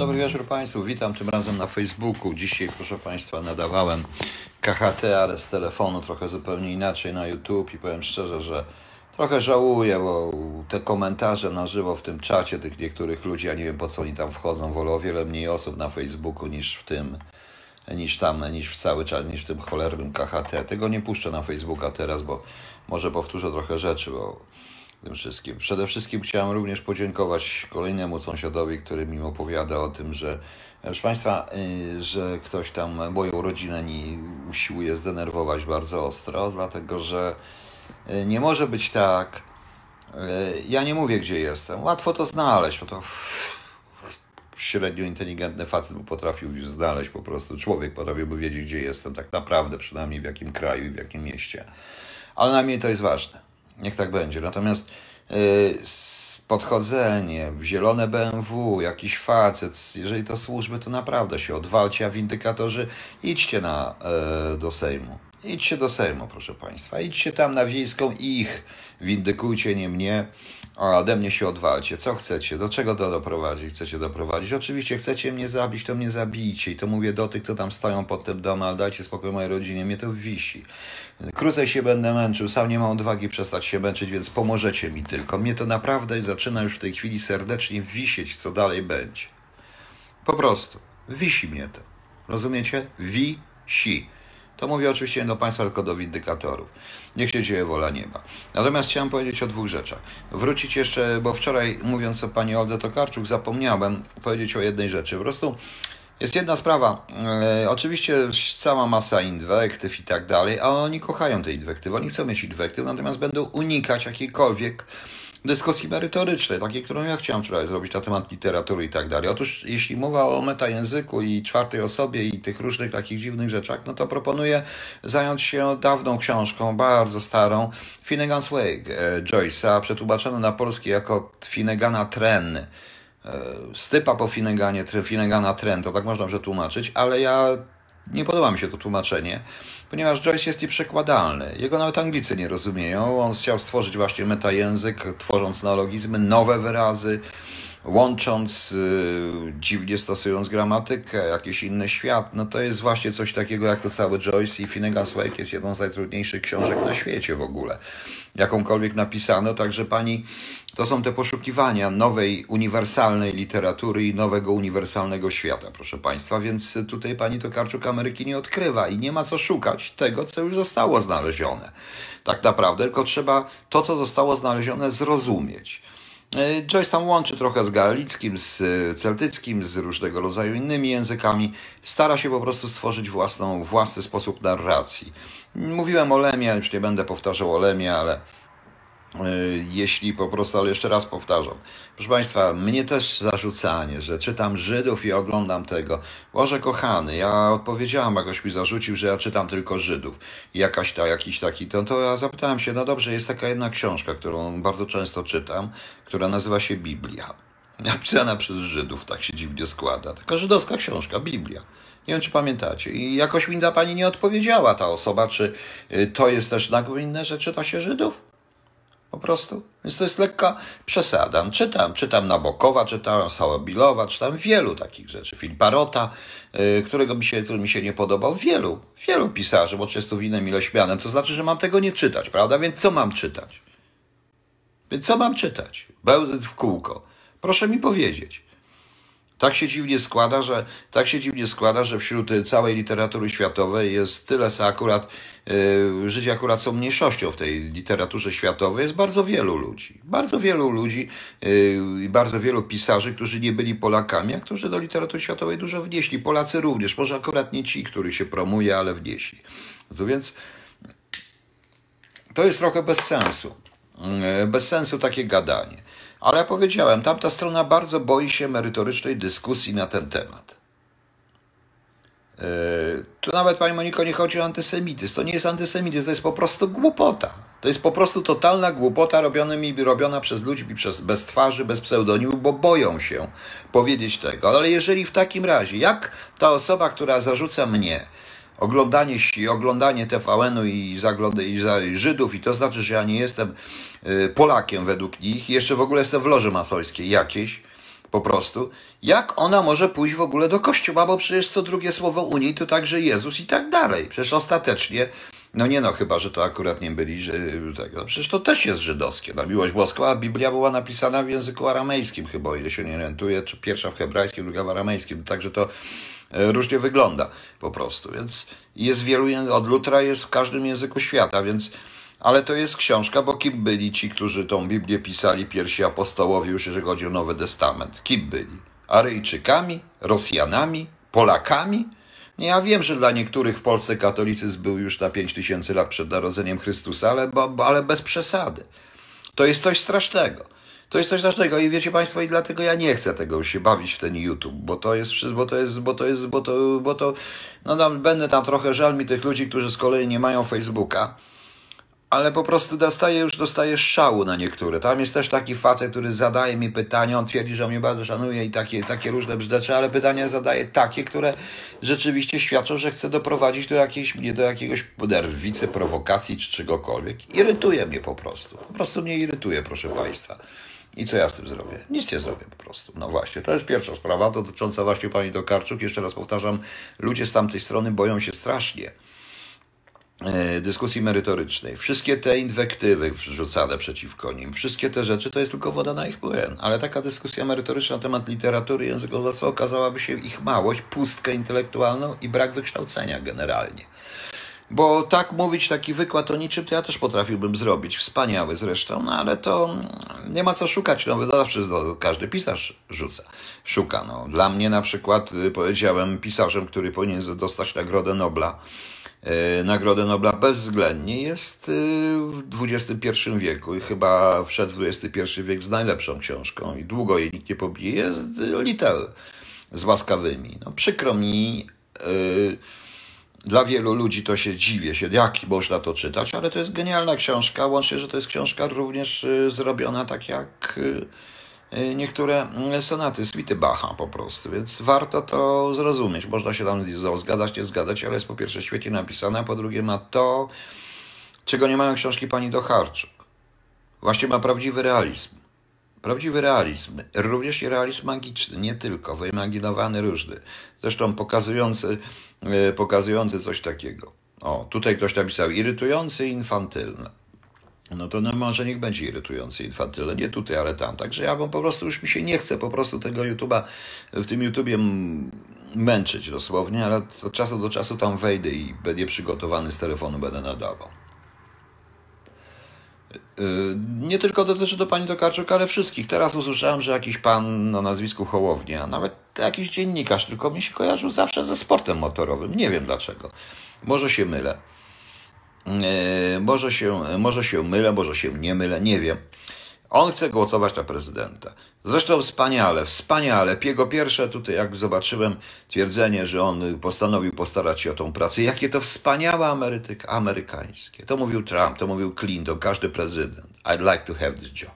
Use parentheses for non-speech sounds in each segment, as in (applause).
Dobry wieczór Państwu, witam tym razem na Facebooku. Dzisiaj, proszę Państwa, nadawałem KHT, ale z telefonu trochę zupełnie inaczej na YouTube i powiem szczerze, że trochę żałuję, bo te komentarze na żywo w tym czacie tych niektórych ludzi, ja nie wiem po co oni tam wchodzą, wolę o wiele mniej osób na Facebooku niż w tym, niż tam, niż w cały czas, niż w tym cholernym KHT. Tego nie puszczę na Facebooka teraz, bo może powtórzę trochę rzeczy, bo tym wszystkim. Przede wszystkim chciałem również podziękować kolejnemu sąsiadowi, który mi opowiada o tym, że proszę Państwa, y, że ktoś tam moją rodzinę nie usiłuje zdenerwować bardzo ostro, dlatego że y, nie może być tak. y, Ja nie mówię, gdzie jestem. Łatwo to znaleźć, bo to średnio inteligentny facet by potrafił już znaleźć po prostu. Człowiek potrafiłby wiedzieć, gdzie jestem, tak naprawdę, przynajmniej w jakim kraju i w jakim mieście. Ale na mnie to jest ważne. Niech tak będzie. Natomiast yy, podchodzenie, zielone BMW, jakiś facet, jeżeli to służby, to naprawdę się odwalcie, a windykatorzy idźcie na, yy, do Sejmu. Idźcie do Sejmu, proszę Państwa. Idźcie tam na wiejską ich. Windykujcie, nie mnie. A ode mnie się odwalcie. Co chcecie? Do czego to doprowadzić? Chcecie doprowadzić? Oczywiście chcecie mnie zabić, to mnie zabijcie. I to mówię do tych, co tam stoją pod tym domem, ale dajcie spokój mojej rodzinie. Mnie to wisi. Krócej się będę męczył. Sam nie mam odwagi przestać się męczyć, więc pomożecie mi tylko. Mnie to naprawdę zaczyna już w tej chwili serdecznie wisieć, co dalej będzie. Po prostu. Wisi mnie to. Rozumiecie? Wisi. To mówię oczywiście nie do Państwa, tylko do windykatorów. Niech się dzieje wola nieba. Natomiast chciałem powiedzieć o dwóch rzeczach. Wrócić jeszcze, bo wczoraj mówiąc o Pani Oldze Tokarczuk zapomniałem powiedzieć o jednej rzeczy. Po prostu jest jedna sprawa. E, oczywiście cała masa inwektyw i tak dalej, ale oni kochają te inwektywy. Oni chcą mieć inwektyw, natomiast będą unikać jakiejkolwiek dyskusji merytorycznej, takiej, którą ja chciałem wczoraj zrobić na temat literatury i tak dalej. Otóż jeśli mowa o metajęzyku i czwartej osobie i tych różnych takich dziwnych rzeczach, no to proponuję zająć się dawną książką, bardzo starą, Finnegan's Wake e, Joyce'a, przetłumaczoną na polski jako Finnegana Tren. E, Stypa po Finneganie, Finnegana Tren, to tak można przetłumaczyć, ale ja nie podoba mi się to tłumaczenie, ponieważ Joyce jest nieprzekładalny. Jego nawet Anglicy nie rozumieją. On chciał stworzyć właśnie metajęzyk, tworząc neologizmy, nowe wyrazy, łącząc, yy, dziwnie stosując gramatykę, jakiś inny świat. No to jest właśnie coś takiego jak to cały Joyce i Finnegan's Wake jest jedną z najtrudniejszych książek na świecie w ogóle. Jakąkolwiek napisano, także pani to są te poszukiwania nowej, uniwersalnej literatury i nowego, uniwersalnego świata, proszę Państwa, więc tutaj pani Tokarczuk Ameryki nie odkrywa i nie ma co szukać tego, co już zostało znalezione. Tak naprawdę, tylko trzeba to, co zostało znalezione, zrozumieć. Joyce tam łączy trochę z galickim, z celtyckim, z różnego rodzaju innymi językami. Stara się po prostu stworzyć własną, własny sposób narracji. Mówiłem o Lemie, już nie będę powtarzał o Lemie, ale jeśli po prostu, ale jeszcze raz powtarzam. Proszę Państwa, mnie też zarzucanie, że czytam Żydów i oglądam tego. Boże kochany, ja odpowiedziałam, jakoś mi zarzucił, że ja czytam tylko Żydów. Jakaś ta, jakiś taki, to, to ja zapytałem się, no dobrze, jest taka jedna książka, którą bardzo często czytam, która nazywa się Biblia. (laughs) Napisana przez Żydów, tak się dziwnie składa. Taka żydowska książka, Biblia. Nie wiem, czy pamiętacie. I jakoś mi ta pani nie odpowiedziała, ta osoba, czy to jest też nagminne, że czyta się Żydów? Po prostu. Więc to jest lekka przesada. Czytam, czytam Nabokowa, czytam Sałabilowa, czytam wielu takich rzeczy. Film Parota, yy, którego mi się, który mi się nie podobał. Wielu, wielu pisarzy, bo często winem ilośmianem. To znaczy, że mam tego nie czytać, prawda? Więc co mam czytać? Więc co mam czytać? Bełzyt w kółko. Proszę mi powiedzieć. Tak się dziwnie składa, że tak się dziwnie składa, że wśród całej literatury światowej jest tyle, co akurat yy, Żydzi akurat są mniejszością w tej literaturze światowej, jest bardzo wielu ludzi. Bardzo wielu ludzi i yy, bardzo wielu pisarzy, którzy nie byli Polakami, a którzy do literatury światowej dużo wnieśli. Polacy również, może akurat nie ci, których się promuje, ale wnieśli. No więc to jest trochę bez sensu. Yy, bez sensu takie gadanie. Ale ja powiedziałem, tamta strona bardzo boi się merytorycznej dyskusji na ten temat. Yy, tu nawet, Pani Moniko, nie chodzi o antysemityzm. To nie jest antysemityzm, to jest po prostu głupota. To jest po prostu totalna głupota robiona przez ludzi przez, bez twarzy, bez pseudonimu, bo boją się powiedzieć tego. Ale jeżeli w takim razie, jak ta osoba, która zarzuca mnie, oglądanie, oglądanie TVN-u i, zagląda, i za Żydów, i to znaczy, że ja nie jestem Polakiem według nich, jeszcze w ogóle jestem w loży masońskiej jakiejś, Po prostu. Jak ona może pójść w ogóle do kościoła, bo przecież co drugie słowo Unii to także Jezus i tak dalej. Przecież ostatecznie, no nie no, chyba, że to akurat nie byli, że tak, no przecież to też jest żydowskie. Na miłość boską, a Biblia była napisana w języku aramejskim chyba, o ile się nie orientuję, czy pierwsza w hebrajskim, druga w aramejskim, także to różnie wygląda po prostu, więc jest wielu, od Lutra jest w każdym języku świata, więc ale to jest książka, bo kim byli ci, którzy tą Biblię pisali, pierwsi apostołowie, już jeżeli chodzi o Nowy Testament? Kim byli? Aryjczykami? Rosjanami? Polakami? Nie, ja wiem, że dla niektórych w Polsce katolicyzm był już na 5000 lat przed narodzeniem Chrystusa, ale, bo, ale bez przesady. To jest coś strasznego. To jest coś strasznego i wiecie Państwo, i dlatego ja nie chcę tego się bawić w ten YouTube, bo to jest, bo to jest, bo to jest, bo to, bo to, no tam, będę tam trochę żal mi tych ludzi, którzy z kolei nie mają Facebooka, ale po prostu dostaję już dostaję szału na niektóre. Tam jest też taki facet, który zadaje mi pytania, on twierdzi, że mnie bardzo szanuje i takie, takie różne brzdecze, ale pytania zadaje takie, które rzeczywiście świadczą, że chce doprowadzić do jakiejś, mnie do jakiegoś nerwicy, prowokacji czy czegokolwiek. Irytuje mnie po prostu. Po prostu mnie irytuje, proszę Państwa. I co ja z tym zrobię? Nic nie zrobię po prostu. No właśnie, to jest pierwsza sprawa dotycząca właśnie pani Tokarczuk. Jeszcze raz powtarzam, ludzie z tamtej strony boją się strasznie E, dyskusji merytorycznej, wszystkie te inwektywy rzucane przeciwko nim, wszystkie te rzeczy, to jest tylko woda na ich płyn. Ale taka dyskusja merytoryczna na temat literatury językoznawstwa okazałaby się ich małość, pustkę intelektualną i brak wykształcenia generalnie. Bo tak mówić, taki wykład o niczym, to ja też potrafiłbym zrobić. Wspaniały zresztą, no ale to nie ma co szukać. No, zawsze no, każdy pisarz rzuca, szuka. No. Dla mnie na przykład, y, powiedziałem, pisarzem, który powinien dostać Nagrodę Nobla, E, Nagrodę Nobla bezwzględnie jest e, w XXI wieku i chyba wszedł w XXI wiek z najlepszą książką i długo jej nikt nie pobije, jest Little z łaskawymi. No, przykro mi, e, dla wielu ludzi to się dziwię się, jak można to czytać, ale to jest genialna książka, łącznie, że to jest książka również zrobiona tak jak Y, niektóre mm, sonaty, swity Bacha po prostu, więc warto to zrozumieć. Można się tam zgadzać, nie zgadzać, ale jest po pierwsze świetnie napisane, a po drugie ma to, czego nie mają książki pani Docharczuk. Właśnie ma prawdziwy realizm. Prawdziwy realizm, również i realizm magiczny, nie tylko, wyimaginowany różny. Zresztą pokazujący, y, pokazujący coś takiego. O, tutaj ktoś napisał irytujący infantylny no to no może niech będzie irytujący infantyle, nie tutaj, ale tam. Także ja po prostu już mi się nie chce po prostu tego YouTube'a, w tym YouTubie męczyć dosłownie, ale od czasu do czasu tam wejdę i będę przygotowany z telefonu, będę nadawał. Y, nie tylko dotyczy to pani Tokarczuk, ale wszystkich. Teraz usłyszałem, że jakiś pan o nazwisku Hołownia, nawet jakiś dziennikarz, tylko mi się kojarzył zawsze ze sportem motorowym. Nie wiem dlaczego. Może się mylę. E, może się, może się mylę, może się nie mylę, nie wiem. On chce głosować na prezydenta. Zresztą wspaniale, wspaniale. Jego pierwsze tutaj, jak zobaczyłem twierdzenie, że on postanowił postarać się o tą pracę. Jakie to wspaniałe Ameryka, amerykańskie. To mówił Trump, to mówił Clinton, każdy prezydent. I'd like to have this job.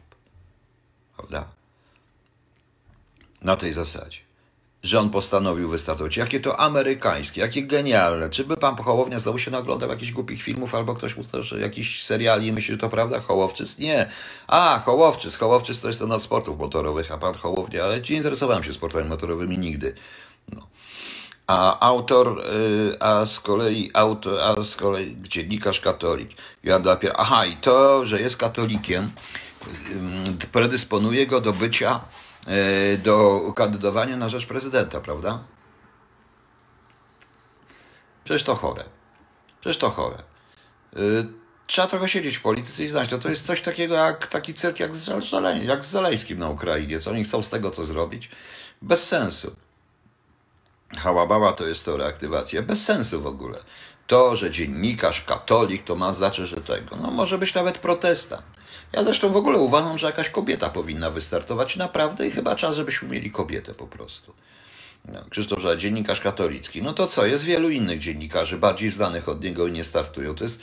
Prawda? Na tej zasadzie że on postanowił wystartować. Jakie to amerykańskie, jakie genialne. Czy by pan Hołownia znowu się naglądał jakichś głupich filmów, albo ktoś mu że jakiś seriali i myśli, że to prawda? Hołowczyc? Nie. A, Hołowczyc. Hołowczyc to jest ten od sportów motorowych, a pan Hołownia, ale ci interesowałem się sportami motorowymi nigdy. No. A autor, y, a z kolei autor, a z kolei dziennikarz katolik. Jan Dapier. Aha, i to, że jest katolikiem, predysponuje go do bycia do kandydowania na rzecz prezydenta, prawda? Przecież to chore. Przecież to chore. E, trzeba trochę siedzieć w polityce i znać to. To jest coś takiego jak taki cyrk jak z, Zale, jak z Zalejskim na Ukrainie. Co oni chcą z tego co zrobić? Bez sensu. Hałabała to jest to reaktywacja. Bez sensu w ogóle. To, że dziennikarz, katolik, to ma znaczy, że tego. No może być nawet protestant. Ja zresztą w ogóle uważam, że jakaś kobieta powinna wystartować naprawdę i chyba czas, żebyśmy mieli kobietę po prostu. No, Krzysztof Żal, dziennikarz katolicki. No to co, jest wielu innych dziennikarzy, bardziej znanych od niego i nie startują. To jest,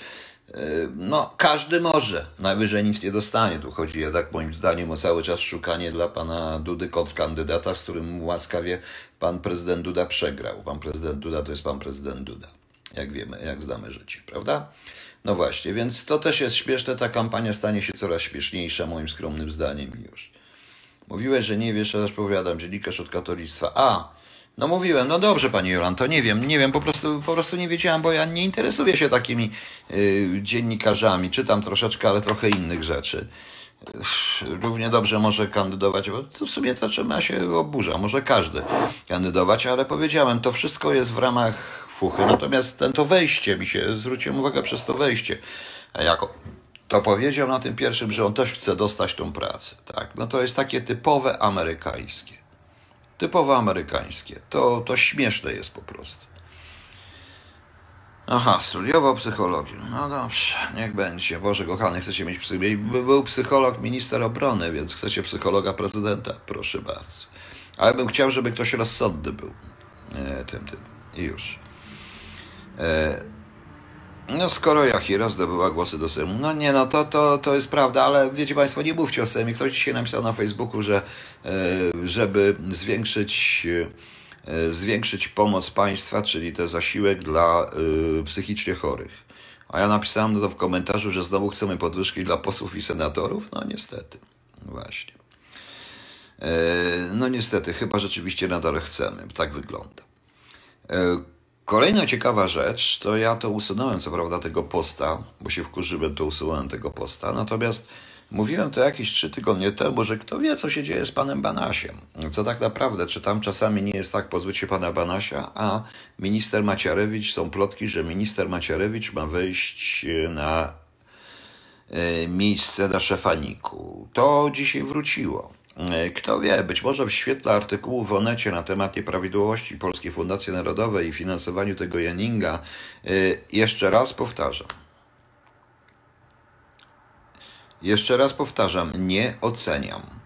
yy, no, każdy może. Najwyżej nic nie dostanie. Tu chodzi jednak moim zdaniem o cały czas szukanie dla pana Dudy kontrkandydata, z którym łaskawie pan prezydent Duda przegrał. Pan prezydent Duda to jest pan prezydent Duda. Jak wiemy, jak znamy życie, prawda? No właśnie, więc to też jest śmieszne. Ta kampania stanie się coraz śmieszniejsza, moim skromnym zdaniem już. Mówiłeś, że nie wiesz, raz powiadam, dziennikarz od katolictwa. A, no mówiłem, no dobrze pani Jolanto, nie wiem, nie wiem, po prostu, po prostu nie wiedziałam, bo ja nie interesuję się takimi y, dziennikarzami, czytam troszeczkę, ale trochę innych rzeczy. Równie dobrze może kandydować, bo to w sumie to czym się oburza, może każdy kandydować, ale powiedziałem, to wszystko jest w ramach fuchy, natomiast ten, to wejście mi się, zwróciłem uwagę przez to wejście, jako to powiedział na tym pierwszym, że on też chce dostać tą pracę, tak, no to jest takie typowe amerykańskie, typowo amerykańskie, to, to śmieszne jest po prostu. Aha, studiował psychologię. No dobrze, niech będzie. Boże kochany, chcecie mieć psycholog. Był psycholog, minister obrony, więc chcecie psychologa prezydenta? Proszę bardzo. Ale bym chciał, żeby ktoś rozsądny był. E, tym, tym. I już. E, no skoro Jachira zdobyła głosy do Sejmu, no nie, no to, to, to jest prawda, ale wiecie Państwo, nie mówcie o Sejmie. Ktoś dzisiaj napisał na Facebooku, że e, żeby zwiększyć E, zwiększyć pomoc państwa, czyli ten zasiłek dla psychicznie chorych. A ja napisałem to w komentarzu, że znowu chcemy podwyżki dla posłów i senatorów. No niestety, właśnie. No niestety, chyba rzeczywiście nadal chcemy. Tak wygląda. E, kolejna ciekawa rzecz, to ja to usunąłem, co prawda, tego posta, bo się wkurzyłem, to usunąłem tego posta. Natomiast Mówiłem to jakieś trzy tygodnie temu, że kto wie, co się dzieje z panem Banasiem. Co tak naprawdę, czy tam czasami nie jest tak pozbyć się pana Banasia, a minister Maciarewicz, są plotki, że minister Maciarewicz ma wejść na e, miejsce na szefaniku. To dzisiaj wróciło. E, kto wie, być może w świetle artykułu w Onecie na temat nieprawidłowości Polskiej Fundacji Narodowej i finansowaniu tego Janinga, e, jeszcze raz powtarzam. Jeszcze raz powtarzam, nie oceniam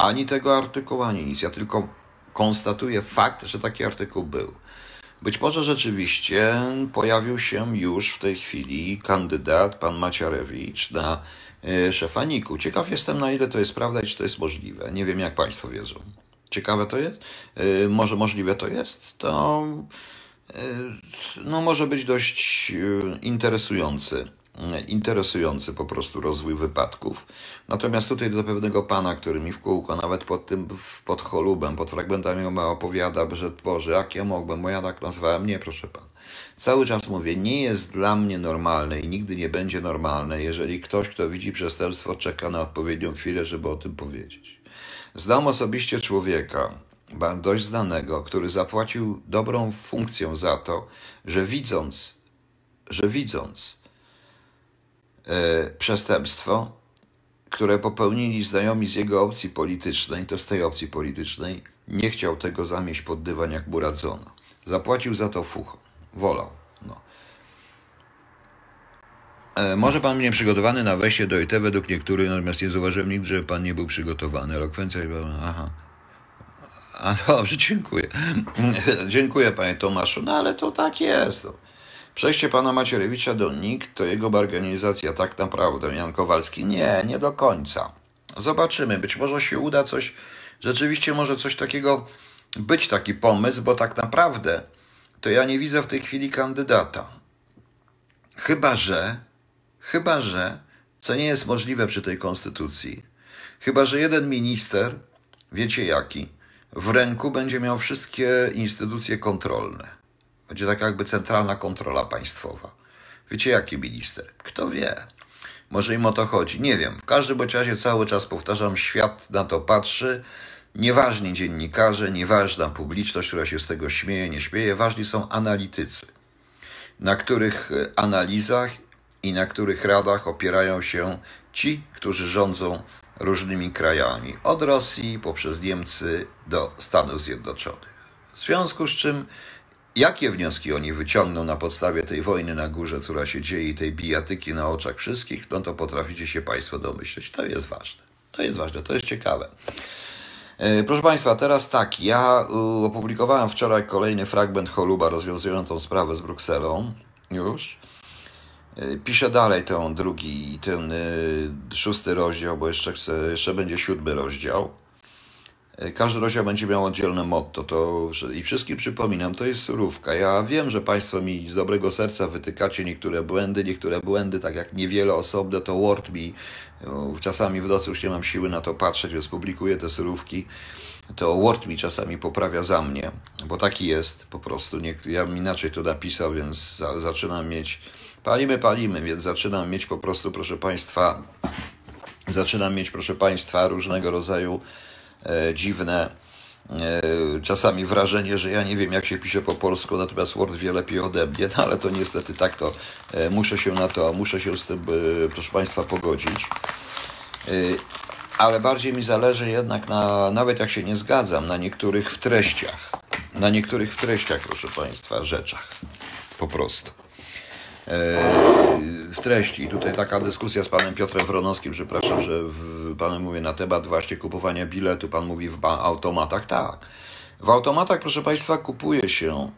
ani tego artykułu, ani nic. Ja tylko konstatuję fakt, że taki artykuł był. Być może rzeczywiście pojawił się już w tej chwili kandydat, pan Maciarewicz, na szefaniku. Ciekaw jestem, na ile to jest prawda i czy to jest możliwe. Nie wiem, jak Państwo wiedzą. Ciekawe to jest? E, może możliwe to jest? To e, no, może być dość interesujący interesujący po prostu rozwój wypadków. Natomiast tutaj do pewnego pana, który mi w kółko, nawet pod tym, pod cholubem, pod fragmentami opowiada, że Boże, jak ja mogłem, bo ja tak nazwałem. Nie, proszę pan. Cały czas mówię, nie jest dla mnie normalne i nigdy nie będzie normalne, jeżeli ktoś, kto widzi przestępstwo, czeka na odpowiednią chwilę, żeby o tym powiedzieć. Znam osobiście człowieka, dość znanego, który zapłacił dobrą funkcję za to, że widząc, że widząc, E, przestępstwo, które popełnili znajomi z jego opcji politycznej, to z tej opcji politycznej, nie chciał tego zamieść pod dywan, jak mu radzono. Zapłacił za to fucho. Wolał. No. E, może pan mnie przygotowany na wejście do IT według niektórych, natomiast nie zauważyłem nigdy, że pan nie był przygotowany. Elokwencja i aha. A dobrze, dziękuję. (laughs) dziękuję panie Tomaszu. No ale to tak jest. No. Przejście pana Macierewicza do NIK to jego organizacja tak naprawdę, Jan Kowalski? Nie, nie do końca. Zobaczymy, być może się uda coś, rzeczywiście może coś takiego być taki pomysł, bo tak naprawdę to ja nie widzę w tej chwili kandydata. Chyba, że, chyba, że, co nie jest możliwe przy tej konstytucji, chyba, że jeden minister, wiecie jaki, w ręku będzie miał wszystkie instytucje kontrolne. Będzie taka jakby centralna kontrola państwowa. Wiecie, jaki minister? Kto wie? Może im o to chodzi. Nie wiem. W każdym bądź razie cały czas powtarzam, świat na to patrzy. Nieważni dziennikarze, nieważna publiczność, która się z tego śmieje, nie śmieje, ważni są analitycy, na których e, analizach i na których radach opierają się ci, którzy rządzą różnymi krajami, od Rosji poprzez Niemcy do Stanów Zjednoczonych. W związku z czym Jakie wnioski oni wyciągną na podstawie tej wojny na górze, która się dzieje i tej bijatyki na oczach wszystkich, no to potraficie się Państwo domyśleć. To jest ważne. To jest ważne, to jest ciekawe. E, proszę Państwa, teraz tak, ja opublikowałem wczoraj kolejny fragment Choluba rozwiązujący tą sprawę z Brukselą. Już. E, piszę dalej ten drugi, ten e, szósty rozdział, bo jeszcze, chcę, jeszcze będzie siódmy rozdział. E, każdy rozdział będzie miał oddzielne motto. To, I wszystkim przypominam, to jest surówka. Ja wiem, że Państwo mi z dobrego serca wytykacie niektóre błędy, niektóre błędy, tak jak niewiele osobne, to Word mi czasami w nocy już nie mam siły na to patrzeć, więc publikuję te surówki. To Word mi czasami poprawia za mnie, bo taki jest po prostu. Nie, ja inaczej to napisał, więc za, zaczynam mieć. Palimy, palimy, więc zaczynam mieć po prostu, proszę Państwa, zaczynam mieć, proszę Państwa, różnego rodzaju dziwne. E, czasami wrażenie, że ja nie wiem, jak się pisze po polsku, natomiast Word wie lepiej ode mnie, no ale to niestety tak to e, muszę się na to, muszę się z tym, proszę Państwa, pogodzić. Ale bardziej mi zależy jednak na, nawet jak się nie zgadzam, na niektórych w treściach. Na niektórych w treściach, proszę Państwa, rzeczach. Po prostu w treści. Tutaj taka dyskusja z panem Piotrem Wronowskim, przepraszam, że w, panem mówię na temat właśnie kupowania biletu. Pan mówi w automatach. Tak. W automatach, proszę państwa, kupuje się.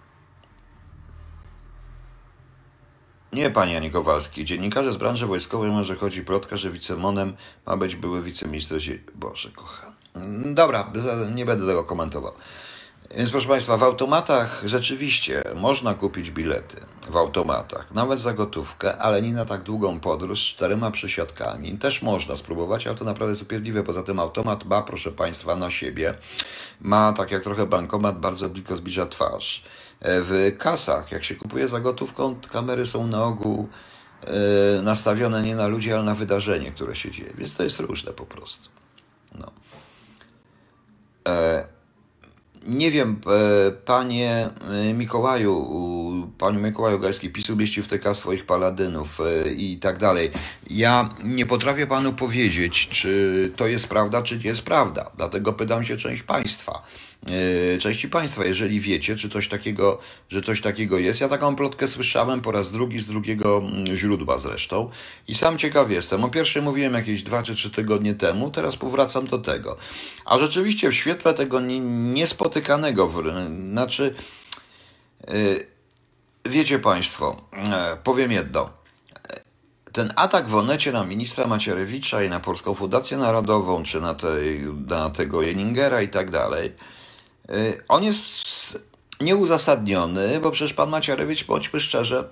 Nie, panie Janie Kowalski. Dziennikarze z branży wojskowej może chodzi plotka, że wicemonem ma być były wiceminister. Boże, kochany. Dobra, nie będę tego komentował. Więc proszę Państwa, w automatach rzeczywiście można kupić bilety w automatach, nawet za gotówkę, ale nie na tak długą podróż z czterema przysiadkami. Też można spróbować, ale to naprawdę jest upierdliwe. Poza tym automat ma, proszę Państwa, na siebie. Ma, tak jak trochę bankomat, bardzo blisko zbliża twarz. W kasach, jak się kupuje za gotówką, kamery są na ogół e, nastawione nie na ludzi, ale na wydarzenie, które się dzieje. Więc to jest różne po prostu. No. E, nie wiem, e, panie e, Mikołaju, panie Mikołaju Gajski, PiS umieścił w TK swoich paladynów e, i tak dalej. Ja nie potrafię panu powiedzieć, czy to jest prawda, czy nie jest prawda. Dlatego pytam się część państwa. E, części Państwa, jeżeli wiecie, czy coś takiego, że coś takiego jest. Ja taką plotkę słyszałem po raz drugi z drugiego mm, źródła zresztą i sam ciekaw jestem. O pierwszej mówiłem jakieś dwa czy trzy tygodnie temu, teraz powracam do tego. A rzeczywiście w świetle tego niespotykanego, znaczy, e, wiecie Państwo, e, powiem jedno. Ten atak w Onecie na ministra Macierewicza i na Polską Fundację Narodową, czy na, tej, na tego Jeningera i tak dalej, on jest nieuzasadniony, bo przecież pan Macierewicz, bądźmy szczerze,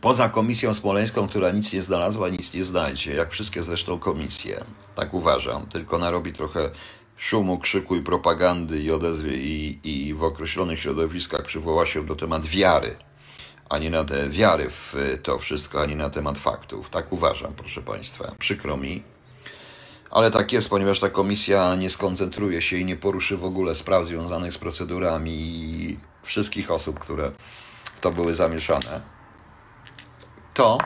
poza komisją smoleńską, która nic nie znalazła, nic nie znajdzie, jak wszystkie zresztą komisje, tak uważam, tylko narobi trochę szumu, krzyku i propagandy i odezwie i, i w określonych środowiskach przywoła się do temat wiary, a nie na te wiary w to wszystko, ani na temat faktów. Tak uważam, proszę Państwa. Przykro mi, ale tak jest, ponieważ ta komisja nie skoncentruje się i nie poruszy w ogóle spraw związanych z procedurami wszystkich osób, które w to były zamieszane. To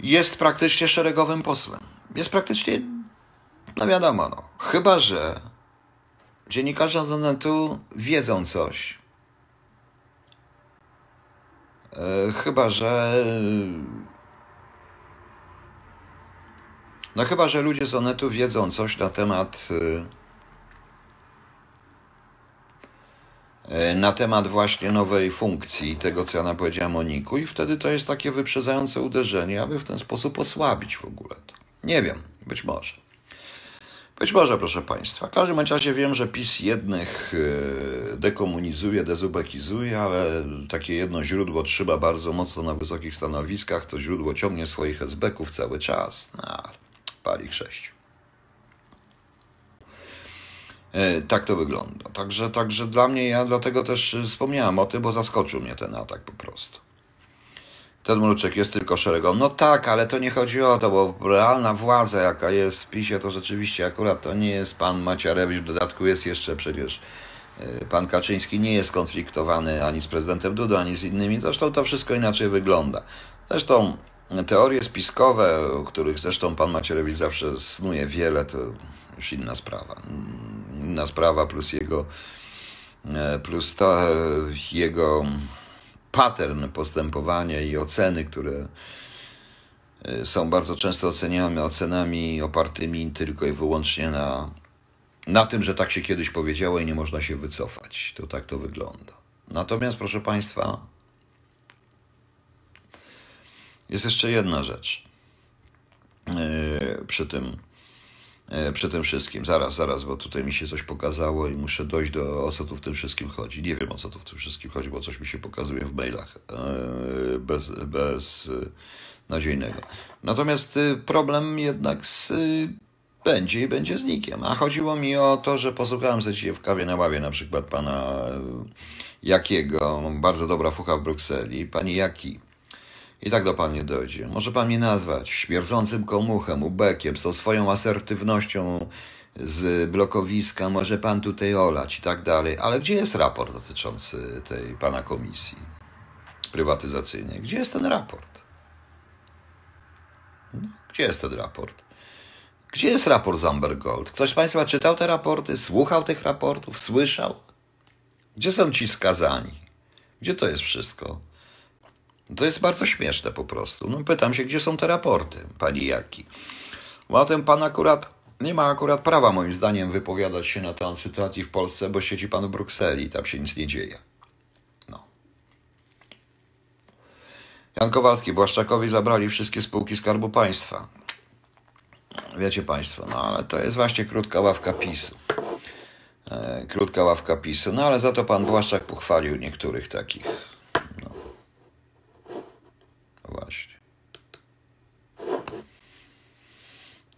jest praktycznie szeregowym posłem. Jest praktycznie, no wiadomo, no, chyba że dziennikarze internetu wiedzą coś. E, chyba że no chyba, że ludzie z Onetu wiedzą coś na temat y, y, na temat właśnie nowej funkcji, tego co ja powiedziałem o Niku i wtedy to jest takie wyprzedzające uderzenie, aby w ten sposób osłabić w ogóle to. Nie wiem, być może. Być może, proszę Państwa. W każdym razie wiem, że PiS jednych y, dekomunizuje, dezubekizuje, ale takie jedno źródło trzyma bardzo mocno na wysokich stanowiskach, to źródło ciągnie swoich esbeków cały czas. No, pali sześć. E, tak to wygląda. Także, także dla mnie, ja dlatego też wspomniałem o tym, bo zaskoczył mnie ten atak po prostu. Ten mruczek jest tylko szeregą. No tak, ale to nie chodzi o to, bo realna władza, jaka jest w PiSie, to rzeczywiście akurat to nie jest pan Maciarewicz. W dodatku jest jeszcze przecież e, pan Kaczyński nie jest konfliktowany ani z prezydentem Dudą, ani z innymi. Zresztą to wszystko inaczej wygląda. Zresztą Teorie spiskowe, o których zresztą pan Macierewicz zawsze snuje wiele, to już inna sprawa. Inna sprawa plus jego e, plus to jego pattern postępowania i oceny, które e, są bardzo często oceniane ocenami opartymi tylko i wyłącznie na, na tym, że tak się kiedyś powiedziało i nie można się wycofać. To tak to wygląda. Natomiast, proszę Państwa, jest jeszcze jedna rzecz yy, przy tym. e, przy tym wszystkim. Zaraz, zaraz, bo tutaj mi się coś pokazało i muszę dojść do o co tu w tym wszystkim chodzi. Nie wiem o co tu w tym wszystkim chodzi, bo coś mi się pokazuje w mailach e, bez, bez e, nadziejnego. Natomiast problem jednak z, będzie i będzie z nikiem. A chodziło mi o to, że posłuchałem sobie w kawie na ławie na przykład pana Jakiego, bardzo dobra fucha w Brukseli, pani Jaki i tak do pan nie dojdzie. Może pan mnie nazwać śmierdzącym komuchem, ubekiem, z tą swoją asertywnością z blokowiska, może pan tutaj olać i tak dalej. Ale gdzie jest raport dotyczący tej pana komisji prywatyzacyjnej? Gdzie jest ten raport? No, gdzie jest ten raport? Gdzie jest raport z Amber Gold? Ktoś z Państwa czytał te raporty, słuchał tych raportów, słyszał? Gdzie są ci skazani? Gdzie to jest wszystko? To jest bardzo śmieszne po prostu. No pytam się, gdzie są te raporty, pani Jaki? Bo ten pan akurat nie ma akurat prawa, moim zdaniem, wypowiadać się na temat sytuacji w Polsce, bo siedzi pan w Brukseli i tam się nic nie dzieje. No. Jan Kowalski, Błaszczakowi zabrali wszystkie spółki Skarbu Państwa. Wiecie Państwo, no ale to jest właśnie krótka ławka PiSu. E, krótka ławka PiSu. No ale za to pan Błaszczak pochwalił niektórych takich Właśnie.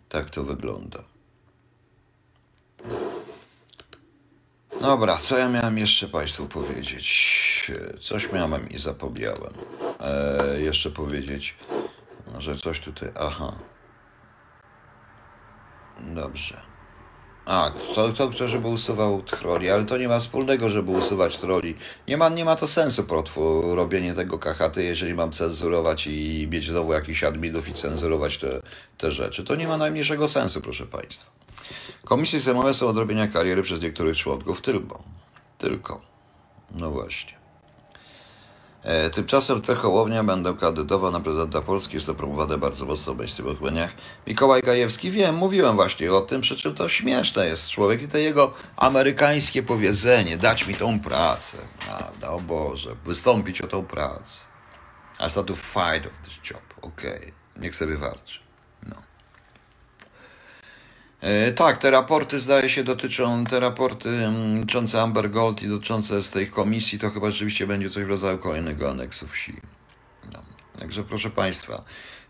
Tak to wygląda. Dobra, co ja miałem jeszcze Państwu powiedzieć? Coś miałem i zapomniałem. E, jeszcze powiedzieć, że coś tutaj. Aha. Dobrze. A, to, to żeby usuwał troli, ale to nie ma wspólnego, żeby usuwać troli. Nie ma, nie ma to sensu protwu, robienie tego kachaty, jeżeli mam cenzurować i mieć znowu jakiś adminów i cenzurować te, te rzeczy. To nie ma najmniejszego sensu, proszę Państwa. Komisje sejmowe są odrobienia kariery przez niektórych członków tylko. Tylko. No właśnie. E, tymczasem te Hołownia będą kandydował na prezydenta Polski. Jest to promowane bardzo mocno w mainstreamowych mediach. Mikołaj Gajewski, wiem, mówiłem właśnie o tym, przy czym to śmieszne jest człowiek i to jego amerykańskie powiedzenie, dać mi tą pracę. Prawda, o Boże, wystąpić o tą pracę. I start to fight of this job. Okej, okay. niech sobie walczy. E, tak, te raporty zdaje się dotyczą, te raporty mm, dotyczące Amber Gold i dotyczące z tej komisji, to chyba rzeczywiście będzie coś w rodzaju kolejnego aneksu wsi. No. Także proszę Państwa,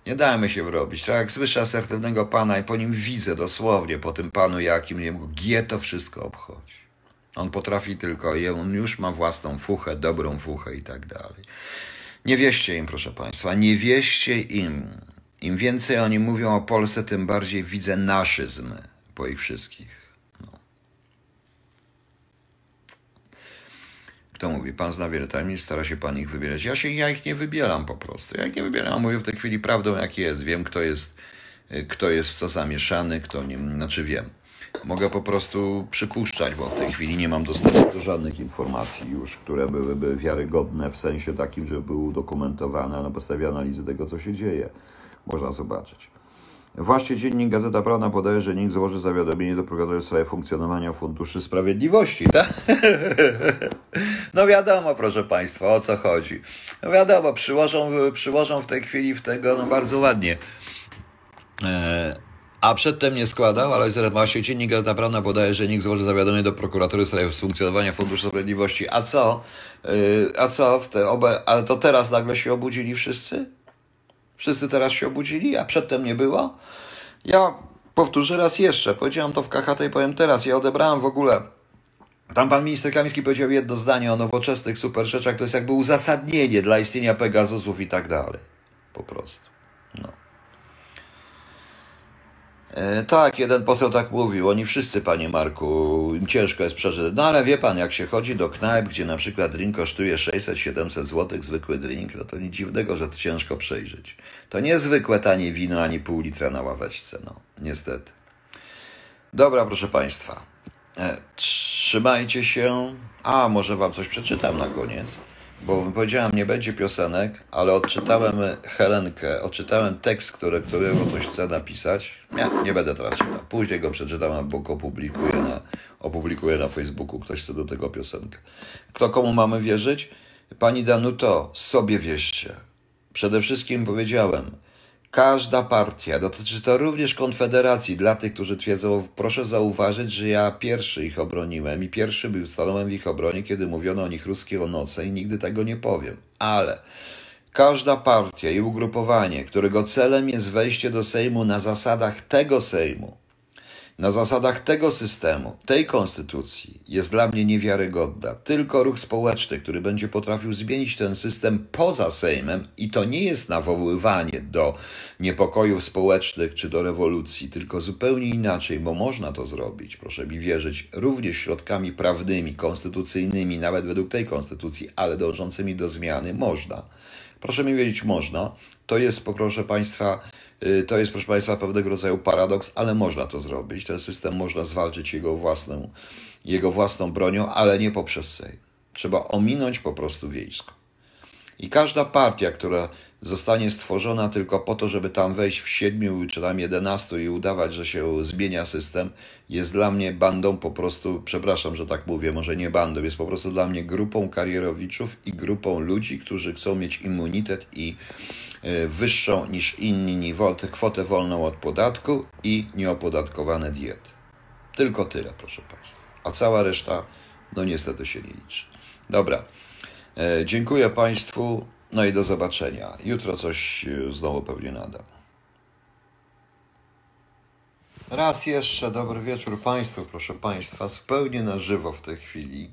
nie dajmy się wrobić. Tak jak słyszę asertywnego pana i po nim widzę dosłownie, po tym panu jakim, nie wiem, G to wszystko obchodzi. On potrafi tylko, on już ma własną fuchę, dobrą fuchę i tak dalej. Nie wieście im, proszę Państwa, nie wieście im. Im więcej oni mówią o Polsce, tym bardziej widzę naszyzm po ich wszystkich. No. Kto mówi? Pan zna wiele tajemnic, stara się pan ich wybierać. Ja się ja ich nie wybieram po prostu. Ja ich nie wybieram, mówię w tej chwili prawdą, jak jest. Wiem, kto jest, kto jest w co zamieszany, kto nie, znaczy wiem. Mogę po prostu przypuszczać, bo w tej chwili nie mam dostępu do żadnych informacji już, które byłyby wiarygodne w sensie takim, że były udokumentowane na podstawie analizy tego, co się dzieje można zobaczyć. Właśnie dziennik Gazeta Prawna podaje, że NIK złoży zawiadomienie do prokuratora w sprawie funkcjonowania Funduszy Sprawiedliwości, tak? (laughs) No wiadomo, proszę Państwa, o co chodzi. No wiadomo, przyłożą, przyłożą w tej chwili w tego no bardzo ładnie. E, a przedtem nie składał, ale właśnie dziennik Gazeta Prawna podaje, że NIK złoży zawiadomienie do prokuratury w sprawie funkcjonowania Funduszu Sprawiedliwości. A co? E, a co? W te obe... Ale to teraz nagle się obudzili wszyscy? Wszyscy teraz się obudzili, a przedtem nie było. Ja powtórzę raz jeszcze, powiedziałem to w KHT i powiem teraz, ja odebrałem w ogóle tam pan minister Kamiński powiedział jedno zdanie o nowoczesnych super rzeczach, to jest jakby uzasadnienie dla istnienia Pegasusów i tak dalej. Po prostu. No. E, tak, jeden poseł tak mówił. Oni wszyscy, panie Marku, ciężko jest przeżyć. No ale wie pan, jak się chodzi do knajp, gdzie na przykład drink kosztuje 600-700 zł, zwykły drink, no to nic dziwnego, że to ciężko przejrzeć. To nie zwykłe tanie wino, ani pół litra na ławeczce, no, niestety. Dobra, proszę państwa. E, trzymajcie się. A, może wam coś przeczytam na koniec bo powiedziałem, nie będzie piosenek, ale odczytałem Helenkę, odczytałem tekst, który, którego ktoś chce napisać. Nie, nie będę teraz czytał. Później go przeczytam albo go opublikuję na, opublikuję na Facebooku. Ktoś chce do tego piosenkę. Kto komu mamy wierzyć? Pani Danuto, sobie wierzcie. Przede wszystkim powiedziałem, Każda partia, dotyczy to również Konfederacji. Dla tych, którzy twierdzą, proszę zauważyć, że ja pierwszy ich obroniłem i pierwszy był stanąłem w ich obronie, kiedy mówiono o nich ruskie o noce i nigdy tego nie powiem. Ale każda partia i ugrupowanie, którego celem jest wejście do Sejmu na zasadach tego Sejmu, na zasadach tego systemu, tej konstytucji jest dla mnie niewiarygodna. Tylko ruch społeczny, który będzie potrafił zmienić ten system poza Sejmem, i to nie jest nawoływanie do niepokojów społecznych czy do rewolucji, tylko zupełnie inaczej, bo można to zrobić, proszę mi wierzyć, również środkami prawnymi, konstytucyjnymi, nawet według tej konstytucji, ale dążącymi do zmiany, można. Proszę mi wiedzieć, można. To jest, proszę Państwa, to jest, proszę Państwa, pewnego rodzaju paradoks, ale można to zrobić. Ten system można zwalczyć jego własną, jego własną bronią, ale nie poprzez Sejm. Trzeba ominąć po prostu wiejsko. I każda partia, która zostanie stworzona tylko po to, żeby tam wejść w siedmiu czy tam jedenastu i udawać, że się zmienia system, jest dla mnie bandą po prostu, przepraszam, że tak mówię, może nie bandą, jest po prostu dla mnie grupą karierowiczów i grupą ludzi, którzy chcą mieć immunitet i e, wyższą niż inni kwotę wolną od podatku i nieopodatkowane diety. Tylko tyle, proszę Państwa. A cała reszta, no niestety się nie liczy. Dobra. E, dziękuję Państwu. No i do zobaczenia. Jutro coś e, znowu pewnie nadam. Raz jeszcze dobry wieczór Państwu, proszę Państwa. Zupełnie na żywo w tej chwili,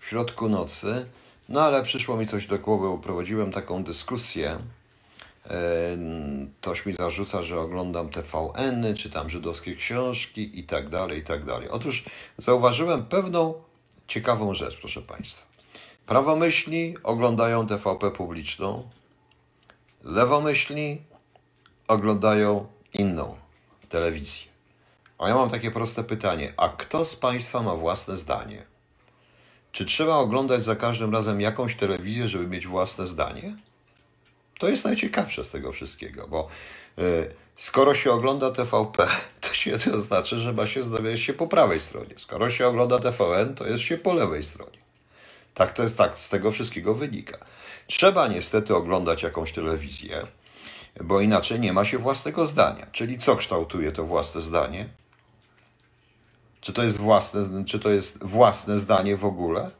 w środku nocy. No ale przyszło mi coś do głowy, prowadziłem taką dyskusję. E, ktoś mi zarzuca, że oglądam TVN, czytam żydowskie książki i tak dalej, i tak dalej. Otóż zauważyłem pewną ciekawą rzecz, proszę Państwa. Prawomyślni oglądają TVP publiczną, lewomyślni oglądają inną telewizję. A ja mam takie proste pytanie: a kto z Państwa ma własne zdanie? Czy trzeba oglądać za każdym razem jakąś telewizję, żeby mieć własne zdanie? To jest najciekawsze z tego wszystkiego, bo y, skoro się ogląda TVP, (laughs) to się to znaczy, że ma się zdaje się po prawej stronie. Skoro się ogląda TVN, to jest się po lewej stronie. Tak to jest tak, z tego wszystkiego wynika. Trzeba niestety oglądać jakąś telewizję, bo inaczej nie ma się własnego zdania. Czyli co kształtuje to własne zdanie? Czy to jest własne, czy to jest własne zdanie w ogóle?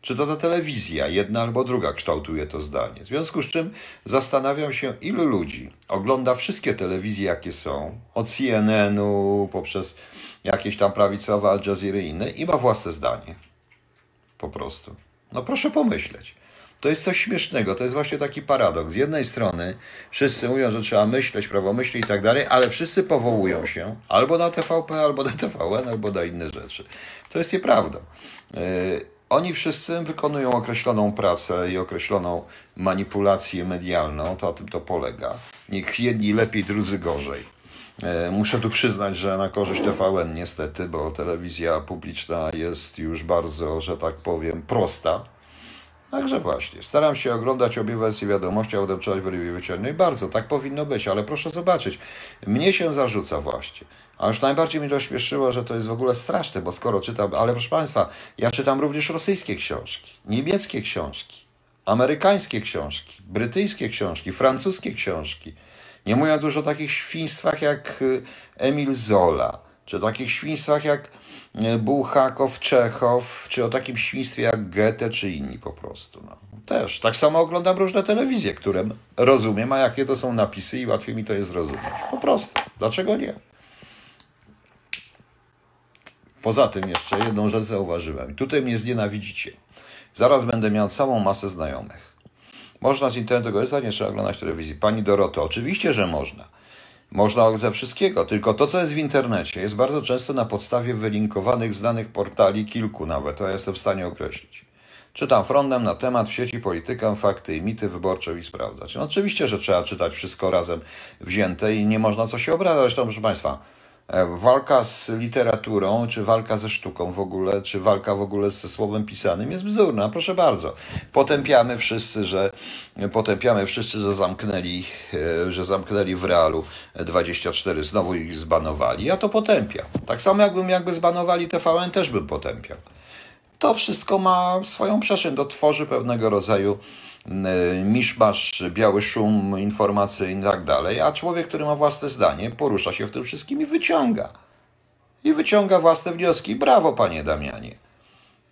Czy to ta telewizja, jedna albo druga, kształtuje to zdanie? W związku z czym zastanawiam się, ilu ludzi ogląda wszystkie telewizje, jakie są, od CNN-u poprzez jakieś tam prawicowe Al Jazeera i inne, i ma własne zdanie po prostu. No proszę pomyśleć. To jest coś śmiesznego, to jest właśnie taki paradoks. Z jednej strony wszyscy mówią, że trzeba myśleć, prawomyśleć i tak dalej, ale wszyscy powołują się albo na TVP, albo na TVN, albo na inne rzeczy. To jest nieprawda. Yy, oni wszyscy wykonują określoną pracę i określoną manipulację medialną, to o tym to polega. Niech jedni lepiej, drudzy gorzej. E, muszę tu przyznać, że na korzyść TVN niestety, bo telewizja publiczna jest już bardzo, że tak powiem, prosta. Także właśnie, staram się oglądać obie wersje wiadomości, a odeprzeć w No i bardzo, tak powinno być, ale proszę zobaczyć, mnie się zarzuca właśnie. A już najbardziej mnie to śmieszyło, że to jest w ogóle straszne, bo skoro czytam, ale proszę Państwa, ja czytam również rosyjskie książki, niemieckie książki, amerykańskie książki, brytyjskie książki, francuskie książki. Nie mówiąc już o takich świństwach jak y, Emil Zola, czy takich świństwach jak y, Buchakow, Czechow, czy o takim świństwie jak Goethe, czy inni po prostu. No. Też. Tak samo oglądam różne telewizje, które rozumiem, a jakie to są napisy i łatwiej mi to jest zrozumieć. Po prostu. Dlaczego nie? Poza tym jeszcze jedną rzecz zauważyłem. Tutaj mnie znienawidzicie. Zaraz będę miał całą masę znajomych można z internetu korzystać, nie trzeba oglądać telewizji. Pani Doroto, oczywiście, że można. Można ze wszystkiego, tylko to, co jest w internecie, jest bardzo często na podstawie wylinkowanych, znanych portali, kilku nawet, to ja jestem w stanie określić. Czytam frontem na temat w sieci politykę, fakty i mity wyborcze i sprawdzać. No oczywiście, że trzeba czytać wszystko razem wzięte i nie można co się. Zresztą, proszę Państwa, walka z literaturą, czy walka ze sztuką w ogóle, czy walka w ogóle ze słowem pisanym jest bzdurna. Proszę bardzo. Potępiamy wszyscy, że potępiamy wszyscy, że zamknęli, e, że zamknęli w realu 24, znowu ich zbanowali. Ja to potępiam. Tak samo jakbym jakby zbanowali TVN, też bym potępiał. To wszystko ma swoją przestrzeń, to tworzy pewnego rodzaju miszmasz, biały szum informacyjny i tak dalej, a człowiek, który ma własne zdanie, porusza się w tym wszystkim i wyciąga. I wyciąga własne wnioski. Brawo, panie Damianie.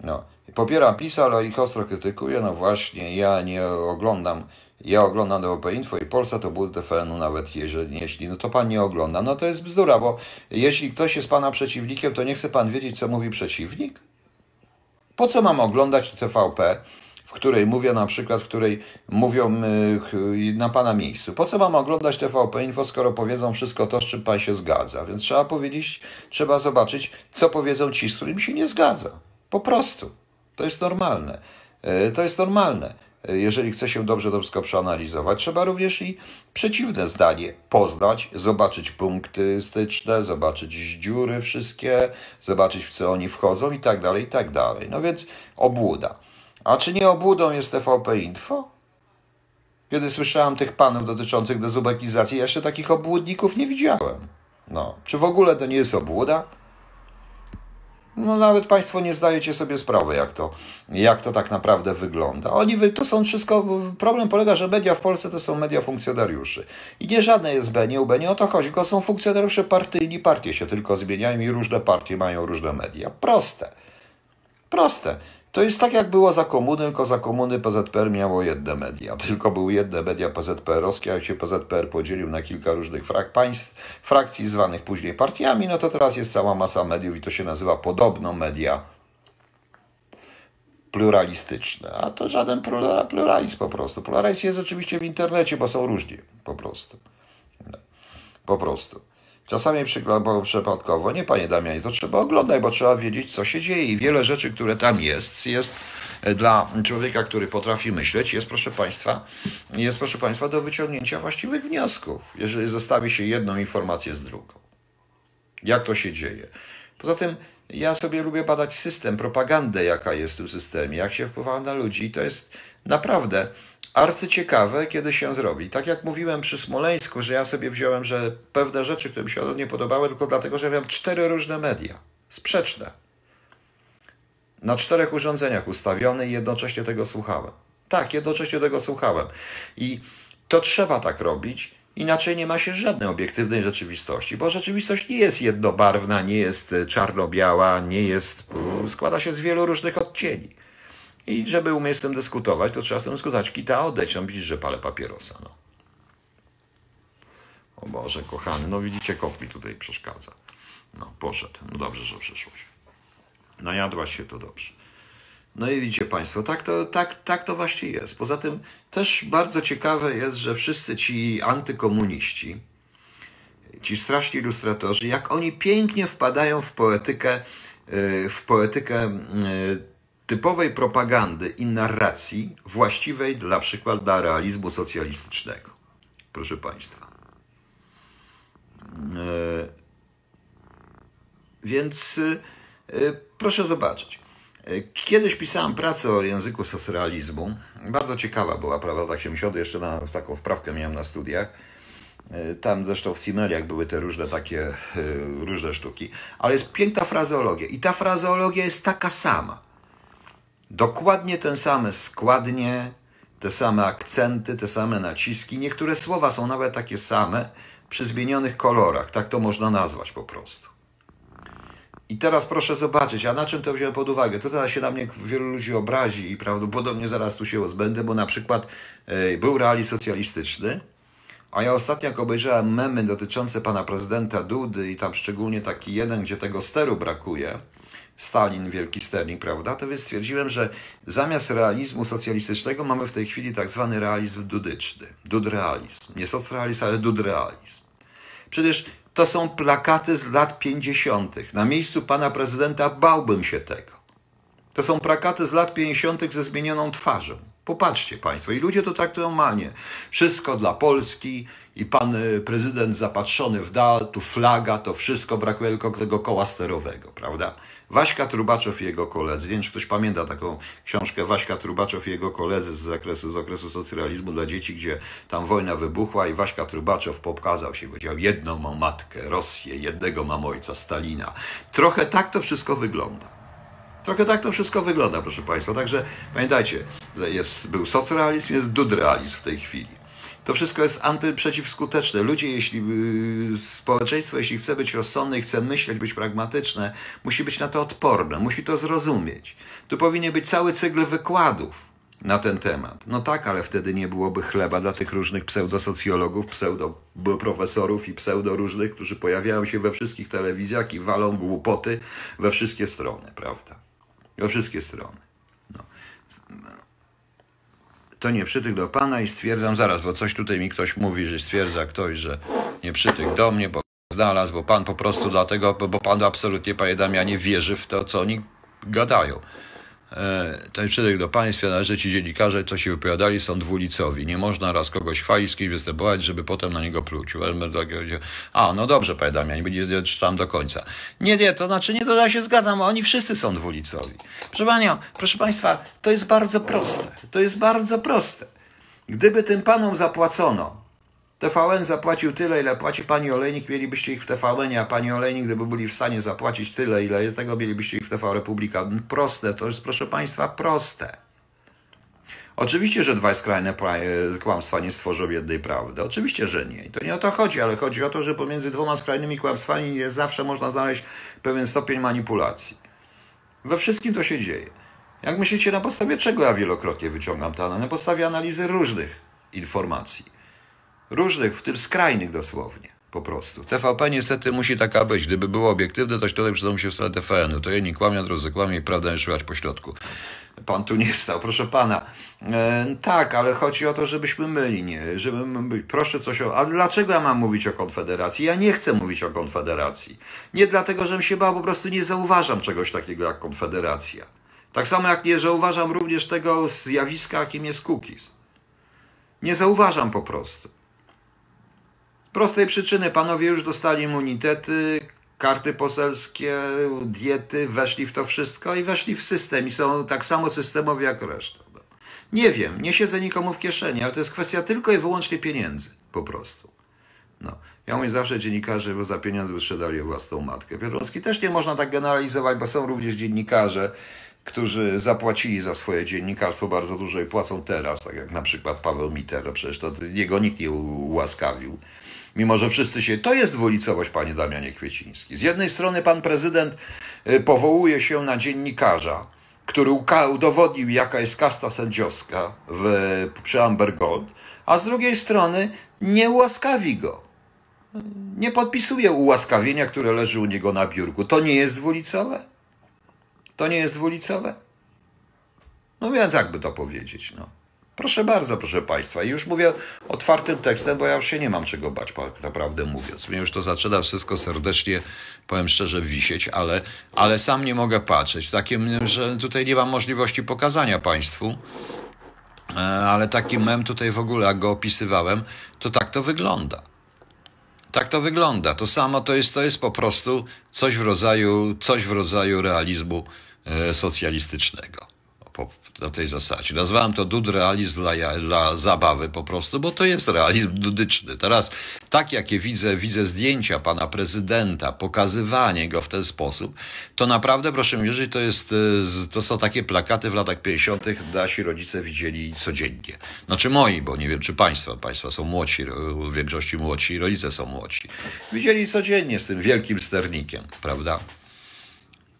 No. Popieram PiS, ale ich ostro krytykuję. No właśnie, ja nie oglądam, ja oglądam DWP Info i Polsa to ból TVN-u nawet jeżeli, jeśli, no to pan nie ogląda. No to jest bzdura, bo jeśli ktoś jest pana przeciwnikiem, to nie chce pan wiedzieć, co mówi przeciwnik? Po co mam oglądać TVP, której mówię na przykład, w której mówią y, na pana miejscu? Po co mam oglądać TVP Info, skoro powiedzą wszystko to, z czym pan się zgadza? Więc trzeba powiedzieć, trzeba zobaczyć, co powiedzą ci, z którymi się nie zgadza. Po prostu. To jest normalne. E, to jest normalne. E, jeżeli chce się dobrze to wszystko przeanalizować, trzeba również i przeciwne zdanie poznać, zobaczyć punkty styczne, zobaczyć dziury wszystkie, zobaczyć w co oni wchodzą i tak dalej, i tak dalej. No więc obłuda. A czy nie obłudą jest TVP Info? Kiedy słyszałem tych panów dotyczących dezubekizacji, ja jeszcze takich obłudników nie widziałem. No. Czy w ogóle to nie jest obłuda? No nawet Państwo nie zdajecie sobie sprawy, jak to, jak to tak naprawdę wygląda. Oni, to są wszystko, problem polega, że media w Polsce to są media funkcjonariuszy. I nie żadne jest B, nie UB, nie o to chodzi, tylko są funkcjonariusze partyjni, partie się tylko zmieniają i różne partie mają różne media. Proste. Proste. To jest tak, jak było za komuny, tylko za komuny PZPR miało jedne media. Tylko były jedne media PZPR-owskie, a jak się PZPR podzielił na kilka różnych frak państw, frakcji zwanych później partiami, no to teraz jest cała masa mediów i to się nazywa podobno media pluralistyczne. A to żaden pluralizm po prostu. Pluralizm jest oczywiście w internecie, bo są różni po prostu. No. Po prostu. Czasami przypadkowo, nie panie Damianie, to trzeba oglądać, bo trzeba wiedzieć, co się dzieje. I wiele rzeczy, które tam jest, jest e, dla człowieka, który potrafi myśleć, jest, proszę państwa, jest, proszę państwa, do wyciągnięcia właściwych wniosków, jeżeli zostawi się jedną informację z drugą. Jak to się dzieje? Poza tym, ja sobie lubię badać system, propagandę, jaka jest w tym systemie, jak się wpływa na ludzi, to jest naprawdę arcyciekawe, kiedy się zrobi. Tak jak mówiłem przy Smoleńsku, że ja sobie wziąłem, że pewne rzeczy, które mi się nie podobały, tylko dlatego, że miałem cztery różne media, sprzeczne. Na czterech urządzeniach ustawione i jednocześnie tego słuchałem. Tak, jednocześnie tego słuchałem. I to trzeba tak robić, inaczej nie ma się żadnej obiektywnej rzeczywistości, bo rzeczywistość nie jest jednobarwna, nie jest czarno-biała, nie jest, składa się z wielu różnych odcieni. I żeby umieć z tym dyskutować, to trzeba z tym dyskutować. Kita odejść, no widzisz, że palę papierosa. No. O Boże, kochany, no widzicie, kot mi tutaj przeszkadza. No, poszedł. No dobrze, że przyszłość. Najadłaś się, to dobrze. No i widzicie Państwo, tak to, tak, tak to właśnie jest. Poza tym też bardzo ciekawe jest, że wszyscy ci antykomuniści, ci straszni ilustratorzy, jak oni pięknie wpadają w poetykę, y, w poetykę y, typowej propagandy i narracji właściwej dla przykład realizmu socjalistycznego. Proszę Państwa. E, więc e, proszę zobaczyć. E, kiedyś pisałem pracę o języku socrealizmu. Bardzo ciekawa była, prawda, tak się siądę, jeszcze na taką wprawkę miałem na studiach. Tam zresztą w Cimeliach były te różne takie, różne sztuki. Ale jest piękna frazeologia. I ta frazeologia jest taka sama. Dokładnie ten same składnie, te same akcenty, te same naciski. Niektóre słowa są nawet takie same przy zmienionych kolorach. Tak to można nazwać po prostu. I teraz proszę zobaczyć, a na czym to wziąłem pod uwagę? To teraz się na mnie wielu ludzi obrazi i prawdopodobnie zaraz tu się rozbędę, bo na przykład yy, był realizm socjalistyczny, a ja ostatnio jak obejrzałem memy dotyczące pana prezydenta Dudy i tam szczególnie taki jeden, gdzie tego steru brakuje, Stalin, wielki sternik, prawda? To więc stwierdziłem, że zamiast realizmu socjalistycznego mamy w tej chwili tak zwany realizm dudyczny. Dudrealizm. Nie socrealizm, ale dudrealizm. Przecież to są plakaty z lat 50. Na miejscu pana prezydenta bałbym się tego. To są plakaty z lat 50. ze zmienioną twarzą. Popatrzcie Państwo, i ludzie to traktują normalnie. Wszystko dla Polski i pan y, prezydent zapatrzony w dal, tu flaga, to wszystko, brakuje tylko tego koła sterowego, prawda? Waśka Trubaczow i jego koledzy. Nie wiem, czy ktoś pamięta taką książkę Waśka Trubaczow i jego koledzy z zakresu, z okresu socrealizmu dla dzieci, gdzie tam wojna wybuchła i Waśka Trubaczow pokazał się, powiedział, jedną mam matkę, Rosję, jednego mam ojca, Stalina. Trochę tak to wszystko wygląda. Trochę tak to wszystko wygląda, proszę Państwa. Także pamiętajcie, Jest, był socrealizm, jest dudrealizm w tej chwili. To wszystko jest antyprzeciwskuteczne. Ludzie, jeśli y, społeczeństwo, jeśli chce być rozsądne i chce myśleć, być pragmatyczne, musi być na to odporne, musi to zrozumieć. Tu powinien być cały cykl wykładów na ten temat. No tak, ale wtedy nie byłoby chleba dla tych różnych pseudosocjologów, pseudoprofesorów i pseudo różnych, którzy pojawiają się we wszystkich telewizjach i walą głupoty we wszystkie strony, prawda? We wszystkie strony. To nie przytyk do Pana i stwierdzam zaraz, bo coś tutaj mi ktoś mówi, że stwierdza ktoś, że nie przytyk do mnie, bo znalazł, bo Pan po prostu dlatego, bo Pan absolutnie, Panie Damianie, wierzy w to, co oni gadają. E, ten przytyk do państwa należy ci dziennikarze, co się wypowiadali, są dwulicowi. Nie można raz kogoś chwalić, kimś występować, żeby potem na niego pluć. A, no dobrze, panie Damian, nie czytam do końca. Nie, nie, to znaczy nie, to ja się zgadzam, oni wszyscy są dwulicowi. Proszę panią, proszę państwa, to jest bardzo proste. To jest bardzo proste. Gdyby tym panom zapłacono TVN zapłacił tyle, ile płaci pani Olejnik, mielibyście ich w TVN, a pani Olejnik, gdyby byli w stanie zapłacić tyle, ile tego, mielibyście ich w TV Republika. Proste, to jest proszę państwa proste. Oczywiście, że dwa skrajne kłamstwa nie stworzą jednej prawdy. Oczywiście, że nie. I to nie o to chodzi, ale chodzi o to, że pomiędzy dwoma skrajnymi kłamstwami jest zawsze można znaleźć pewien stopień manipulacji. We wszystkim to się dzieje. Jak myślicie, na podstawie czego ja wielokrotnie wyciągam to? Na podstawie analizy różnych informacji. Różnych, w tym skrajnych dosłownie. Po prostu. TVP niestety musi taka być. Gdyby było obiektywne, to tutaj przydało się w stronę TVN-u. To jedni kłamią, drudzy kłamią i prawda nie szukać po środku. Pan tu nie stał, proszę pana. E, tak, ale chodzi o to, żebyśmy myli, nie? Żeby proszę coś o. A dlaczego ja mam mówić o Konfederacji? Ja nie chcę mówić o Konfederacji. Nie dlatego, żebym się bał, po prostu nie zauważam czegoś takiego jak Konfederacja. Tak samo jak nie zauważam również tego zjawiska, jakim jest cookies. Nie zauważam po prostu prostej przyczyny panowie już dostali immunitety, karty poselskie, diety, weszli w to wszystko i weszli w system i są tak samo systemowi jak reszta. Nie wiem, nie siedzę nikomu w kieszeni, ale to jest kwestia tylko i wyłącznie pieniędzy, po prostu. No. Ja mówię zawsze dziennikarze, bo za pieniądze wysprzedali własną matkę. Piotrowski też nie można tak generalizować, bo są również dziennikarze, którzy zapłacili za swoje dziennikarstwo bardzo dużo i płacą teraz, tak jak na przykład Paweł Miter, no przecież to jego nikt nie ułaskawił. Mimo, że wszyscy się. To jest dwulicowość, panie Damianie Kwieciński. Z jednej strony pan prezydent y, powołuje się na dziennikarza, który udowodnił, jaka jest kasta sędziowska w, przy Amber Gold, a z drugiej strony nie ułaskawi go. Nie podpisuje ułaskawienia, które leży u niego na biurku. To nie jest dwulicowe? To nie jest dwulicowe? No więc jakby to powiedzieć, no. Proszę bardzo, proszę Państwa. I już mówię otwartym tekstem, bo ja już się nie mam czego bać, naprawdę mówiąc. Mnie już to zaczyna wszystko serdecznie, powiem szczerze, wisieć, ale, ale sam nie mogę patrzeć. Takim, że tutaj nie mam możliwości pokazania Państwu, e, ale taki mem tutaj w ogóle, jak go opisywałem, to tak to wygląda. Tak to wygląda. To samo to jest, to jest po prostu coś w rodzaju, coś w rodzaju realizmu e, socjalistycznego po, na tej zasadzie. Nazwałem to dud realizm dla, dla zabawy po prostu, bo to jest realizm dudyczny. Teraz tak jakie widzę, widzę zdjęcia pana prezydenta, pokazywanie go w ten sposób, to naprawdę proszę mi wierzyć, to, jest, e, to są takie plakaty w latach 50. nasi rodzice widzieli codziennie. Znaczy moi, bo nie wiem czy państwa, państwa są młodsi, w większości młodsi, rodzice są młodsi. Widzieli codziennie z tym wielkim sternikiem, prawda?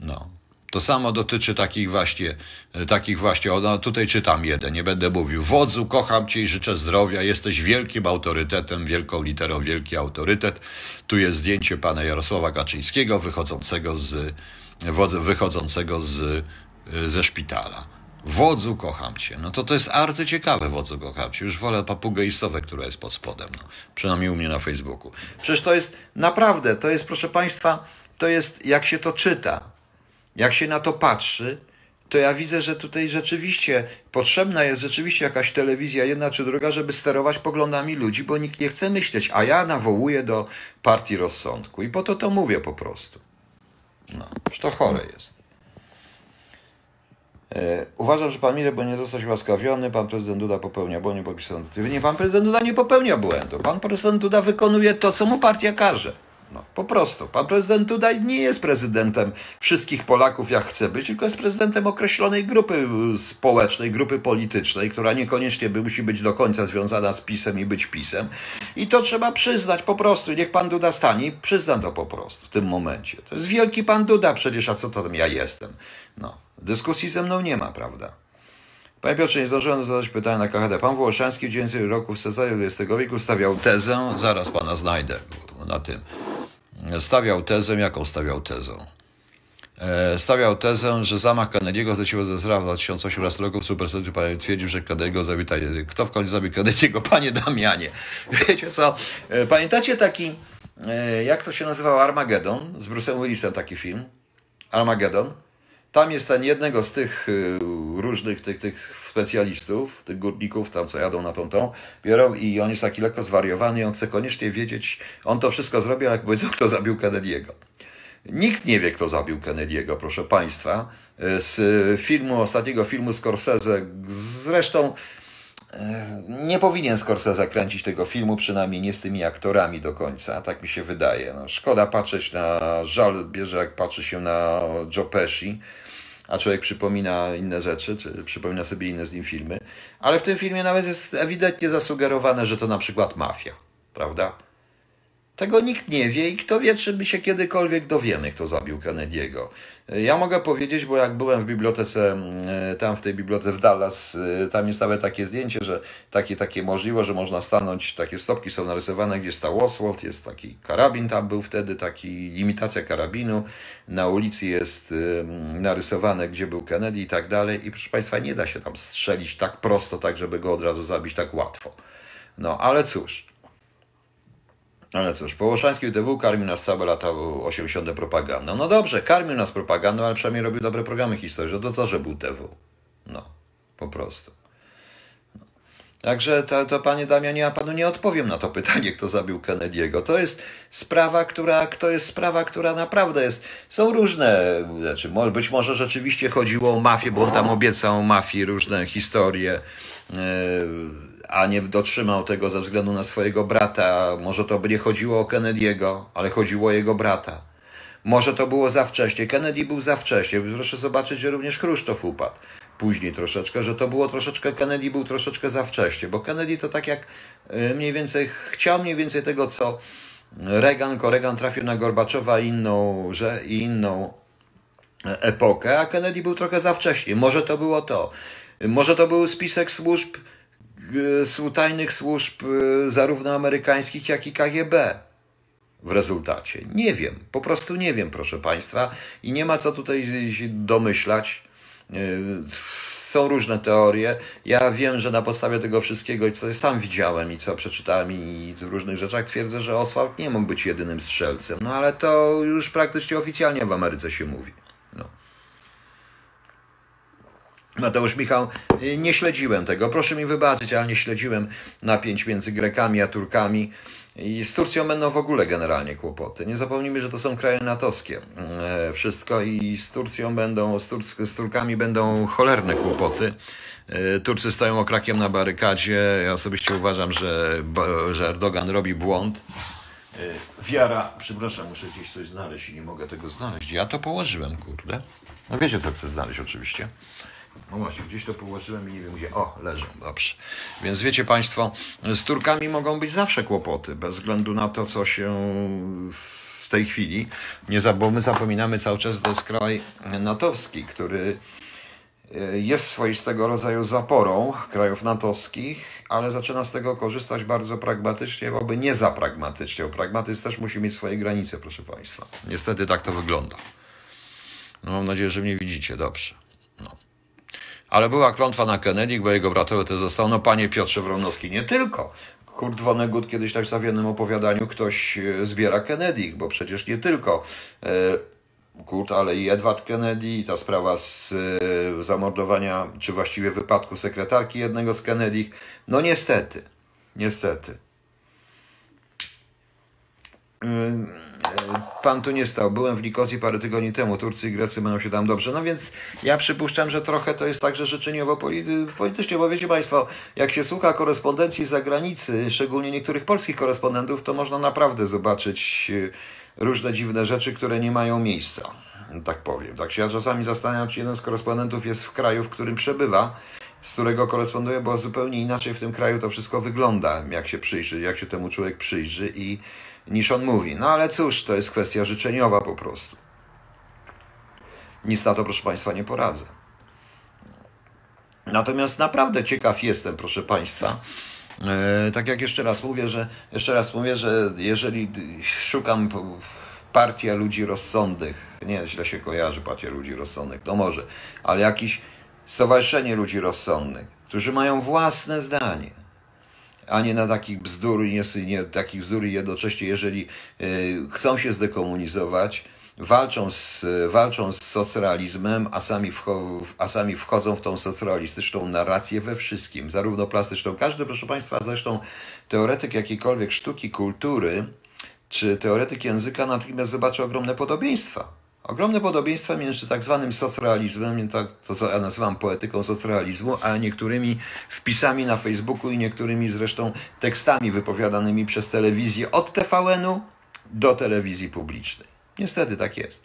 No. To samo dotyczy takich właśnie, e, takich właśnie, no tutaj czytam jeden, nie będę mówił. Wodzu, kocham Cię i życzę zdrowia, jesteś wielkim autorytetem, wielką literą, wielki autorytet. Tu jest zdjęcie pana Jarosława Kaczyńskiego wychodzącego z, wychodzącego z, e, ze szpitala. Wodzu, kocham Cię. No to to jest arcy ciekawe, wodzu, kocham Cię. Już wolę papugę isowe, która jest pod spodem, no. przynajmniej u mnie na Facebooku. Przecież to jest naprawdę, to jest, proszę Państwa, to jest, jak się to czyta, jak się na to patrzy, to ja widzę, że tutaj rzeczywiście potrzebna jest rzeczywiście jakaś telewizja, jedna czy druga, żeby sterować poglądami ludzi, bo nikt nie chce myśleć, a ja nawołuję do partii rozsądku. I po to to mówię po prostu. No, to chore jest. E, uważam, że pan Miller bo nie zostać łaskawiony, pan prezydent Duda popełnia błąd, nie podpisany Nie, pan prezydent Duda nie popełnia błędu. Pan prezydent Duda wykonuje to, co mu partia każe. No, po prostu. Pan prezydent tutaj nie jest prezydentem wszystkich Polaków, jak chce być, tylko jest prezydentem określonej grupy społecznej, grupy politycznej, która niekoniecznie musi być do końca związana z PiSem i być PiSem. I to trzeba przyznać po prostu. Niech pan Duda stanie i przyzna to po prostu w tym momencie. To jest wielki pan Duda przecież, a co to tam ja jestem? No, dyskusji ze mną nie ma, prawda? Panie Piotrze, nie zdążyłem zadać pytania na KHD. Pan Włoszewski w 9 roku w Cezary XX wieku stawiał tezę, zaraz pana znajdę na tym. Stawiał tezę, jaką stawiał tezę? E, stawiał tezę, że zamach Kennedy'ego zleciło ze Izraela w 2018 roku w Supersedy twierdził, że Kennedy'ego zabił. Kto w końcu zabił Kennedy'ego? (laughs) Panie Damianie. Wiecie co? E, pamiętacie taki, e, jak to się nazywał, Armageddon? Z Bruce'em Willisem taki film. Armageddon. Tam jest ten jednego z tych y, różnych tych, tych specjalistów, tych górników, tam co jadą na tą tą, biorą i on jest taki lekko zwariowany on chce koniecznie wiedzieć, on to wszystko zrobi, ale jak powiedzą, kto zabił Kennedy'ego. Nikt nie wie, kto zabił Kennedy'ego, proszę Państwa. Z filmu, ostatniego filmu Scorsese, zresztą nie powinien Scorsese kręcić tego filmu, przynajmniej nie z tymi aktorami do końca, tak mi się wydaje. No, szkoda patrzeć na żal, bierze jak patrzy się na Joe Pesci, a człowiek przypomina inne rzeczy, czy przypomina sobie inne z nim filmy. Ale w tym filmie nawet jest ewidentnie zasugerowane, że to na przykład mafia, prawda? Tego nikt nie wie i kto wie, czy my się kiedykolwiek dowiemy, kto zabił Kennedy'ego. Ja mogę powiedzieć, bo jak byłem w bibliotece, mm, tam w tej bibliotece w Dallas, y, tam jest nawet takie zdjęcie, że takie, takie możliwe, że można stanąć, takie stopki są narysowane, gdzie stał Oswald, jest taki karabin tam był wtedy, taki imitacja karabinu, na ulicy jest narysowane, gdzie był Kennedy i tak dalej i proszę Państwa, nie da się tam strzelić tak prosto, tak żeby go od razu zabić tak łatwo. No, ale cóż, ale cóż, Połoszański UTW karmił nas całe lata 80. propagandą. No dobrze, karmił nas propagandą, ale przynajmniej robił dobre programy historyczne. To co, że był TW? No, po prostu. No. Także to, to, panie Damianie, ja panu nie odpowiem na to pytanie, kto zabił Kennedy'ego. To jest sprawa, która, to jest sprawa, która naprawdę jest. Są różne rzeczy. Być może rzeczywiście chodziło o mafię, bo on tam obiecał mafii różne historie. Yy, a nie dotrzymał tego ze względu na swojego brata. Może to by nie chodziło o Kennedy'ego, ale chodziło o jego brata. Może to było za wcześnie. Kennedy był za wcześnie. Proszę zobaczyć, że również Chruszczow upadł. Później troszeczkę, że to było troszeczkę, Kennedy był troszeczkę za wcześnie, bo Kennedy to tak jak y, mniej więcej, chciał mniej więcej tego, co Reagan, tylko Reagan trafił na Gorbaczowa i inną, że, i inną epokę, a Kennedy był trochę za wcześnie. Może to było to. Może to był spisek służb tajnych służb y, zarówno amerykańskich, jak i KGB w rezultacie. Nie wiem, po prostu nie wiem, proszę Państwa, i nie ma co tutaj się domyślać. Y, są różne teorie. Ja wiem, że na podstawie tego wszystkiego, co sam widziałem i co przeczytałem i w różnych rzeczach, twierdzę, że Oswald nie mógł być jedynym strzelcem. No ale to już praktycznie oficjalnie w Ameryce się mówi. Mateusz Michał, nie śledziłem tego. Proszę mi wybaczyć, ale nie śledziłem napięć między Grekami a Turkami. I z Turcją będą w ogóle generalnie kłopoty. Nie zapomnijmy, że to są kraje natowskie. E, wszystko i z Turcją będą, z, z Turkami będą cholerne kłopoty. E, Turcy stoją okrakiem na barykadzie. Ja osobiście uważam, że, że Erdogan robi błąd. Wiara, przepraszam, muszę gdzieś coś znaleźć i nie mogę tego znaleźć. Ja to położyłem, kurde. No wiecie, co chcę znaleźć oczywiście. No właśnie, gdzieś to położyłem i nie wiem gdzie. O, leżą, dobrze. Więc wiecie Państwo, z Turkami mogą być zawsze kłopoty, bez względu na to, co się w tej chwili, nie, bo my zapominamy cały czas, to jest kraj natowski, który e, jest swoistego rodzaju zaporą krajów natowskich, ale zaczyna z tego korzystać bardzo pragmatycznie, bo nie za pragmatycznie. Bo pragmatyzm też musi mieć swoje granice, proszę Państwa. Niestety tak to wygląda. No mam nadzieję, że mnie widzicie dobrze. Ale była klątwa na Kennedy, bo jego bratowy też został. No panie Piotrze Wronowski, nie tylko. Kurt Vonnegut kiedyś tak w jednym opowiadaniu ktoś e, zbiera Kennedy, bo przecież nie tylko e, Kurt, ale i Edward Kennedy, i ta sprawa z e, zamordowania, czy właściwie wypadku sekretarki jednego z Kennedy. No niestety, niestety. Pan tu nie stał. Byłem w Nikosji parę tygodni temu. Turcy i Grecy mają się tam dobrze. No więc ja przypuszczam, że trochę to jest także życzeniowo politycznie, bo wiecie Państwo, jak się słucha korespondencji z zagranicy, szczególnie niektórych polskich korespondentów, to można naprawdę zobaczyć e, różne dziwne rzeczy, które nie mają miejsca. Tak powiem. Tak się ja czasami zastanawiam, czy jeden z korespondentów jest w kraju, w którym przebywa, z którego koresponduje, bo zupełnie inaczej w tym kraju to wszystko wygląda, jak się przyjrzy, jak się temu człowiek przyjrzy i niż on mówi. No ale cóż, to jest kwestia życzeniowa po prostu. Nic na to, proszę Państwa, nie poradzę. Natomiast naprawdę ciekaw jestem, proszę Państwa. E, tak jak jeszcze raz mówię, że jeszcze raz mówię, że jeżeli szukam partia ludzi rozsądnych, nie, źle się kojarzy partia ludzi rozsądnych, to może, ale jakiś stowarzyszenie ludzi rozsądnych, którzy mają własne zdanie, a nie na takich bzdur nie, nie, takich bzdur i jednocześnie, jeżeli y, chcą się zdekomunizować, walczą z, walczą z socrealizmem, a sami, wcho, a sami wchodzą w tą socrealistyczną narrację we wszystkim, zarówno plastyczną. Każdy, proszę Państwa, zresztą teoretyk jakiejkolwiek sztuki, kultury, czy teoretyk języka natychmiast zobaczy ogromne podobieństwa Ogromne podobieństwa między tak zwanym socrealizmem, tak, to co ja nazywam poetyką socrealizmu, a niektórymi wpisami na Facebooku i niektórymi zresztą tekstami wypowiadanymi przez telewizję od TVN-u do telewizji publicznej. Niestety tak jest.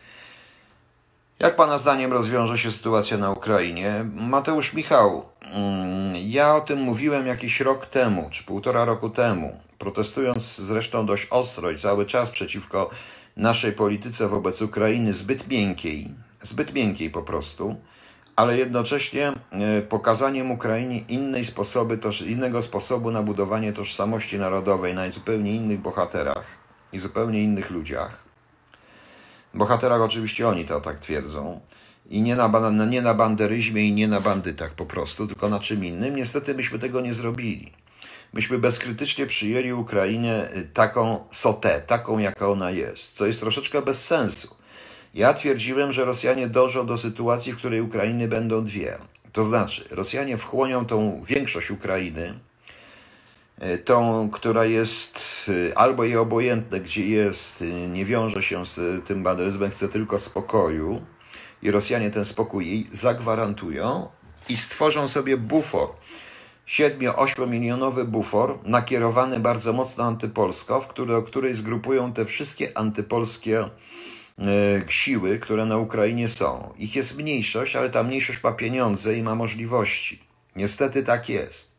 Jak Pana zdaniem rozwiąże się sytuacja na Ukrainie? Mateusz Michał, mm, ja o tym mówiłem jakiś rok temu, czy półtora roku temu, protestując zresztą dość ostro i cały czas przeciwko naszej polityce wobec Ukrainy zbyt miękkiej, zbyt miękkiej po prostu, ale jednocześnie e, pokazaniem Ukrainie innej sposoby, innego sposobu na budowanie tożsamości narodowej na zupełnie innych bohaterach i zupełnie innych ludziach. Bohaterach oczywiście oni to tak twierdzą. I nie na, nie na banderyzmie i nie na bandytach po prostu, tylko na czym innym. Niestety byśmy tego nie zrobili myśmy bezkrytycznie przyjęli Ukrainę y, taką sotę, taką jaka ona jest, co jest troszeczkę bez sensu. Ja twierdziłem, że Rosjanie dążą do sytuacji, w której Ukrainy będą dwie. To znaczy, Rosjanie wchłonią tą większość Ukrainy, y, tą, która jest y, albo jej obojętne, gdzie jest, nie wiąże się z tym banderyzmem, chce tylko spokoju, i Rosjanie ten spokój jej zagwarantują i stworzą sobie bufor 7-8 milionowy bufor nakierowany bardzo mocno antypolsko, w który, której zgrupują te wszystkie antypolskie e, siły, które na Ukrainie są. Ich jest mniejszość, ale ta mniejszość ma pieniądze i ma możliwości. Niestety tak jest.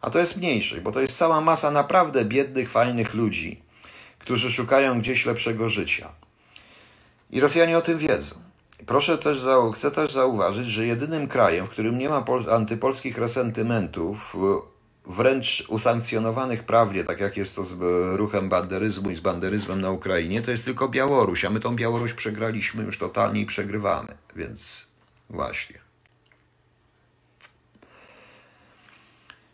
A to jest mniejszość, bo to jest cała masa naprawdę biednych, fajnych ludzi, którzy szukają gdzieś lepszego życia. I Rosjanie o tym wiedzą. Proszę też, chcę też zauważyć, że jedynym krajem, w którym nie ma antypolskich resentymentów, wręcz usankcjonowanych prawnie, tak jak jest to z ruchem banderyzmu i z banderyzmem na Ukrainie, to jest tylko Białoruś, a my tą Białoruś przegraliśmy już totalnie i przegrywamy, więc właśnie.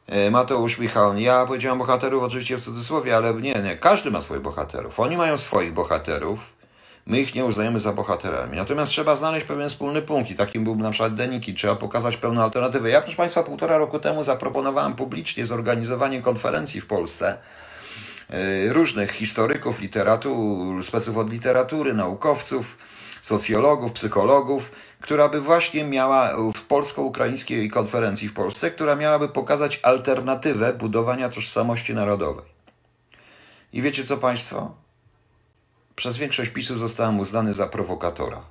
E, Mateusz Michał, ja powiedziałem bohaterów oczywiście w cudzysłowie, ale nie, nie, każdy ma swoich bohaterów. Oni mają swoich bohaterów My ich nie uznajemy za bohaterami. Natomiast trzeba znaleźć pewien wspólny punkt i takim byłby na przykład Deniki. Trzeba pokazać pełne alternatywy. Ja, proszę Państwa, półtora roku temu zaproponowałem publicznie zorganizowanie konferencji w Polsce y, różnych historyków, literatur, speców od literatury, naukowców, socjologów, psychologów, która by właśnie miała w polsko-ukraińskiej konferencji w Polsce, która miałaby pokazać alternatywę budowania tożsamości narodowej. I wiecie co Państwo? Przez większość PiSu zostałem uznany za prowokatora.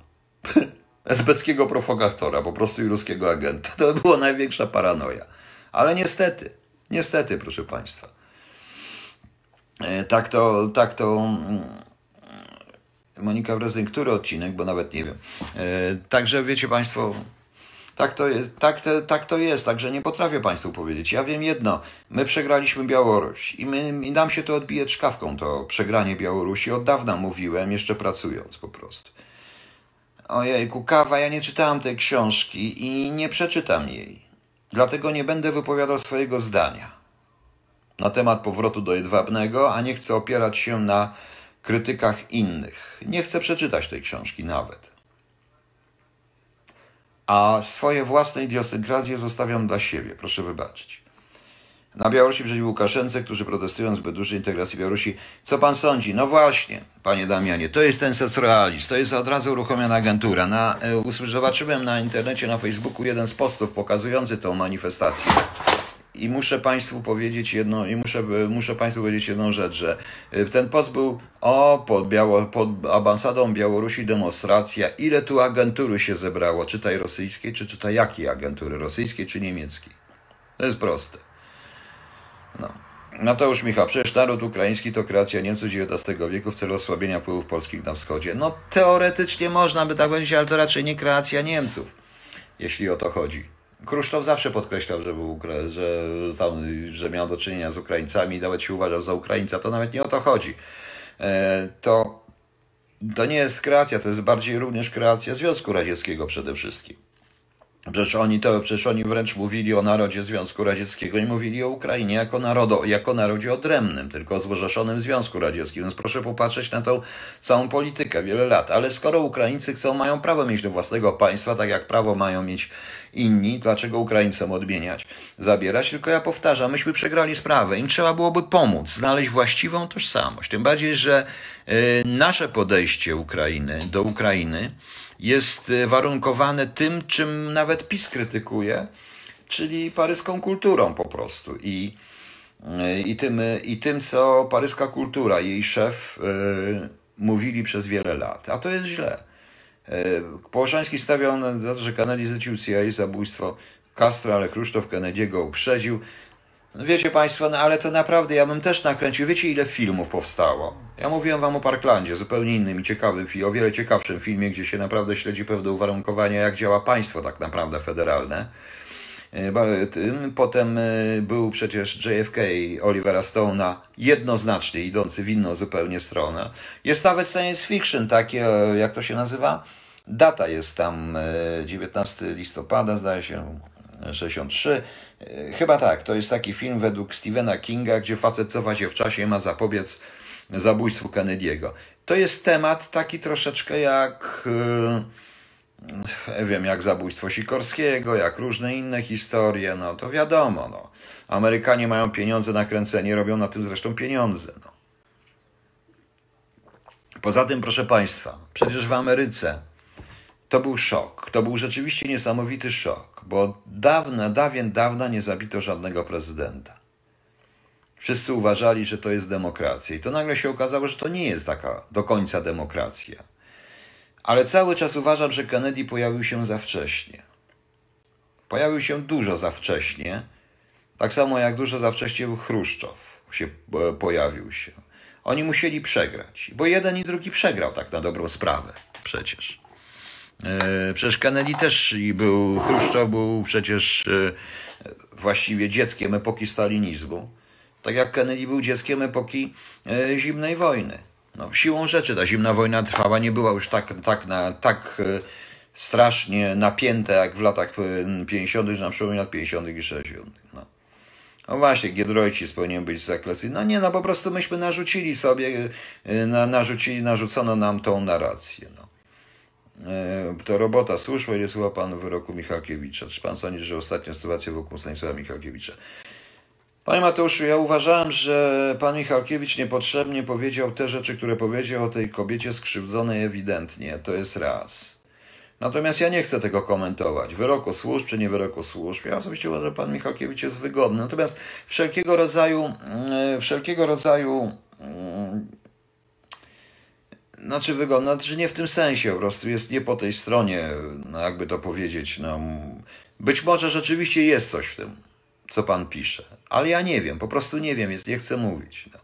(laughs) Esbeckiego prowokatora, po prostu i ruskiego agenta. To była największa paranoja. Ale niestety, niestety, proszę Państwa. E, tak to, tak to. Mm, Monika Brezyn, który odcinek, bo nawet nie wiem. E, także wiecie Państwo, tak to, tak, to, tak to jest, także nie potrafię Państwu powiedzieć. Ja wiem jedno, my przegraliśmy Białoruś i, my, i nam się to odbije czkawką, to przegranie Białorusi. Od dawna mówiłem, jeszcze pracując po prostu. Ojejku, kawa, ja nie czytałam tej książki i nie przeczytam jej. Dlatego nie będę wypowiadał swojego zdania na temat powrotu do Jedwabnego, a nie chcę opierać się na krytykach innych. Nie chcę przeczytać tej książki nawet a swoje własne idiosynkrazje zostawiam dla siebie, proszę wybaczyć. na Białorusi przeciw Łukaszence, którzy protestują zbyt dużej integracji Białorusi. Co pan sądzi? No właśnie, panie Damianie, to jest ten socrealizm, to jest od razu uruchomiona agentura. Na, e, zobaczyłem na internecie, na Facebooku jeden z postów pokazujący tą manifestację. I muszę Państwu powiedzieć jedno, i muszę, muszę Państwu powiedzieć jedną rzecz, że e, ten post był o pod, Biało, pod ambasadą Białorusi demonstracja. Ile tu agentury się zebrało? Czytaj rosyjskiej, czy czytaj jakiej agentury? Rosyjskiej czy niemieckiej? To jest proste. No. Mateusz Michał, przecież naród ukraiński to kreacja Niemców XIX wieku w celu osłabienia wpływów polskich na wschodzie. No teoretycznie można by tak powiedzieć, ale to raczej nie kreacja Niemców, jeśli o to chodzi. Krusztow zawsze podkreślał, że, był, że, tam, że miał do czynienia z Ukraińcami i nawet się uważał za Ukraińca. To nawet nie o to chodzi. E, to, to nie jest kreacja, to jest bardziej również kreacja Związku Radzieckiego przede wszystkim. Przecież oni, to, przecież oni wręcz mówili o narodzie Związku Radzieckiego i mówili o Ukrainie jako, narodo, jako narodzie odrębnym, tylko w Związku Radzieckim. Więc proszę popatrzeć na tą całą politykę wiele lat. Ale skoro Ukraińcy chcą, mają prawo mieć do własnego państwa, tak jak prawo mają mieć inni, dlaczego Ukraińcom odmieniać, zabierać? Tylko ja powtarzam, myśmy przegrali sprawę. Im trzeba byłoby pomóc, znaleźć właściwą tożsamość. Tym bardziej, że y, nasze podejście Ukrainy do Ukrainy jest e, warunkowane tym, czym nawet PiS krytykuje, czyli paryską kulturą po prostu. I, e, i, tym, i tym, co paryska kultura, jej szef mówili przez wiele lat. A to jest źle. Yy, Połoszański stawiał na to, że zlecił CIA zabójstwo Castro, ale Krusztow Kennedy'ego uprzedził. No wiecie Państwo, no ale to naprawdę ja bym też nakręcił. Wiecie, ile filmów powstało? Ja mówiłem Wam o Parklandzie, zupełnie innym i ciekawym, o wiele ciekawszym filmie, gdzie się naprawdę śledzi pewne uwarunkowania, jak działa państwo tak naprawdę federalne. E, potem e, był przecież JFK Olivera Stone'a, jednoznacznie idący w inną zupełnie stronę. Jest nawet science fiction, takie, e, jak to się nazywa? Data jest tam 19 listopada, zdaje się, 63. Chyba tak, to jest taki film według Stephena Kinga, gdzie facet cofa się w czasie ma zapobiec zabójstwu Kennedy'ego. To jest temat taki troszeczkę jak nie wiem, jak zabójstwo Sikorskiego, jak różne inne historie, no to wiadomo, no. Amerykanie mają pieniądze na kręcenie, robią na tym zresztą pieniądze, no. Poza tym, proszę Państwa, przecież w Ameryce to był szok. To był rzeczywiście niesamowity szok, bo dawna, dawien dawna nie zabito żadnego prezydenta. Wszyscy uważali, że to jest demokracja. I to nagle się okazało, że to nie jest taka do końca demokracja. Ale cały czas uważam, że Kennedy pojawił się za wcześnie. Pojawił się dużo za wcześnie. Tak samo jak dużo za wcześnie Chruszczow się e, pojawił się. Oni musieli przegrać, bo jeden i drugi przegrał tak na dobrą sprawę przecież. E, przecież Kennedy też był, Chruszczow był przecież e, właściwie dzieckiem epoki stalinizmu. Tak jak Kennedy był dzieckiem epoki e, zimnej wojny. No, siłą rzeczy ta zimna wojna trwała, nie była już tak, tak, na, tak strasznie napięta jak w latach 50., na przełomie lat 50. i 60. No. No właśnie, Giedroycis powinien być zaklasy. No nie, no po prostu myśmy narzucili sobie, na, narzucili, narzucono nam tą narrację. No. E, to robota słuszła, ile słucha pan wyroku Michalkiewicza. Czy pan sądzi, że ostatnia sytuacja wokół Stanisława Michalkiewicza? Panie Mateuszu, ja uważałem, że pan Michalkiewicz niepotrzebnie powiedział te rzeczy, które powiedział o tej kobiecie skrzywdzonej ewidentnie. To jest raz. Natomiast ja nie chcę tego komentować. Wyroku służb czy nie wyroku służb. Ja osobiście uważam, że pan Michalkiewicz jest wygodny. Natomiast wszelkiego rodzaju, mm, wszelkiego rodzaju mm, znaczy wygodna, znaczy nie w tym sensie, po prostu jest nie po tej stronie, no jakby to powiedzieć. No, być może rzeczywiście jest coś w tym, co pan pisze, ale ja nie wiem, po prostu nie wiem, jest, nie chcę mówić. No.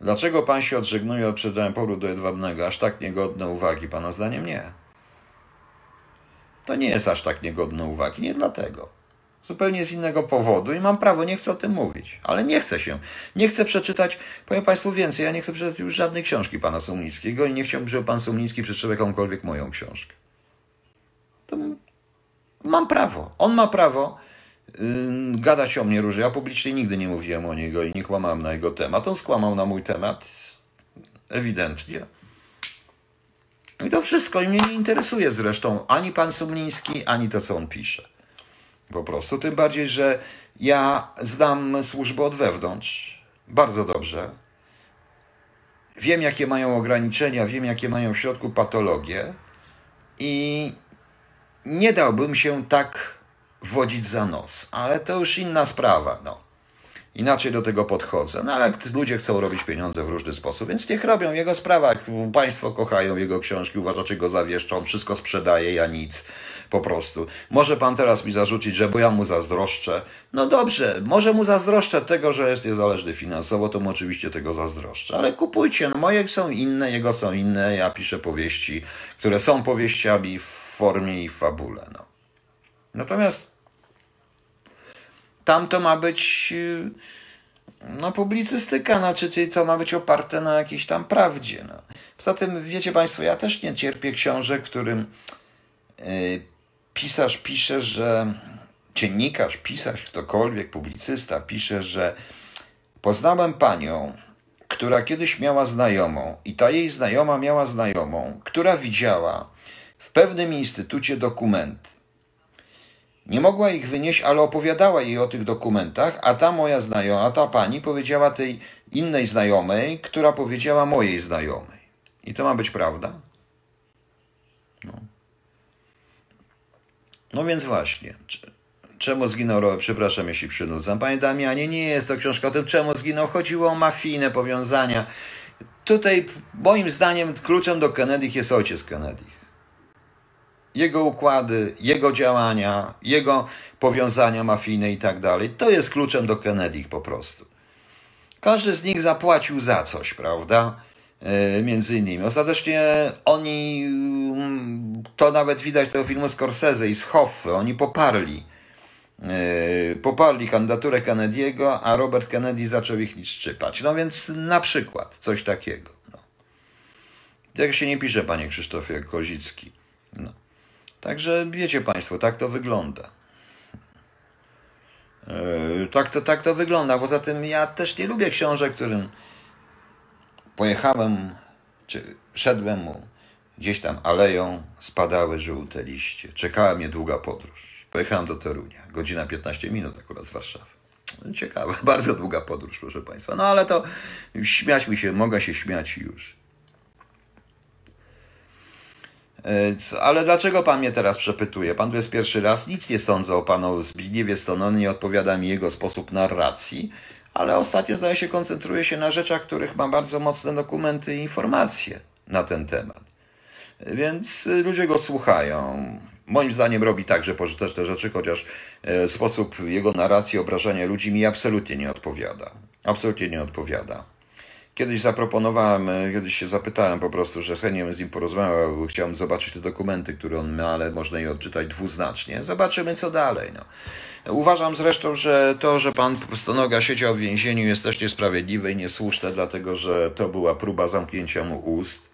Dlaczego pan się odżegnuje od przedania powrót do Jedwabnego? Aż tak niegodne uwagi, pana zdaniem nie. To nie jest aż tak niegodne uwagi, nie dlatego zupełnie z innego powodu i mam prawo, nie chcę o tym mówić, ale nie chcę się. Nie chcę przeczytać, powiem Państwu więcej, ja nie chcę przeczytać już żadnej książki pana Sumnickiego i nie chciałbym, żeby pan Sumnicki przeczytał jakąkolwiek moją książkę. To mam prawo. On ma prawo yy, gadać o mnie różnie. Ja publicznie nigdy nie mówiłem o niego i nie kłamałem na jego temat. On skłamał na mój temat, ewidentnie. I to wszystko i mnie nie interesuje zresztą ani pan Sumliński, ani to, co on pisze. Po prostu. Tym bardziej, że ja znam służbę od wewnątrz bardzo dobrze. Wiem, jakie mają ograniczenia, wiem, jakie mają w środku patologie i nie dałbym się tak wodzić za nos, ale to już inna sprawa. No. Inaczej do tego podchodzę. No ale ludzie chcą robić pieniądze w różny sposób, więc niech robią jego sprawa. Państwo kochają jego książki, uważacie go za wieszczą, wszystko sprzedaje, ja nic. Po prostu. Może pan teraz mi zarzucić, że bo ja mu zazdroszczę. No dobrze, może mu zazdroszczę tego, że jest niezależny finansowo, to mu oczywiście tego zazdroszczę. Ale kupujcie, no moje są inne, jego są inne. Ja piszę powieści, które są powieściami w formie i w fabule. No. Natomiast tam to ma być y, no, publicystyka, znaczy, to ma być oparte na jakiejś tam prawdzie. No. Poza tym, wiecie Państwo, ja też nie cierpię książek, którym yy, pisarz pisze, że dziennikarz, pisarz, ktokolwiek, publicysta pisze, że poznałem panią, która kiedyś miała znajomą i ta jej znajoma miała znajomą, która widziała w pewnym instytucie dokumenty. Nie mogła ich wynieść, ale opowiadała jej o tych dokumentach, a ta moja znajoma, ta pani powiedziała tej innej znajomej, która powiedziała mojej znajomej. I to ma być prawda? No. No więc właśnie. Czemu zginął, przepraszam jeśli przynudzam. Panie Damianie, nie jest to książka o tym, czemu zginął. Chodziło o mafijne powiązania. Tutaj moim zdaniem kluczem do Kennedy jest ojciec Kennedy. Jego układy, jego działania, jego powiązania mafijne i tak dalej. To jest kluczem do Kennedy po prostu. Każdy z nich zapłacił za coś, prawda? E, między innymi. Ostatecznie oni, mm, to nawet widać tego filmu Scorsese i z Hoffy, oni poparli e, poparli kandydaturę Kennedy'ego, a Robert Kennedy zaczął ich szczypać. No więc na przykład coś takiego. No. Jak się nie pisze, panie Krzysztofie Kozicki. No. Także wiecie państwo, tak to wygląda. E, tak to, tak to wygląda. Poza tym ja też nie lubię książek, którym Pojechałem, czy szedłem mu gdzieś tam aleją, spadały żółte liście. Czekała mnie długa podróż. Pojechałem do Torunia. Godzina 15 minut akurat z Warszawy. Ciekawe, (laughs) bardzo długa podróż, proszę Państwa. No ale to śmiać mi się, mogę się śmiać już. E, ale dlaczego pan mnie teraz przepytuje? Pan tu jest pierwszy raz, nic nie sądzę o panu Zbigniewie Stononie, nie odpowiada mi jego sposób narracji ale ostatnio zdaje się koncentruje się na rzeczach, których ma bardzo mocne dokumenty i informacje na ten temat. Więc ludzie go słuchają. Moim zdaniem robi także pożyteczne rzeczy, chociaż e, sposób jego narracji, obrażania ludzi mi absolutnie nie odpowiada. Absolutnie nie odpowiada. Kiedyś zaproponowałem, e, kiedyś się zapytałem po prostu, że chętnie z nim porozmawiał, chciałem zobaczyć te dokumenty, które on ma, ale można je odczytać dwuznacznie. Zobaczymy, co dalej. No. Uważam zresztą, że to, że pan Stonoga siedział w więzieniu jest też niesprawiedliwe i niesłuszne, dlatego że to była próba zamknięcia mu ust.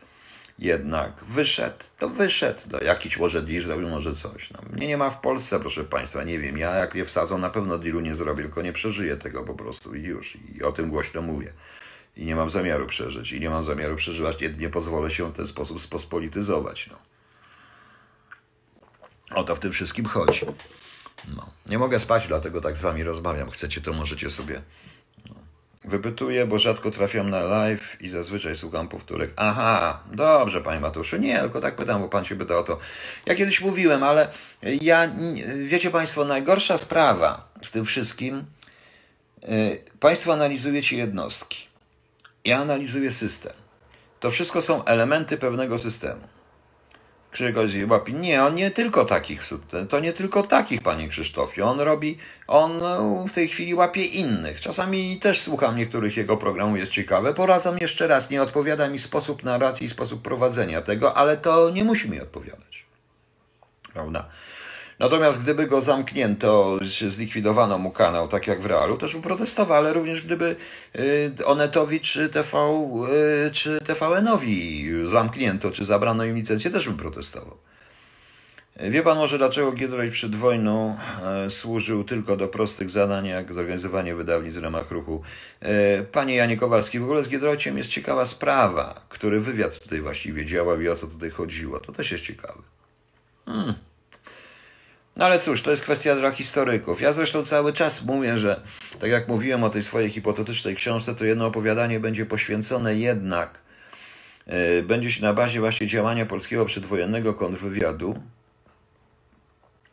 Jednak wyszedł, to wyszedł. No, jakiś może deal zrobił, może coś. No, mnie nie ma w Polsce, proszę państwa, nie wiem. Ja jak je wsadzą, na pewno dealu nie zrobię, tylko nie przeżyję tego po prostu i już. I o tym głośno mówię. I nie mam zamiaru przeżyć. I nie mam zamiaru przeżywać, nie, nie pozwolę się w ten sposób spospolityzować. No. O to w tym wszystkim chodzi. No. Nie mogę spać, dlatego tak z wami rozmawiam. Chcecie, to możecie sobie. No. Wypytuję, bo rzadko trafiam na live i zazwyczaj słucham powtórek. Aha, dobrze, panie Matuszu. Nie, tylko tak pytam, bo pan się pyta o to. Ja kiedyś mówiłem, ale ja, wiecie państwo, najgorsza sprawa w tym wszystkim, yy, państwo analizujecie jednostki. Ja analizuję system. To wszystko są elementy pewnego systemu. Krzyżgoś łapi. Nie, on nie tylko takich, to nie tylko takich, panie Krzysztofie. On robi, on no, w tej chwili łapie innych. Czasami też słucham niektórych jego programów, jest ciekawe. Poradzam jeszcze raz, nie odpowiada mi sposób narracji i sposób prowadzenia tego, ale to nie musi mi odpowiadać. Prawda? Natomiast gdyby go zamknięto, zlikwidowano mu kanał, tak jak w Realu, też by protestował, ale również gdyby y, Onetowi czy, TV, y, czy TVN-owi zamknięto, czy zabrano im licencję, też by protestował. Wie pan może, dlaczego Giedroyć przed wojną e, służył tylko do prostych zadań, jak zorganizowanie wydawnictw w ramach ruchu? Panie Janie Kowalski, w ogóle z Giedroyciem jest ciekawa sprawa, który wywiad tutaj właściwie działał i o co tutaj chodziło. To też jest ciekawe. Hmm. No ale cóż, to jest kwestia dla historyków. Ja zresztą cały czas mówię, że tak jak mówiłem o tej swojej hipotetycznej książce, to jedno opowiadanie będzie poświęcone jednak, yy, będzie się na bazie właśnie działania polskiego przedwojennego kontrwywiadu,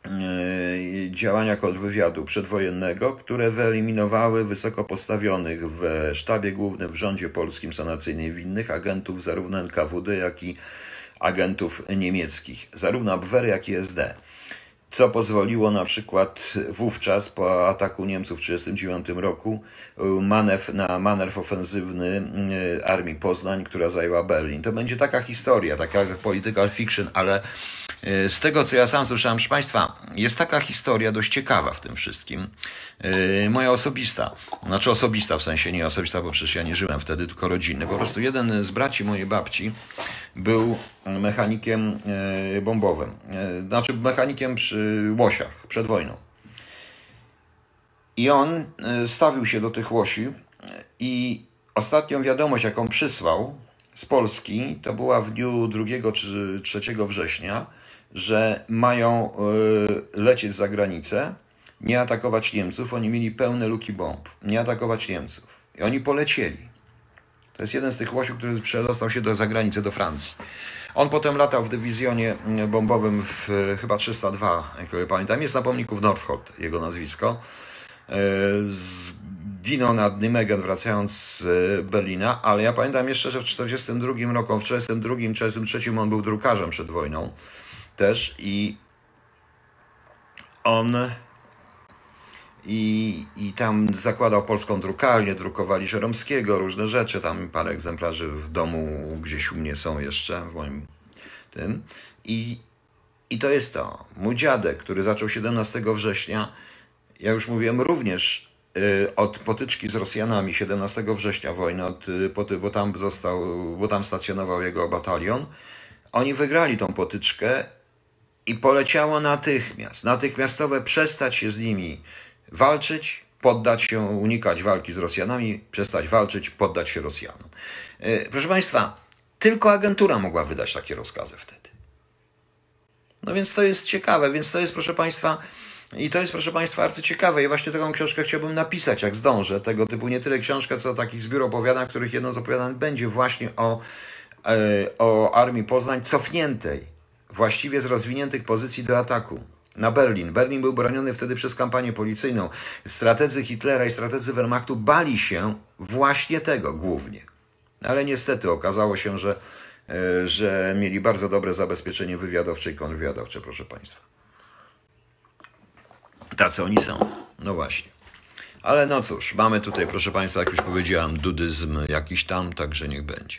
yy, działania kontrwywiadu przedwojennego, które wyeliminowały wysoko postawionych w sztabie głównym w rządzie polskim sanacyjnym winnych agentów zarówno NKWD, jak i agentów niemieckich, zarówno Abwehr, jak i SD co pozwoliło na przykład wówczas po ataku Niemców w 1939 roku manewr, na manewr ofensywny y, Armii Poznań, która zajęła Berlin. To będzie taka historia, taka political fiction, ale y, z tego, co ja sam słyszałem, proszę Państwa, jest taka historia dość ciekawa w tym wszystkim. Y, moja osobista, znaczy osobista w sensie nie osobista, bo przecież ja nie żyłem wtedy, tylko rodzinny. Po prostu jeden z braci mojej babci był mechanikiem e, bombowym, e, znaczy mechanikiem przy łosiach przed wojną. I on e, stawił się do tych łosi i ostatnią wiadomość, jaką przysłał z Polski, to była w dniu 2 czy 3 września, że mają lecieć za granicę, nie atakować Niemców. Oni mieli pełne luki bomb, nie atakować Niemców. I oni polecieli. To jest jeden z tych łosiów, który przedostał się do zagranicy, do Francji. On potem latał w dywizjonie bombowym w chyba 302, jak pamiętam. Jest na pomniku w Nordholt, jego nazwisko. Zginął nad Nymegen wracając z Berlina, ale ja pamiętam jeszcze, że w 1942 roku, w 1942, 1943 on był drukarzem przed wojną też i on i, i tam zakładał polską drukarnię, drukowali Żeromskiego, różne rzeczy, tam parę egzemplarzy w domu gdzieś u mnie są jeszcze, w moim tym. I, i to jest to. Mój dziadek, który zaczął 17 września, ja już mówiłem również y, od potyczki z Rosjanami 17 września wojny, od, y, bo tam został, bo tam stacjonował jego batalion. Oni wygrali tą potyczkę i poleciało natychmiast, natychmiastowe przestać się z nimi walczyć, poddać się, unikać walki z Rosjanami, przestać walczyć, poddać się Rosjanom. E, proszę Państwa, tylko agentura mogła wydać takie rozkazy wtedy. No więc to jest ciekawe, więc to jest, proszę Państwa, i to jest, proszę Państwa, arcyciekawe. I właśnie taką książkę chciałbym napisać, jak zdążę. Tego typu nie tyle książkę, co takich zbiór opowiadań, których jedno z opowiadań będzie właśnie o, e, o Armii Poznań cofniętej, właściwie z rozwiniętych pozycji do ataku na Berlin. Berlin był broniony wtedy przez kampanię policyjną. Strategzy Hitlera i strategzy Wehrmachtu bali się właśnie tego głównie. Ale niestety okazało się, że, e, że mieli bardzo dobre zabezpieczenie wywiadowcze i kontrwywiadowcze, proszę Państwa. Tacy oni są. No właśnie. Ale no cóż, mamy tutaj, proszę Państwa, jak już powiedziałem, dudyzm jakiś tam, także niech będzie.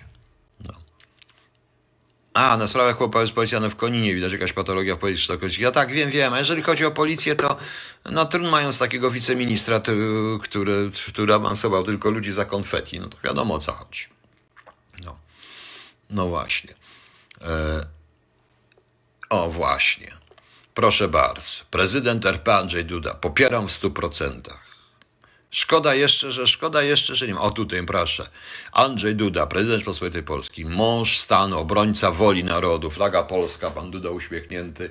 A, na sprawach chłopa jest policjany w Koninie, widać jakaś patologia w policji. Ja tak wiem, wiem. A jeżeli chodzi o policję, to no trudno mając takiego wiceministra, który, który awansował tylko ludzi za konfetti, no to wiadomo o co chodzi. No, no właśnie. E... O, właśnie. Proszę bardzo. Prezydent RP Andrzej Duda. Popieram w stu procentach. Szkoda jeszcze, że szkoda jeszcze, że nie ma. O tutaj proszę. Andrzej Duda, prezydent Pospolitej Polski, mąż stanu, obrońca woli narodu, flaga polska, pan Duda uśmiechnięty,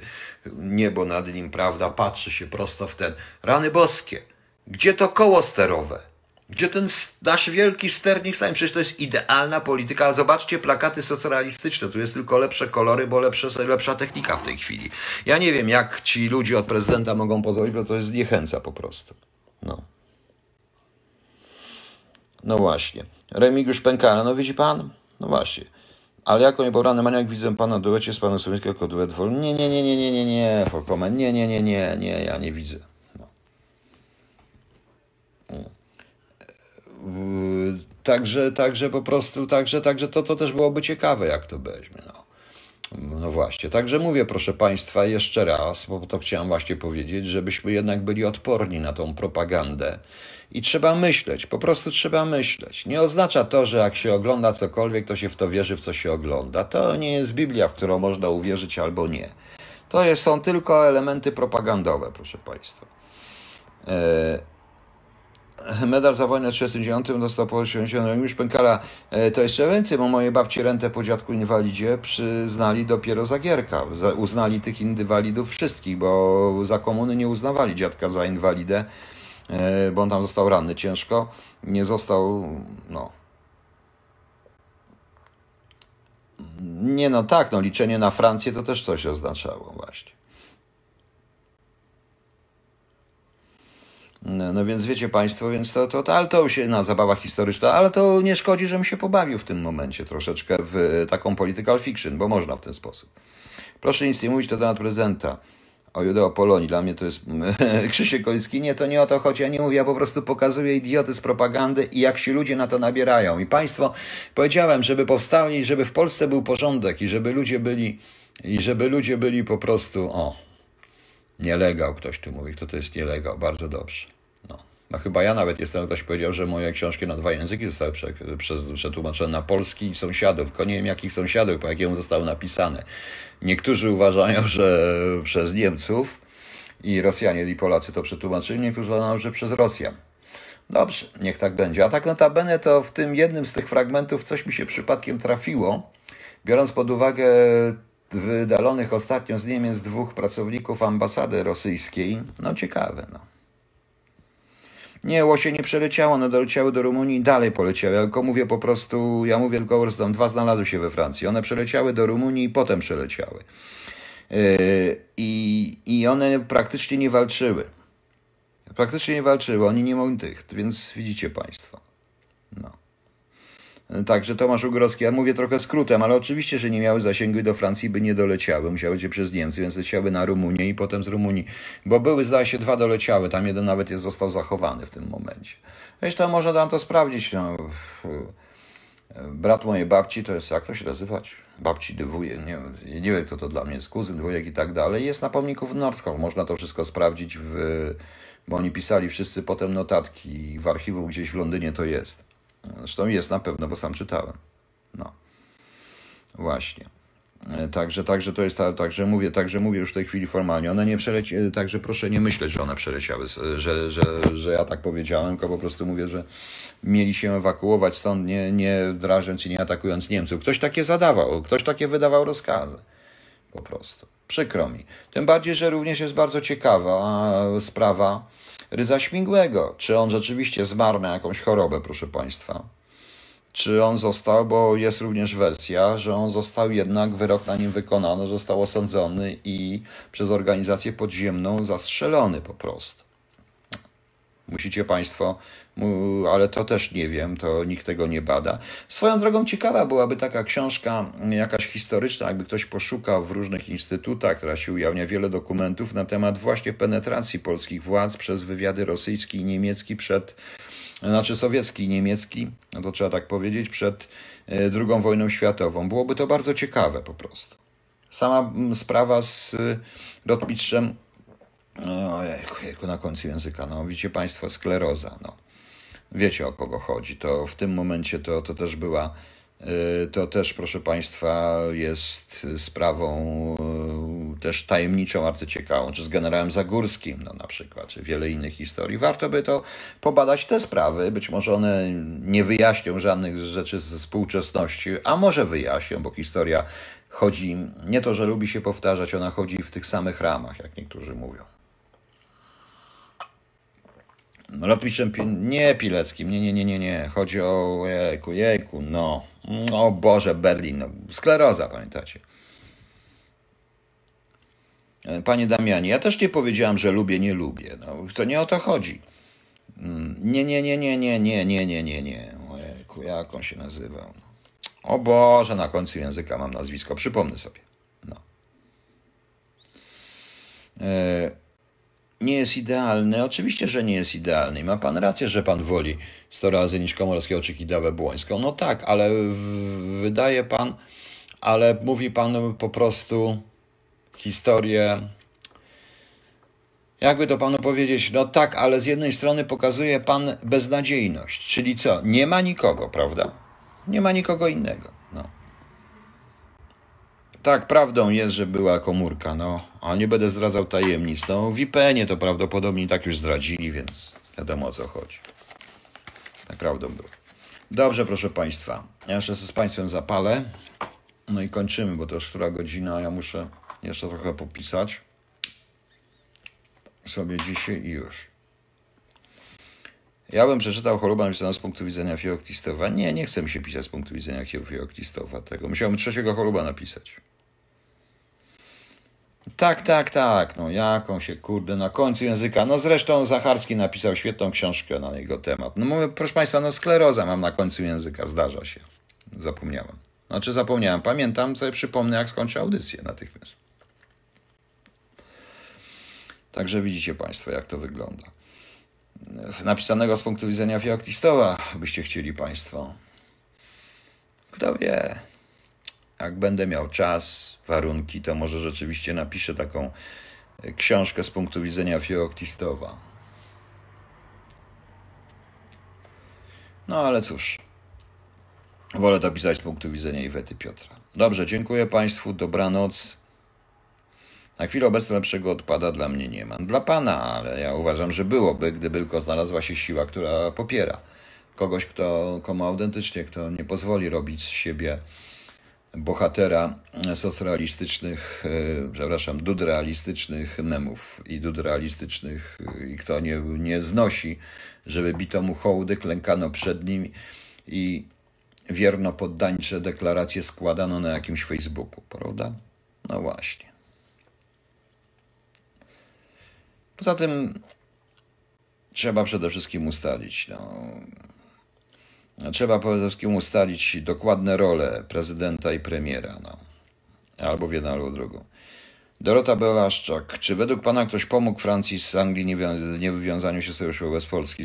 niebo nad nim, prawda, patrzy się prosto w ten. Rany boskie. Gdzie to koło sterowe? Gdzie ten nasz wielki sternik stanie? Przecież to jest idealna polityka. Zobaczcie plakaty socrealistyczne. Tu jest tylko lepsze kolory, bo lepsze, lepsza technika w tej chwili. Ja nie wiem, jak ci ludzie od prezydenta mogą pozwolić, bo to jest zniechęca po prostu. No. No właśnie. Remigiusz Pękala, no widzi pan? No właśnie. Ale jako niepobrany maniak widzę pana duecie z panem Słowińskim jako duet wolny. Nie, nie, nie, nie, nie, nie, nie, Fokomen. Nie, nie, nie, nie, nie, ja nie widzę. No. Także, także po prostu, także, także to, to też byłoby ciekawe, jak to weźmie. No. No właśnie, także mówię, proszę Państwa, jeszcze raz, bo to chciałem właśnie powiedzieć, żebyśmy jednak byli odporni na tą propagandę i trzeba myśleć, po prostu trzeba myśleć. Nie oznacza to, że jak się ogląda cokolwiek, to się w to wierzy, w co się ogląda. To nie jest Biblia, w którą można uwierzyć albo nie. To jest, są tylko elementy propagandowe, proszę Państwa. E, Medal za wojnę w 1939 dostał po 80. Już Pękala e, to jeszcze więcej, bo moje babci rentę po dziadku inwalidzie przyznali dopiero za Gierka. Uznali tych inwalidów wszystkich, bo za komuny nie uznawali dziadka za inwalidę, bo on tam został ranny ciężko. Nie został, no, Nie no tak, no liczenie na Francję to też coś oznaczało właśnie. No, no, więc wiecie Państwo, więc to, to, to, ale to się na zabawach historyczna, ale to nie szkodzi, żebym się pobawił w tym momencie troszeczkę w taką political fiction, bo można w ten sposób. Proszę nic nie mówić na temat prezydenta o Judeo Polonii. Dla mnie to jest (laughs) Krzysiek Kolicki. Nie, to nie o to chodzi. Ja nie mówię, ja po prostu pokazuję idioty z propagandy i jak się ludzie na to nabierają. I państwo, powiedziałem, żeby powstali, żeby w Polsce był porządek i żeby ludzie byli, i żeby ludzie byli po prostu, o, nielegał, ktoś tu mówi, kto to jest nielegał, bardzo dobrze. No. Chyba ja nawet jestem, ktoś powiedział, że moje książki na dwa języki zostały prze, przetłumaczone na polski i sąsiadów, tylko nie wiem jakich sąsiadów, po jakiemu zostały napisane. Niektórzy uważają, (laughs) że przez Niemców i Rosjanie i Polacy to przetłumaczyli, niektórzy uważają, że przez Rosjan. Dobrze, niech tak będzie. A tak notabene to w tym jednym z tych fragmentów coś mi się przypadkiem trafiło, biorąc pod uwagę wydalonych ostatnio z Niemiec dwóch pracowników ambasady rosyjskiej. No ciekawe, no. Nie, łosie nie przeleciało, one doleciały do Rumunii i dalej poleciały. Ja tylko mówię po prostu, ja mówię tylko, że tam dwa znalazły się we Francji. One przeleciały do Rumunii i potem przeleciały. Yy, I, I one praktycznie nie walczyły. Praktycznie nie walczyły, oni nie mogli tych, więc widzicie Państwo. No. Także Tomasz Ugorowski, ja mówię trochę skrótem, ale oczywiście, że nie miały zasięgu do Francji, by nie doleciały. Musiały cię przez Niemcy, więc leciały na Rumunię i potem z Rumunii. Bo były, zdaje się, dwa doleciały. Tam jeden nawet jest został zachowany w tym momencie. Zresztą można tam to sprawdzić. No. Brat mojej babci to jest, jak to się nazywać? Babci dywuje, nie, nie wiem kto to dla mnie jest, kuzyn, dwójek i tak dalej. Jest na pomniku w Nordhol. Można to wszystko sprawdzić, w, bo oni pisali wszyscy potem notatki w archiwum gdzieś w Londynie to jest. Zresztą jest na pewno, bo sam czytałem. No. Właśnie. E, także, także to jest, także mówię, także mówię już w tej chwili formalnie. One nie przeleci, e, także proszę nie myśleć, że one przeleciały, że, że, że ja tak powiedziałem, tylko po prostu mówię, że mieli się ewakuować stąd, nie, nie drażąc i nie atakując Niemców. Ktoś takie zadawał, ktoś takie wydawał rozkazy. Po prostu. Przykro mi. Tym bardziej, że również jest bardzo ciekawa sprawa Rydza Śmigłego. Czy on rzeczywiście zmarł na jakąś chorobę, proszę Państwa? Czy on został, bo jest również wersja, że on został jednak, wyrok na nim wykonano, został osądzony i przez organizację podziemną zastrzelony po prostu. Musicie Państwo, ale to też nie wiem, to nikt tego nie bada. Swoją drogą ciekawa byłaby taka książka, jakaś historyczna, jakby ktoś poszukał w różnych instytutach, która się ujawnia wiele dokumentów na temat właśnie penetracji polskich władz przez wywiady rosyjski i niemiecki przed, znaczy sowiecki i niemiecki, no to trzeba tak powiedzieć, przed e, II wojną światową. Byłoby to bardzo ciekawe po prostu. Sama sprawa z Rotmistrzem Ojejku, na końcu języka. No, widzicie Państwo, skleroza. No. Wiecie o kogo chodzi. To w tym momencie to, to też była, y, to też, proszę Państwa, jest sprawą y, też tajemniczą, arcyciekawą, czy z generałem Zagórskim, no na przykład, czy wiele innych historii. Warto by to pobadać, te sprawy. Być może one nie wyjaśnią żadnych rzeczy ze współczesności, a może wyjaśnią, bo historia chodzi, nie to, że lubi się powtarzać, ona chodzi w tych samych ramach, jak niektórzy mówią. Lotniczym, nie Pileckim, nie, nie, nie, nie, nie. Chodzi o jejku, jejku, no. O Boże, Berlin, no. Skleroza, pamiętacie. Panie Damianie, ja też nie powiedziałem, że lubię, nie lubię. No, to nie o to chodzi. Nie, nie, nie, nie, nie, nie, nie, nie, nie, nie. Ojejku, jak on się nazywał? O Boże, na końcu języka mam nazwisko, przypomnę sobie. No. E nie jest idealny. Oczywiście, że nie jest idealny. Ma pan rację, że pan woli 100 razy niż Komorowskiego czy Kidawę Błońską. No tak, ale wydaje pan, ale mówi pan po prostu historię. Jakby to panu powiedzieć, no tak, ale z jednej strony pokazuje pan beznadziejność, czyli co? Nie ma nikogo, prawda? Nie ma nikogo innego. Tak, prawdą jest, że była komórka, no, a nie będę zdradzał tajemnic. No, w IPN-ie to prawdopodobnie tak już zdradzili, więc wiadomo o co chodzi. Naprawdę było. Dobrze, proszę Państwa. Ja jeszcze z Państwem zapalę. No i kończymy, bo to już która godzina. Ja muszę jeszcze trochę popisać sobie dzisiaj i już. Ja bym przeczytał chorobę napisaną z punktu widzenia Fioktistowa. Nie, nie chcę mi się pisać z punktu widzenia Fioktistowa tego. Musiałbym trzeciego choroba napisać. Tak, tak, tak. No jaką się, kurde, na końcu języka. No zresztą Zacharski napisał świetną książkę na jego temat. No mówię, proszę Państwa, no skleroza mam na końcu języka, zdarza się. Zapomniałem. Znaczy zapomniałem, pamiętam, sobie przypomnę, jak skończę audycję natychmiast. Także widzicie Państwo, jak to wygląda. Napisanego z punktu widzenia Fioktistowa, byście chcieli Państwo. Kto wie, jak będę miał czas, warunki, to może rzeczywiście napiszę taką książkę z punktu widzenia Fioktistowa. No ale cóż, wolę to pisać z punktu widzenia Iwety Piotra. Dobrze, dziękuję Państwu, dobranoc. Na chwilę obecną lepszego odpada dla mnie nie ma. Dla pana, ale ja uważam, że byłoby, gdyby tylko znalazła się siła, która popiera kogoś, kto, komu autentycznie, kto nie pozwoli robić z siebie bohatera socrealistycznych, e, przepraszam, dudrealistycznych memów i dudrealistycznych e, i kto nie, nie znosi, żeby bito mu hołdy, klękano przed nim i wierno poddańcze deklaracje składano na jakimś Facebooku, prawda? No właśnie. Poza tym trzeba przede wszystkim ustalić, no, trzeba przede wszystkim ustalić dokładne role prezydenta i premiera, no, albo w jedną, albo w drugą. Dorota Belaszczak, czy według Pana ktoś pomógł Francji z Anglii nie wywiązaniu się sojuszu wobec Polski?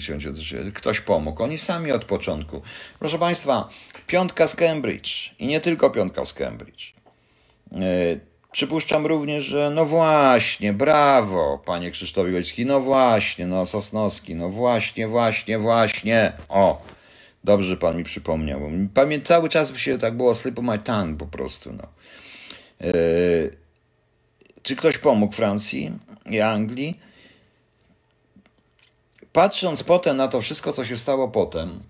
Ktoś pomógł. Oni sami od początku. Proszę Państwa, piątka z Cambridge i nie tylko piątka z Cambridge. E, Przypuszczam również, że no właśnie, brawo, panie Krzysztof Łycki, no właśnie, no Sosnowski, no właśnie, właśnie, właśnie. O, dobrze pan mi przypomniał. Pamię cały czas się tak było slip of my tongue po prostu, no. Yy, czy ktoś pomógł Francji i Anglii? Patrząc potem na to wszystko, co się stało potem,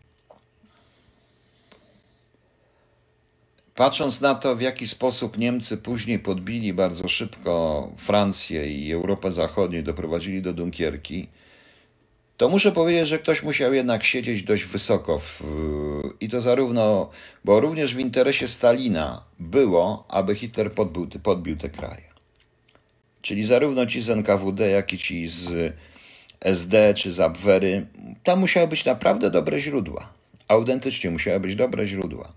Patrząc na to, w jaki sposób Niemcy później podbili bardzo szybko Francję i Europę Zachodnią, doprowadzili do Dunkierki, to muszę powiedzieć, że ktoś musiał jednak siedzieć dość wysoko. W, I to zarówno, bo również w interesie Stalina było, aby Hitler podbił, podbił te kraje. Czyli zarówno ci z NKWD, jak i ci z SD czy z Abwery, tam musiały być naprawdę dobre źródła. Autentycznie musiały być dobre źródła.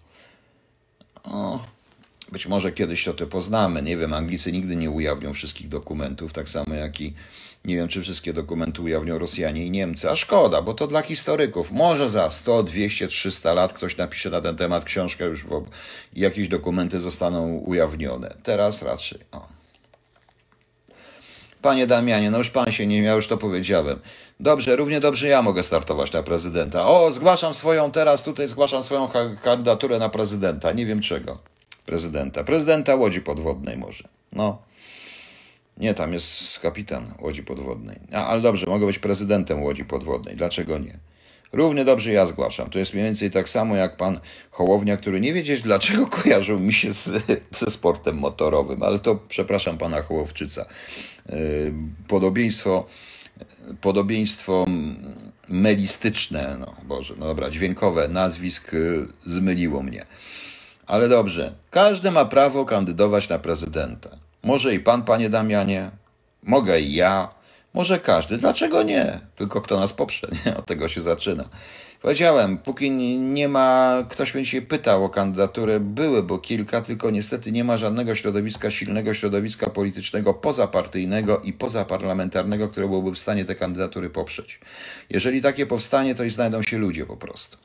O, być może kiedyś to, to poznamy. Nie wiem, Anglicy nigdy nie ujawnią wszystkich dokumentów, tak samo jak i nie wiem, czy wszystkie dokumenty ujawnią Rosjanie i Niemcy. A szkoda, bo to dla historyków. Może za 100, 200, 300 lat ktoś napisze na ten temat książkę już, bo jakieś dokumenty zostaną ujawnione. Teraz raczej. O. Panie Damianie, no już pan się nie miał, już to powiedziałem. Dobrze, równie dobrze ja mogę startować na prezydenta. O, zgłaszam swoją teraz, tutaj zgłaszam swoją kandydaturę na prezydenta. Nie wiem czego. Prezydenta. Prezydenta Łodzi Podwodnej może. No. Nie, tam jest kapitan Łodzi Podwodnej. A, ale dobrze, mogę być prezydentem Łodzi Podwodnej. Dlaczego nie? Równie dobrze ja zgłaszam. To jest mniej więcej tak samo jak pan Hołownia, który nie wiedzieć dlaczego kojarzył mi się z, (laughs) ze sportem motorowym, ale to przepraszam pana Hołowczyca. Yy, podobieństwo podobieństwo melistyczne, no Boże, no dobra, dźwiękowe nazwisk y, zmyliło mnie. Ale dobrze, każdy ma prawo kandydować na prezydenta. Może i pan, panie Damianie, mogę i ja, może każdy. Dlaczego nie? Tylko kto nas poprze, (laughs) nie? Od tego się zaczyna. Powiedziałem, póki nie ma, ktoś mnie dzisiaj pytał o kandydaturę, były, bo kilka, tylko niestety nie ma żadnego środowiska, silnego środowiska politycznego pozapartyjnego i pozaparlamentarnego, które byłoby w stanie te kandydatury poprzeć. Jeżeli takie powstanie, to i znajdą się ludzie po prostu.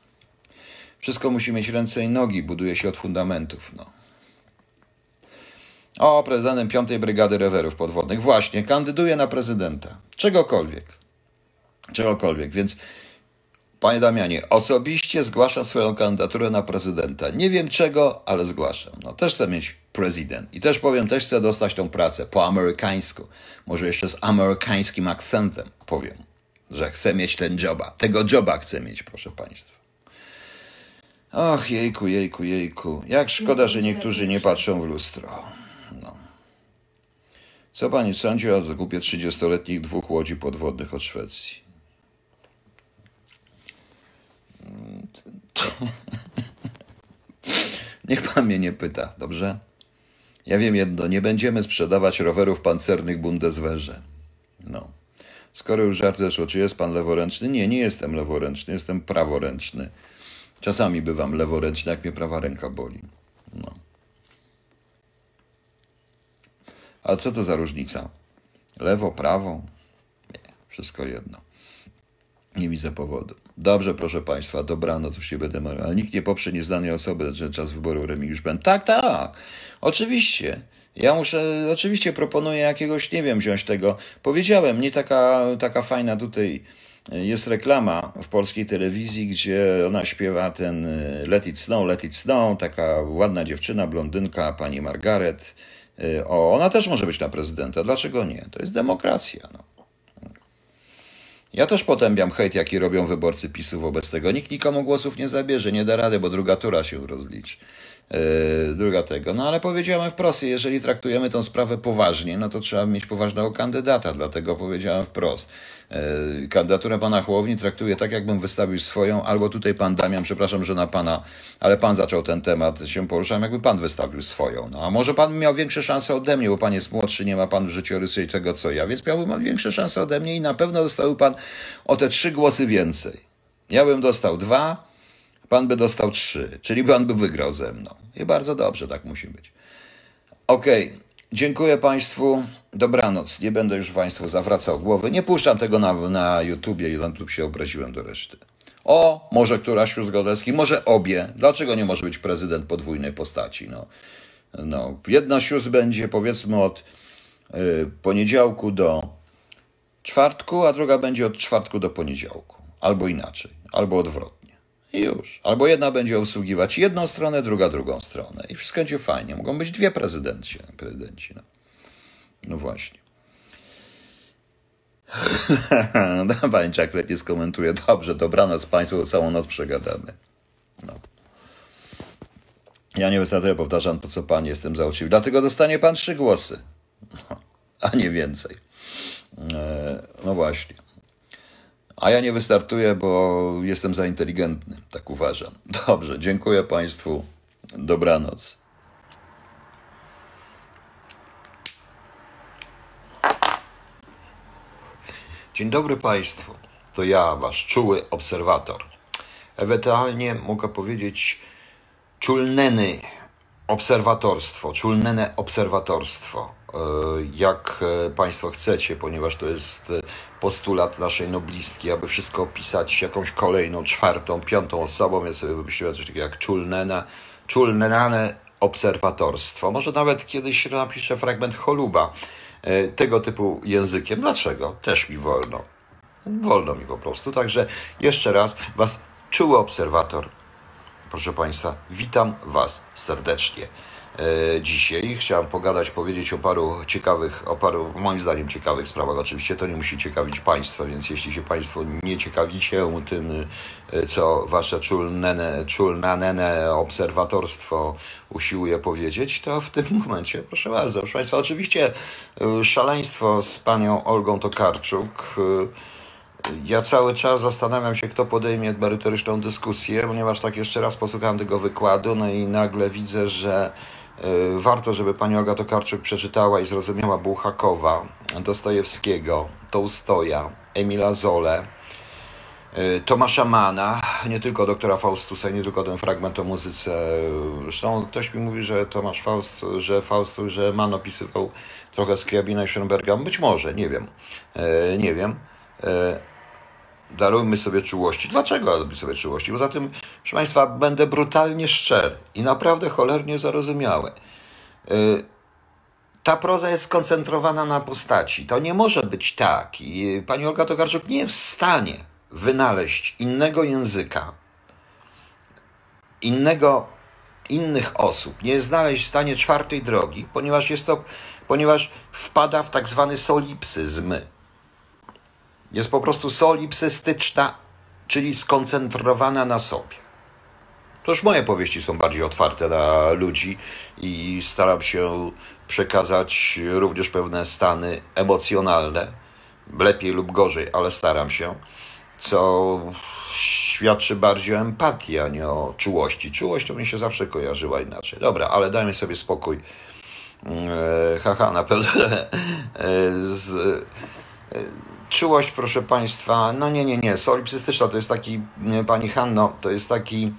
Wszystko musi mieć ręce i nogi, buduje się od fundamentów. No. O, prezydentem piątej Brygady Rewerów Podwodnych. Właśnie, kandyduje na prezydenta. Czegokolwiek. Czegokolwiek. Więc Panie Damianie, osobiście zgłaszam swoją kandydaturę na prezydenta. Nie wiem czego, ale zgłaszam. No, też chcę mieć prezydent. I też powiem, też chcę dostać tą pracę po amerykańsku. Może jeszcze z amerykańskim akcentem powiem, że chcę mieć ten joba. Tego joba chcę mieć, proszę Państwa. Och, jejku, jejku, jejku. Jak szkoda, że niektórzy nie patrzą w lustro. No. Co pani sądzi o zakupie 30-letnich dwóch łodzi podwodnych od Szwecji? (laughs) Niech pan mnie nie pyta, dobrze? Ja wiem jedno, nie będziemy sprzedawać rowerów pancernych Bundeswehrze. No. Skoro już żart zeszło, czy jest pan leworęczny? Nie, nie jestem leworęczny, jestem praworęczny. Czasami bywam leworęczny, jak mnie prawa ręka boli. No. A co to za różnica? Lewo, prawo? Nie, wszystko jedno. Nie widzę powodu. Dobrze, proszę Państwa, dobranoc, już nie będę marł. Ale nikt nie poprze nieznanej osoby, że czas wyboru Remigiusz Ben. Tak, tak, oczywiście. Ja muszę, oczywiście proponuję jakiegoś, nie wiem, wziąć tego. Powiedziałem, nie taka, taka fajna tutaj jest reklama w polskiej telewizji, gdzie ona śpiewa ten y, Let It Snow, Let It Snow, taka ładna dziewczyna, blondynka, pani Margaret. Y, o, ona też może być na prezydenta. Dlaczego nie? To jest demokracja. No. Ja też potępiam hejt, jaki robią wyborcy PiSu wobec tego. Nikt nikomu głosów nie zabierze, nie da rady, bo druga tura się rozliczy. Yy, druga tego. No ale powiedziałem wprost, jeżeli traktujemy tę sprawę poważnie, no to trzeba mieć poważnego kandydata, dlatego powiedziałem wprost. Yy, kandydaturę pana Chłowni traktuję tak, jakbym wystawił swoją, albo tutaj pan Damian, przepraszam, że na pana, ale pan zaczął ten temat, się poruszałem, jakby pan wystawił swoją. No a może pan miał większe szanse ode mnie, bo pan jest młodszy, nie ma pan w życiorysie tego co ja, więc miałby większe szanse ode mnie i na pewno dostałby pan o te trzy głosy więcej. Ja bym dostał dwa, pan by dostał trzy, czyli pan by wygrał ze mną. I bardzo dobrze, tak musi być. Okej, okay. Dziękuję Państwu. Dobranoc. Nie będę już Państwu zawracał głowy. Nie puszczam tego na, na YouTubie i na YouTube się obraziłem do reszty. O, może któraś z Godecki, może obie. Dlaczego nie może być prezydent podwójnej postaci? No, no jedna sióstr będzie powiedzmy od y, poniedziałku do czwartku, a druga będzie od czwartku do poniedziałku. Albo inaczej, albo odwrotnie. I już. Albo jedna będzie obsługiwać jedną stronę, druga drugą stronę. I wszystko będzie fajnie. Mogą być dwie prezydenci. prezydenci no. no właśnie. (laughs) no, Pani Czaklet nie skomentuje. Dobrze, dobranoc Państwu, całą noc przegadamy. No. Ja nie wystartuję, powtarzam to, co Pan jestem za uczciwy. Dlatego dostanie Pan trzy głosy, (laughs) a nie więcej. E, no właśnie. A ja nie wystartuję, bo jestem za inteligentny, tak uważam. Dobrze, dziękuję Państwu. Dobranoc. Dzień dobry Państwu. To ja, Wasz czuły obserwator. Ewentualnie mogę powiedzieć czulneny obserwatorstwo, czulnene obserwatorstwo. E, jak e, Państwo chcecie, ponieważ to jest e, postulat naszej noblistki, aby wszystko opisać jakąś kolejną, czwartą, piątą osobą. Ja sobie wymyśliłem coś takiego jak czulnene, czulnane obserwatorstwo. Może nawet kiedyś napiszę fragment choluba tego typu językiem. Dlaczego? Też mi wolno. Wolno mi po prostu. Także jeszcze raz Was czuły obserwator. Proszę Państwa, witam Was serdecznie. E, dzisiaj. Chciałem pogadać, powiedzieć o paru ciekawych, o paru moim zdaniem ciekawych sprawach. Oczywiście to nie musi ciekawić Państwa, więc jeśli się Państwo nie ciekawicie tym, e, co Wasze czulnene, czulnane obserwatorstwo usiłuje powiedzieć, to w tym momencie, proszę bardzo, proszę Państwa, oczywiście e, szaleństwo z Panią Olgą Tokarczuk ja cały czas zastanawiam się, kto podejmie merytoryczną dyskusję, ponieważ tak jeszcze raz posłuchałem tego wykładu, no i nagle widzę, że warto, żeby pani Olga Tokarczuk przeczytała i zrozumiała Bułhakowa, Dostojewskiego, Tołstoja, Emila Zole, e, Tomasza Mana, nie tylko doktora Faustusa, nie tylko ten fragment o muzyce. Zresztą ktoś mi mówi, że Tomasz Faust, że Faustus, że Mann opisywał trochę Skriabina i Schoenberga. Być może, nie wiem. E, nie wiem darujmy sobie czułości. Dlaczego darujmy sobie czułości? Poza tym, proszę Państwa, będę brutalnie szczery i naprawdę cholernie zarozumiały. Y, ta proza jest skoncentrowana na postaci. To nie może być tak. I pani Olga Tokarczuk nie jest w stanie wynaleźć innego języka, innego, innych osób, nie jest znaleźć w stanie czwartej drogi, ponieważ jest to, ponieważ wpada w tak zwany solipsyzm jest po prostu solipsystyczna, czyli skoncentrowana na sobie. Toż moje powieści są bardziej otwarte na ludzi i staram się przekazać również pewne stany emocjonalne, lepiej lub gorzej, ale staram się, co świadczy bardziej o empatii, a nie o czułości. Czułość to mi się zawsze kojarzyła inaczej. Dobra, ale dajmy sobie spokój. E, haha, na pewno. (laughs) E, z, e, czułość, proszę Państwa, no nie, nie, nie, solipsystyczna to jest taki, Pani Hanno, to jest taki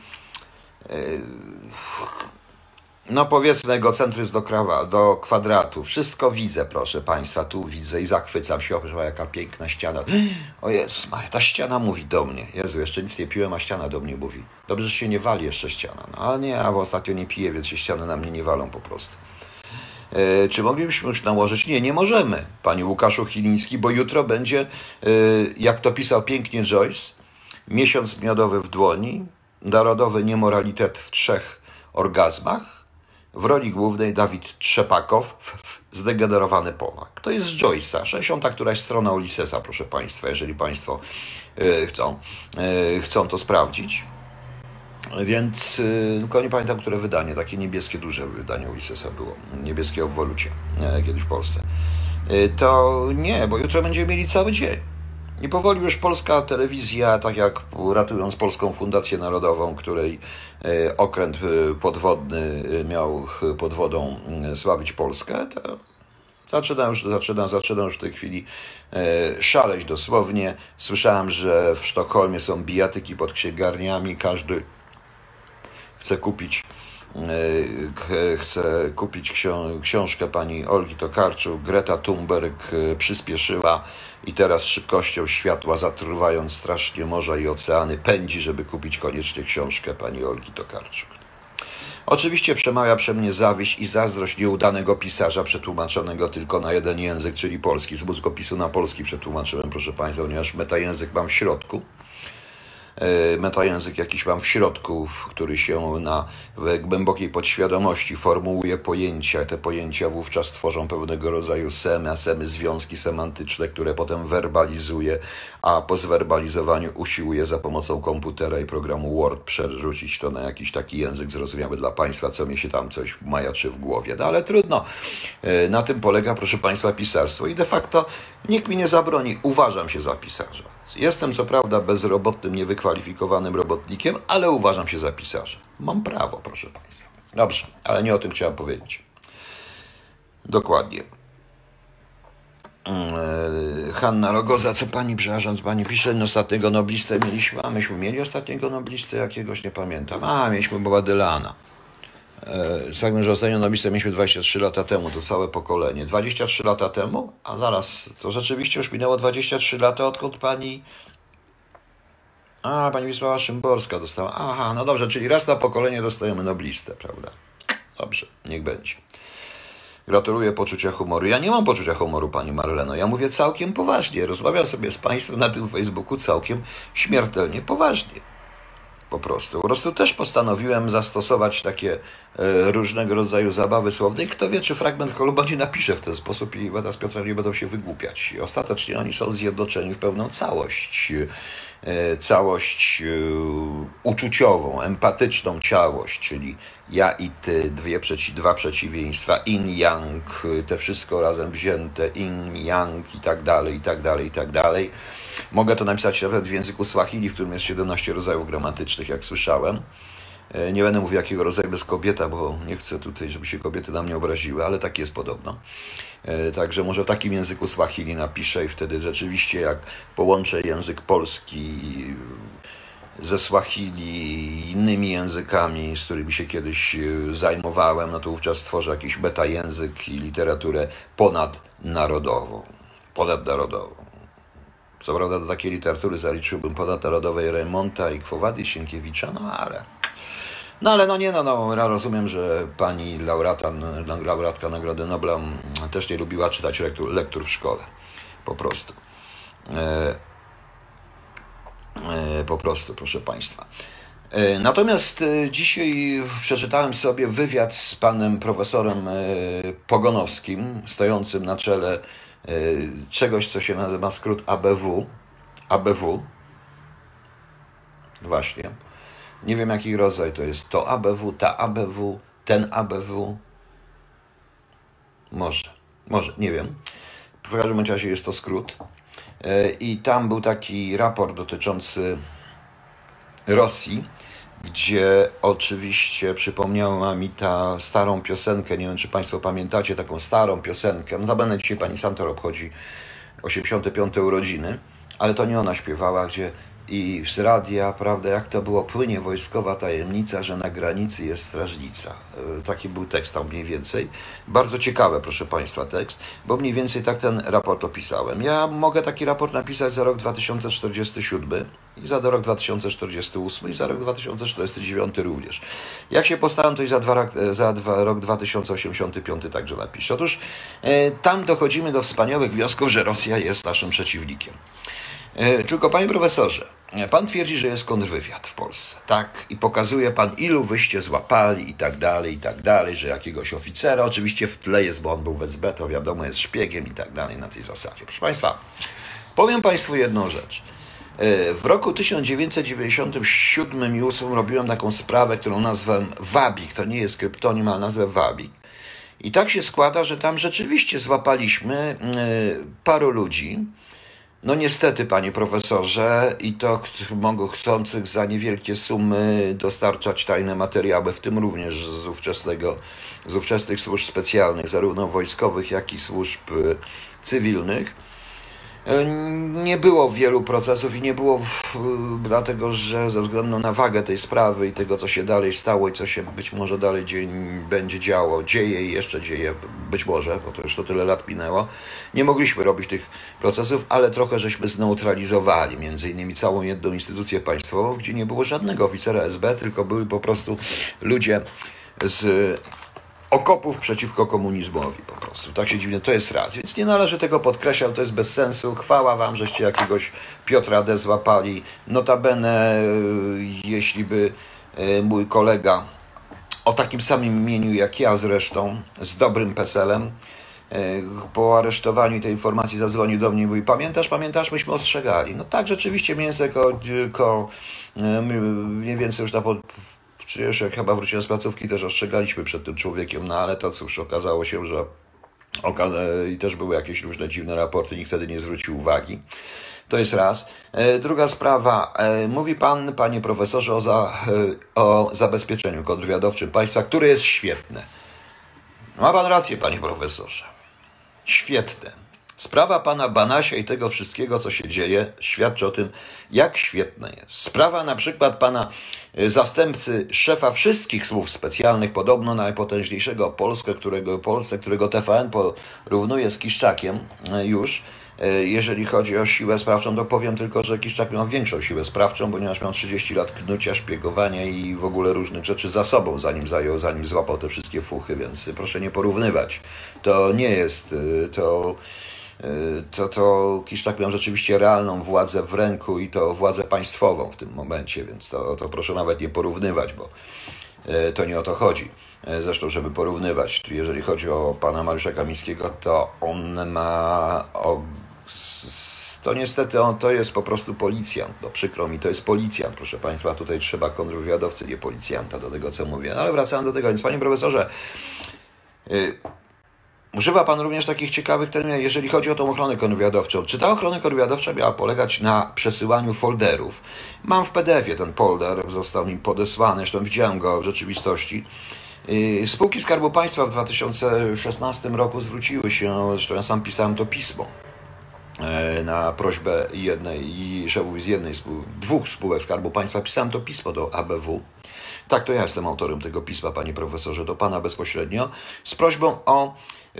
no powiedzmy egocentryzm do, krawa, do kwadratu. Wszystko widzę, proszę Państwa, tu widzę i zachwycam się. O, jaka piękna ściana. O Jezus, ta ściana mówi do mnie. Jezu, jeszcze nic nie piłem, a ściana do mnie mówi. Dobrze, że się nie wali jeszcze ściana. No ale nie, a ostatnio nie piję, więc się ściany na mnie nie walą po prostu. E, czy moglibyśmy już nałożyć? Nie, nie możemy, Panie Łukaszu Chiliński, bo jutro będzie, e, jak to pisał pięknie Joyce, miesiąc miodowy w dłoni, narodowy niemoralitet w trzech orgazmach, w roli głównej Dawid Trzepakow, zdegenerowany Polak. To jest Joyce'a, 60. któraś strona Ulyssesa, proszę Państwa, jeżeli Państwo e, chcą, chcą to sprawdzić. Więc y, tylko nie pamiętam, które wydanie, takie niebieskie, duże wydanie Ulyssesa było, niebieskie obwolucie, kiedyś w Polsce. Y, to nie, bo jutro będziemy mieli cały dzień. I powoli już polska telewizja, tak jak ratując Polską Fundację Narodową, której y, okręt podwodny miał pod wodą sławić Polskę, to zaczyna już, zaczyna, zaczyna już w tej chwili szaleć dosłownie. Słyszałem, że w Sztokholmie są bijatyki pod księgarniami, każdy chce kupić e, chce kupić książkę pani Olgi Tokarczuk. Greta Thunberg e, przyspieszyła i teraz szybkością światła, zatruwając strasznie morza i oceany, pędzi, żeby kupić koniecznie książkę pani Olgi Tokarczuk. Oczywiście przemawia przy mnie zawiść i zazdrość nieudanego pisarza przetłumaczonego tylko na jeden język, czyli polski. Z mózgopisu na polski przetłumaczyłem, proszę Państwa, ponieważ metajęzyk mam w środku. E, metajęzyk jakiś mam w środku, który się na głębokiej podświadomości formułuje pojęcia. Te pojęcia wówczas tworzą pewnego rodzaju semy, a semy związki semantyczne, które potem werbalizuje, a po zwerbalizowaniu usiłuje za pomocą komputera i programu Word przerzucić to na jakiś taki język zrozumiały dla Państwa, co mi się tam coś majaczy w głowie. No ale trudno. E, na tym polega, proszę Państwa, pisarstwo i de facto nikt mi nie zabroni. Uważam się za pisarza. Jestem co prawda bezrobotnym, niewykwalifikowanym robotnikiem, ale uważam się za pisarza. Mam prawo, proszę Państwa. Dobrze, ale nie o tym chciałem powiedzieć. Dokładnie. Eee, Hanna Rogoza, co pani, przepraszam, pani pisze, no ostatniego noblistę mieliśmy, a myśmy mieli ostatniego noblistę jakiegoś, nie pamiętam. A, mieliśmy Boba Dylana. Sagłem, że ostatnio noblistę mieliśmy 23 lata temu, to całe pokolenie. 23 lata temu? A zaraz, to rzeczywiście już minęło 23 lata, odkąd pani... A, pani Wisława Szymborska dostała. Aha, no dobrze, czyli raz na pokolenie dostajemy noblistę, prawda? Dobrze, niech będzie. Gratuluję poczucia humoru. Ja nie mam poczucia humoru, pani Marleno. Ja mówię całkiem poważnie. Rozmawiam sobie z państwem na tym Facebooku całkiem śmiertelnie poważnie po prostu. Po prostu też postanowiłem zastosować takie e, różnego rodzaju zabawy słowne i kto wie, czy fragment Choluba nie napisze w ten sposób i Wada z Piotrem nie będą się wygłupiać. I ostatecznie oni są zjednoczeni w pełną całość. E, całość e, uczuciową, empatyczną całość, czyli ja i ty, dwie przeci dwa przeciwieństwa, in, yang, te wszystko razem wzięte, in, yang i tak dalej, i tak dalej, i tak dalej. Mogę to napisać nawet w języku Swahili, w którym jest 17 rodzajów gramatycznych, jak słyszałem. E, nie będę mówił, jakiego rodzaju jest kobieta, bo nie chcę tutaj, żeby się kobiety na mnie obraziły, ale tak jest podobno. E, także może w takim języku Swahili napiszę i wtedy rzeczywiście, jak połączę język polski ze Swahili innymi językami, z którymi się kiedyś e, zajmowałem, no to wówczas stworzę jakiś język i literaturę ponadnarodową. Ponadnarodową. Co prawda do takiej literatury zaliczyłbym ponadnarodowej Remonta i Kwowady Sienkiewicza, no ale... No ale no nie, no, no rozumiem, że pani laureata, laureatka Nagrody Nobla mm, też nie lubiła czytać lektur, lektur w szkole. Po prostu. E, e, po prostu, proszę Państwa. E, natomiast e, dzisiaj przeczytałem sobie wywiad z panem profesorem e, Pogonowskim, stojącym na czele czegoś, co się nazywa skrót ABW. ABW. Właśnie. Nie wiem jaki rodzaj to jest. To ABW, ta ABW, ten ABW. Może, może, nie wiem. W każdym razie jest to skrót. E, I tam był taki raport dotyczący Rosji, gdzie oczywiście przypomniała mi ta starą piosenkę, nie wiem czy Państwo pamiętacie taką starą piosenkę, no notabene dzisiaj Pani Santor obchodzi 85. urodziny, ale to nie ona śpiewała, gdzie i z radia, prawda, jak to było, płynie wojskowa tajemnica, że na granicy jest strażnica. E, taki był tekst tam mniej więcej. Bardzo ciekawe, proszę Państwa, tekst, bo mniej więcej tak ten raport opisałem. Ja mogę taki raport napisać za rok 2047 i za rok 2048 i za rok 2049 również. Jak się postaram, to i za, dwa, za dwa, rok 2085 także napiszę. Otóż e, tam dochodzimy do wspaniałych wniosków, że Rosja jest naszym przeciwnikiem. E, tylko panie profesorze, pan twierdzi, że jest kontrwywiad w Polsce, tak? I pokazuje pan, ilu wyście złapali i tak dalej, i tak dalej, że jakiegoś oficera, oczywiście w tle jest, bo on był w SB, to wiadomo, jest szpiegiem i tak dalej na tej zasadzie. Proszę państwa, powiem państwu jedną rzecz. E, w roku 1997 i 2008 robiłem taką sprawę, którą nazwałem Wabik. To nie jest kryptonim, ale nazwę Wabik. I tak się składa, że tam rzeczywiście złapaliśmy e, paru ludzi, no niestety, panie profesorze, i to mogą chcących za niewielkie sumy dostarczać tajne materiały, w tym również z, ówczesnego, z ówczesnych służb specjalnych, zarówno wojskowych, jak i służb y, cywilnych nie było wielu procesów i nie było, dlatego że ze względu na wagę tej sprawy i tego, co się dalej stało i co się być może dalej dzie będzie działo, dzieje i jeszcze dzieje, być może, bo to już to tyle lat minęło, nie mogliśmy robić tych procesów, ale trochę żeśmy zneutralizowali między innymi całą jedną instytucję państwową, gdzie nie było żadnego oficera SB, tylko byli po prostu ludzie z okopów przeciwko komunizmowi po prostu. Tak się dziwnie, to jest raz. Więc nie należy tego podkreślać, to jest bez sensu. Chwała wam, żeście jakiegoś Piotra D. złapali. Notabene, e, jeśli by e, mój kolega o takim samym imieniu jak ja zresztą, z dobrym peselem, e, po aresztowaniu tej informacji zadzwonił do mnie i mówi, pamiętasz, pamiętasz, myśmy ostrzegali. No tak, rzeczywiście mięso ko, ko mniej więcej już na czy jak chyba wróciłem z placówki, też ostrzegaliśmy przed tym człowiekiem, no ale to cóż, okazało się, że i też były jakieś różne dziwne raporty, nikt wtedy nie zwrócił uwagi. To jest raz. E, druga sprawa. E, mówi Pan, Panie Profesorze, o, za, e, o zabezpieczeniu kontrwywiadowczym państwa, które jest świetne. Ma Pan rację, Panie Profesorze. Świetne. Sprawa pana Banasia i tego wszystkiego, co się dzieje, świadczy o tym, jak świetne jest. Sprawa na przykład pana y, zastępcy szefa wszystkich słów specjalnych, podobno najpotężniejszego Polskę, którego, Polsce, którego TVN porównuje z Kiszczakiem y, już, y, jeżeli chodzi o siłę sprawczą, to powiem tylko, że Kiszczak miał większą siłę sprawczą, ponieważ miał 30 lat knucia, szpiegowania i w ogóle różnych rzeczy za sobą, zanim zajął, zanim złapał te wszystkie fuchy, więc proszę nie porównywać. To nie jest, to to, to Kiszczak miał rzeczywiście realną władzę w ręku i to władzę państwową w tym momencie, więc to, to proszę nawet nie porównywać, bo y, to nie o to chodzi. Y, zresztą, żeby porównywać, jeżeli chodzi o pana Mariusza Kamińskiego, to on ma. To niestety on to jest po prostu policjant. No przykro mi, to jest policjant, proszę Państwa. Tutaj trzeba kontrwywiadowcy, nie policjanta do tego, co mówię. No ale wracając do tego, więc panie profesorze, Używa Pan również takich ciekawych terminów, jeżeli chodzi o tą ochronę kontrwywiadowczą. Czy ta ochrona kontrwywiadowcza miała polegać na przesyłaniu folderów? Mam w PDF-ie ten folder, został mi podesłany, zresztą widziałem go w rzeczywistości. Y, spółki Skarbu Państwa w 2016 roku zwróciły się, zresztą ja sam pisałem to pismo, e, na prośbę jednej i szefów z jednej dwóch spółek Skarbu Państwa pisałem to pismo do ABW. Tak, to ja jestem autorem tego pisma, panie profesorze, do pana bezpośrednio, z prośbą o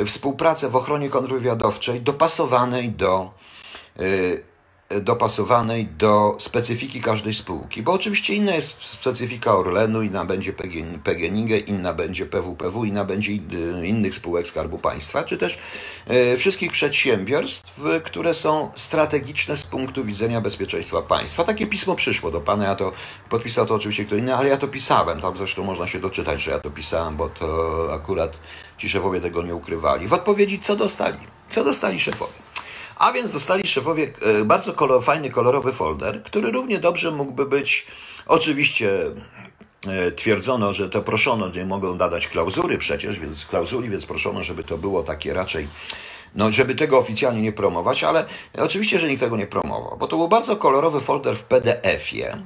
współpracę w ochronie kontrwywiadowczej dopasowanej do y, dopasowanej do specyfiki każdej spółki, bo oczywiście inna jest specyfika Orlenu, inna będzie PGNiG, inna będzie PWPW, inna będzie innych spółek Skarbu Państwa, czy też e, wszystkich przedsiębiorstw, które są strategiczne z punktu widzenia bezpieczeństwa państwa. Takie pismo przyszło do Pana, ja to podpisał to oczywiście kto inny, ale ja to pisałem, tam zresztą można się doczytać, że ja to pisałem, bo to akurat ci szefowie tego nie ukrywali. W odpowiedzi co dostali? Co dostali szefowie? A więc dostali szefowie e, bardzo kolor, fajny, kolorowy folder, który równie dobrze mógłby być, oczywiście e, twierdzono, że to proszono, nie mogą nadać klauzury przecież, więc klauzuli, więc proszono, żeby to było takie raczej no, żeby tego oficjalnie nie promować, ale oczywiście, że nikt tego nie promował, bo to był bardzo kolorowy folder w PDF-ie,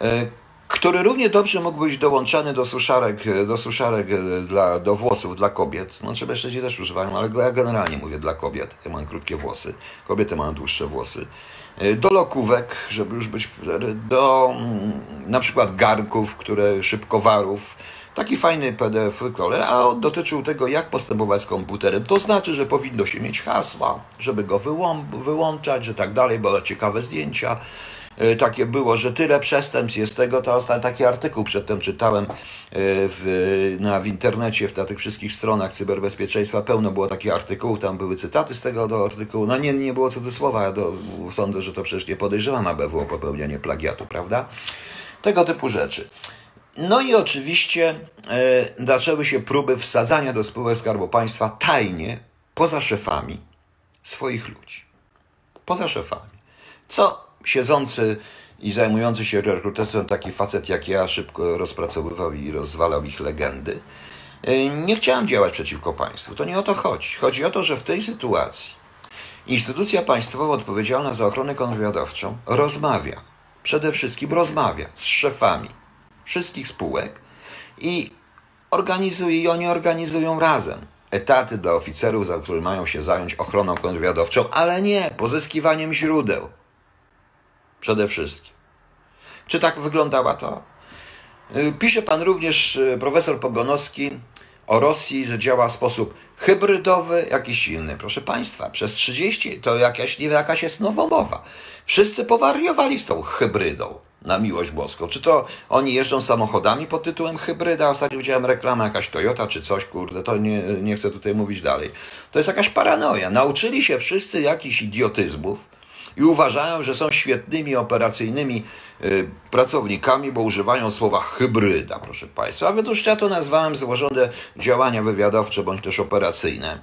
e, który równie dobrze mógł być dołączany do suszarek, do suszarek dla, do włosów dla kobiet. No, trzeba jeszcze też używają, ale ja generalnie mówię dla kobiet. Ja mam krótkie włosy, kobiety mają dłuższe włosy. E, do lokówek, żeby już być, do mm, na przykład garnków, które szybkowarów, Taki fajny PDF, a on dotyczył tego, jak postępować z komputerem. To znaczy, że powinno się mieć hasła, żeby go wyłączać, że tak dalej, bo ciekawe zdjęcia. E, takie było, że tyle przestępstw jest tego, to taki artykuł przedtem czytałem e, w, na, w internecie, w, na tych wszystkich stronach cyberbezpieczeństwa, pełno było takich artykułów, tam były cytaty z tego do artykułu, no nie, nie było cudzysłowa, ja do, sądzę, że to przecież nie podejrzewam ABW o popełnianie plagiatu, prawda? Tego typu rzeczy. No i oczywiście e, zaczęły się próby wsadzania do spółek Skarbu Państwa tajnie, poza szefami swoich ludzi. Poza szefami. Co siedzący i zajmujący się rekrutacją taki facet jak ja szybko rozpracowywał i rozwalał ich legendy. E, nie chciałem działać przeciwko państwu. To nie o to chodzi. Chodzi o to, że w tej sytuacji instytucja państwowa odpowiedzialna za ochronę kontrwywiadowczą rozmawia, przede wszystkim rozmawia z szefami wszystkich spółek i organizuje i oni organizują razem etaty dla oficerów, za które mają się zająć ochroną kontrwywiadowczą, ale nie pozyskiwaniem źródeł. Przede wszystkim. Czy tak wyglądała to? Y, pisze pan również, y, profesor Pogonowski, o Rosji, że działa w sposób hybrydowy, jakiś inny. Proszę Państwa, przez 30 to jakaś, nie jakaś jest nowomowa. Wszyscy powariowali z tą hybrydą na miłość boską. Czy to oni jeżdżą samochodami pod tytułem hybryda? Ostatnio widziałem reklamę jakaś Toyota czy coś, kurde, to nie, nie chcę tutaj mówić dalej. To jest jakaś paranoja. Nauczyli się wszyscy jakichś idiotyzmów i uważają, że są świetnymi operacyjnymi y, pracownikami, bo używają słowa hybryda, proszę Państwa. A według ja to nazwałem złożone działania wywiadowcze bądź też operacyjne.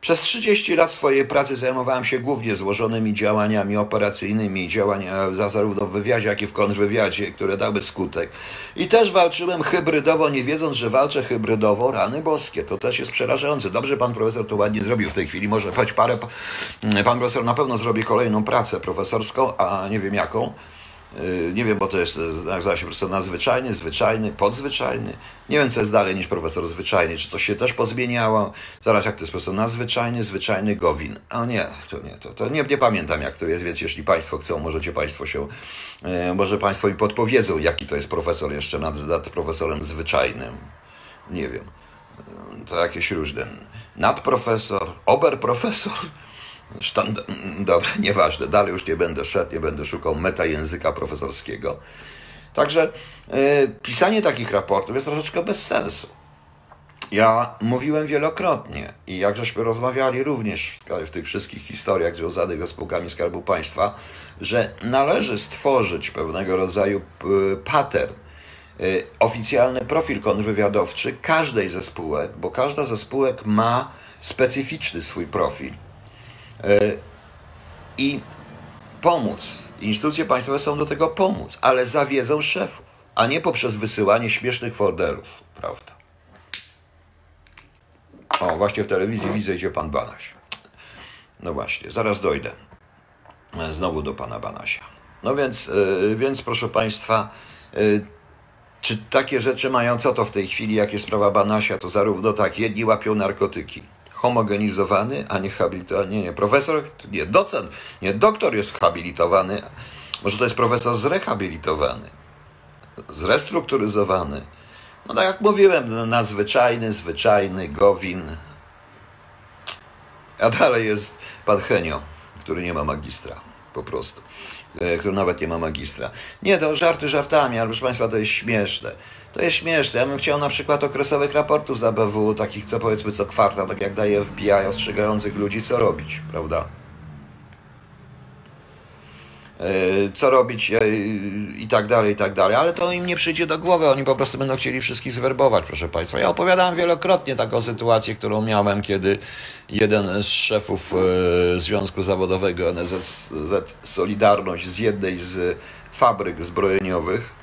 Przez 30 lat swojej pracy zajmowałem się głównie złożonymi działaniami operacyjnymi, działania zarówno w wywiadzie, jak i w kontrwywiadzie, które dały skutek. I też walczyłem hybrydowo, nie wiedząc, że walczę hybrydowo, rany boskie. To też jest przerażające. Dobrze pan profesor to ładnie zrobił w tej chwili. Może choć parę, pan profesor na pewno zrobi kolejną pracę profesorską, a nie wiem jaką nie wiem, bo to jest, nazywa się profesor nadzwyczajny, zwyczajny, podzwyczajny. Nie wiem, co jest dalej niż profesor zwyczajny. Czy to się też pozmieniało? Zaraz, jak to jest profesor nadzwyczajny, zwyczajny Gowin. A nie, to nie, to, to nie, nie pamiętam, jak to jest, więc jeśli Państwo chcą, możecie Państwo się, e, może Państwo mi podpowiedzą, jaki to jest profesor jeszcze nad, nad profesorem zwyczajnym. Nie wiem. To jakieś różne. Nadprofesor, oberprofesor. Sztand... Dobra, nieważne, dalej już nie będę szedł, nie będę szukał metajęzyka profesorskiego. Także yy, pisanie takich raportów jest troszeczkę bez sensu. Ja mówiłem wielokrotnie i jak żeśmy rozmawiali również w, w tych wszystkich historiach związanych ze spółkami Skarbu Państwa, że należy stworzyć pewnego rodzaju y, pattern, y, oficjalny profil kontrwywiadowczy każdej ze spółek, bo każda ze spółek ma specyficzny swój profil i pomóc. Instytucje państwowe są do tego pomóc, ale za wiedzą szefów, a nie poprzez wysyłanie śmiesznych folderów, prawda? O, właśnie w telewizji widzę, idzie pan Banaś. No właśnie, zaraz dojdę. E, znowu do pana Banasia. No więc, yy, więc proszę państwa, czy takie rzeczy mają co to w tej chwili, jak jest sprawa Banasia, to zarówno tak, jedni łapią narkotyki, homogenizowany, a nie habilitowany. Nie, nie, profesor, nie, docent, nie, doktor jest habilitowany. Może to jest profesor zrehabilitowany, zrestrukturyzowany. No tak jak mówiłem, no, nadzwyczajny, zwyczajny, Gowin. A dalej jest pan Henio, który nie ma magistra, po prostu. E, który nawet nie ma magistra. Nie, to żarty żartami, ale proszę Państwa, to jest śmieszne. To jest śmieszne. Ja bym chciał na przykład okresowych raportów z ABW, takich co powiedzmy co kwartał, tak jak daje FBI, ostrzegających ludzi, co robić, prawda? e, co robić e, i tak dalej, i tak dalej, ale to im nie przyjdzie do głowy, oni po prostu będą chcieli wszystkich zwerbować, proszę Państwa. Ja opowiadałem wielokrotnie taką sytuację, którą miałem, kiedy jeden z szefów e, Związku Zawodowego NZZ Solidarność z jednej z fabryk zbrojeniowych,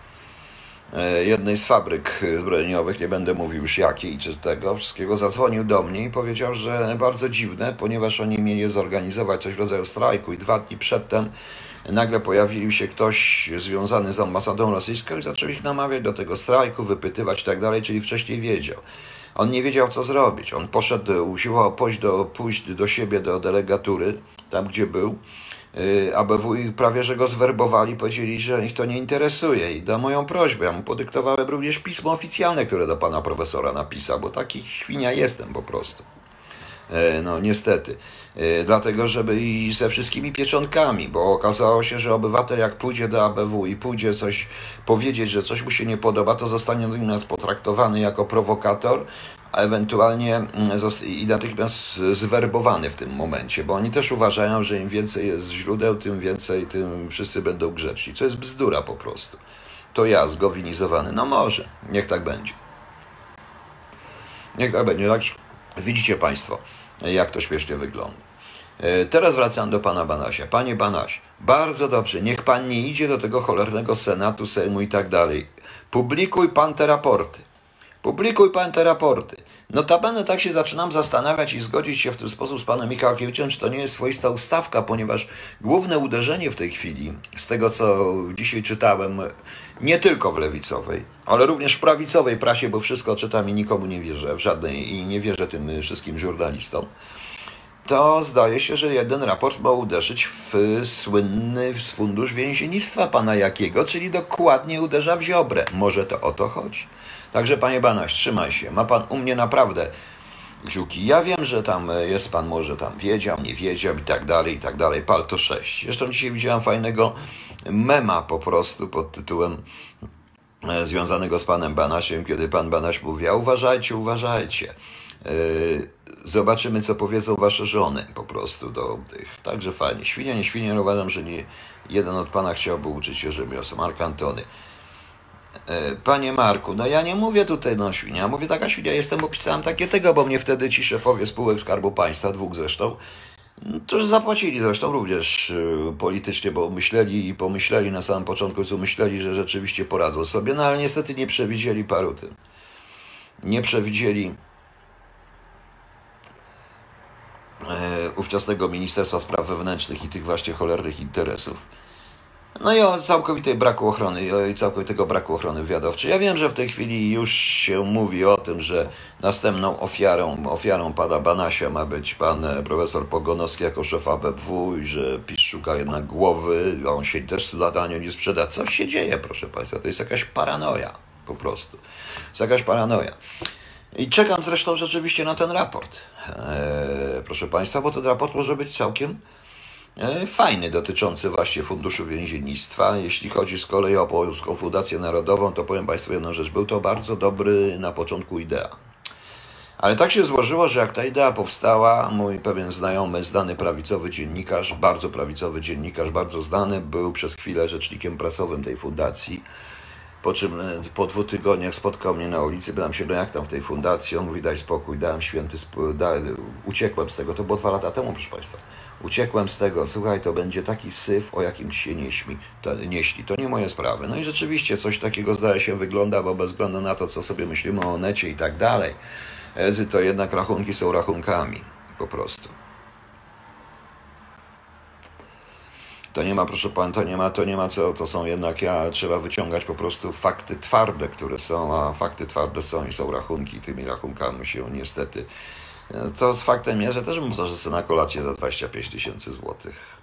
jednej z fabryk zbrojeniowych, nie będę mówił już jakiej czy tego wszystkiego, zadzwonił do mnie i powiedział, że bardzo dziwne, ponieważ oni mieli zorganizować coś w rodzaju strajku i dwa dni przedtem nagle pojawił się ktoś związany z ambasadą rosyjską i zaczął ich namawiać do tego strajku, wypytywać i tak dalej, czyli wcześniej wiedział. On nie wiedział, co zrobić. On poszedł, usiłował pójść do, pójść do siebie, do delegatury, tam gdzie był. Y, ABW i prawie, że go zwerbowali, powiedzieli, że ich to nie interesuje i da moją prośbę. Ja mu podyktowałem również pismo oficjalne, które do pana profesora napisał, bo taki świnia jestem po prostu. E, no niestety. E, dlatego, żeby i ze wszystkimi pieczątkami, bo okazało się, że obywatel jak pójdzie do ABW i pójdzie coś powiedzieć, że coś mu się nie podoba, to zostanie natychmiast potraktowany jako prowokator, a ewentualnie mm, i natychmiast zwerbowany w tym momencie, bo oni też uważają, że im więcej jest źródeł, tym więcej, tym wszyscy będą grzeczni, co jest bzdura po prostu. To ja zgowinizowany. No może, niech tak będzie. Niech tak będzie. Tak, widzicie Państwo jak to śmiesznie wygląda. E, teraz wracam do pana Banasia. Panie Banaś, bardzo dobrze, niech pan nie idzie do tego cholernego Senatu, Sejmu i tak dalej. Publikuj pan te raporty. Publikuj pan te raporty. Notabene tak się zaczynam zastanawiać i zgodzić się w ten sposób z panem Michałkiewiczem, czy to nie jest swoista ustawka, ponieważ główne uderzenie w tej chwili, z tego co dzisiaj czytałem, nie tylko w lewicowej, ale również w prawicowej prasie, bo wszystko czytam i nikomu nie wierzę, w żadnej i nie wierzę tym wszystkim żurnalistom, to zdaje się, że jeden raport ma uderzyć w słynny fundusz więziennictwa pana Jakiego, czyli dokładnie uderza w Ziobrę. Może to o to chodzi. Także panie Banaś, trzymaj się. Ma pan u mnie naprawdę kciuki. Ja wiem, że tam jest pan może tam wiedział, nie wiedział i tak dalej, i tak dalej. Pal to 6. Zresztą dzisiaj widziałem fajnego mema po prostu pod tytułem e, związanego z panem Banasiem, kiedy pan Banaś mówi, uważajcie, uważajcie. E, zobaczymy, co powiedzą wasze żony po prostu do tych. Także fajnie. Świnia, nie świnia, uważam, że nie jeden od pana chciałby uczyć się rzemiosła. Mark Antony. E, panie Marku, no ja nie mówię tutaj no świnia, mówię taka świnia jestem, bo pisałem takie tego, bo mnie wtedy ci szefowie spółek Skarbu Państwa, dwóch zresztą, to już zapłacili zresztą również e, politycznie, bo myśleli i pomyśleli na samym początku, co myśleli, że rzeczywiście poradzą sobie, no ale niestety nie przewidzieli paru tym. Nie przewidzieli e, ówczesnego Ministerstwa Spraw Wewnętrznych i tych właśnie cholernych interesów. No i o całkowitej braku ochrony, i całkowitego braku ochrony wywiadowczej. Ja wiem, że w tej chwili już się mówi o tym, że następną ofiarą, ofiarą pana Banasia ma być pan e, profesor Pogonowski jako szef ABW i że PiS szuka jednak głowy, a on się też latanie nie sprzeda. Co się dzieje, proszę państwa? To jest jakaś paranoja, po prostu. To jest jakaś paranoja. I czekam zresztą rzeczywiście na ten raport, eee, proszę państwa, bo ten raport może być całkiem fajny, dotyczący właśnie Funduszu Więziennictwa. Jeśli chodzi z kolei o Polską Fundację Narodową, to powiem Państwu jedną rzecz. Był to bardzo dobry na początku idea. Ale tak się złożyło, że jak ta idea powstała, mój pewien znajomy, znany prawicowy dziennikarz, bardzo prawicowy dziennikarz, bardzo znany, był przez chwilę rzecznikiem prasowym tej fundacji. Po czym e, po dwóch tygodniach spotkał mnie na ulicy, pytam się, no jak tam w tej fundacji? On mówi, daj spokój, dałem święty, da, uciekłem z tego, to było dwa lata temu, proszę Państwa. Uciekłem z tego, słuchaj, to będzie taki syf, o jakim się nieśmi, to, nieśli. To nie moje sprawy. No i rzeczywiście coś takiego zdaje się wygląda, bo bez względu na to, co sobie myślimy o necie i tak dalej, Ezy to jednak rachunki są rachunkami, po prostu. To nie ma, proszę pana, to nie ma, to nie ma co, to są jednak, ja trzeba wyciągać po prostu fakty twarde, które są, a fakty twarde są i są rachunki, tymi rachunkami się niestety to faktem jest, że też sobie na kolację za 25 tysięcy złotych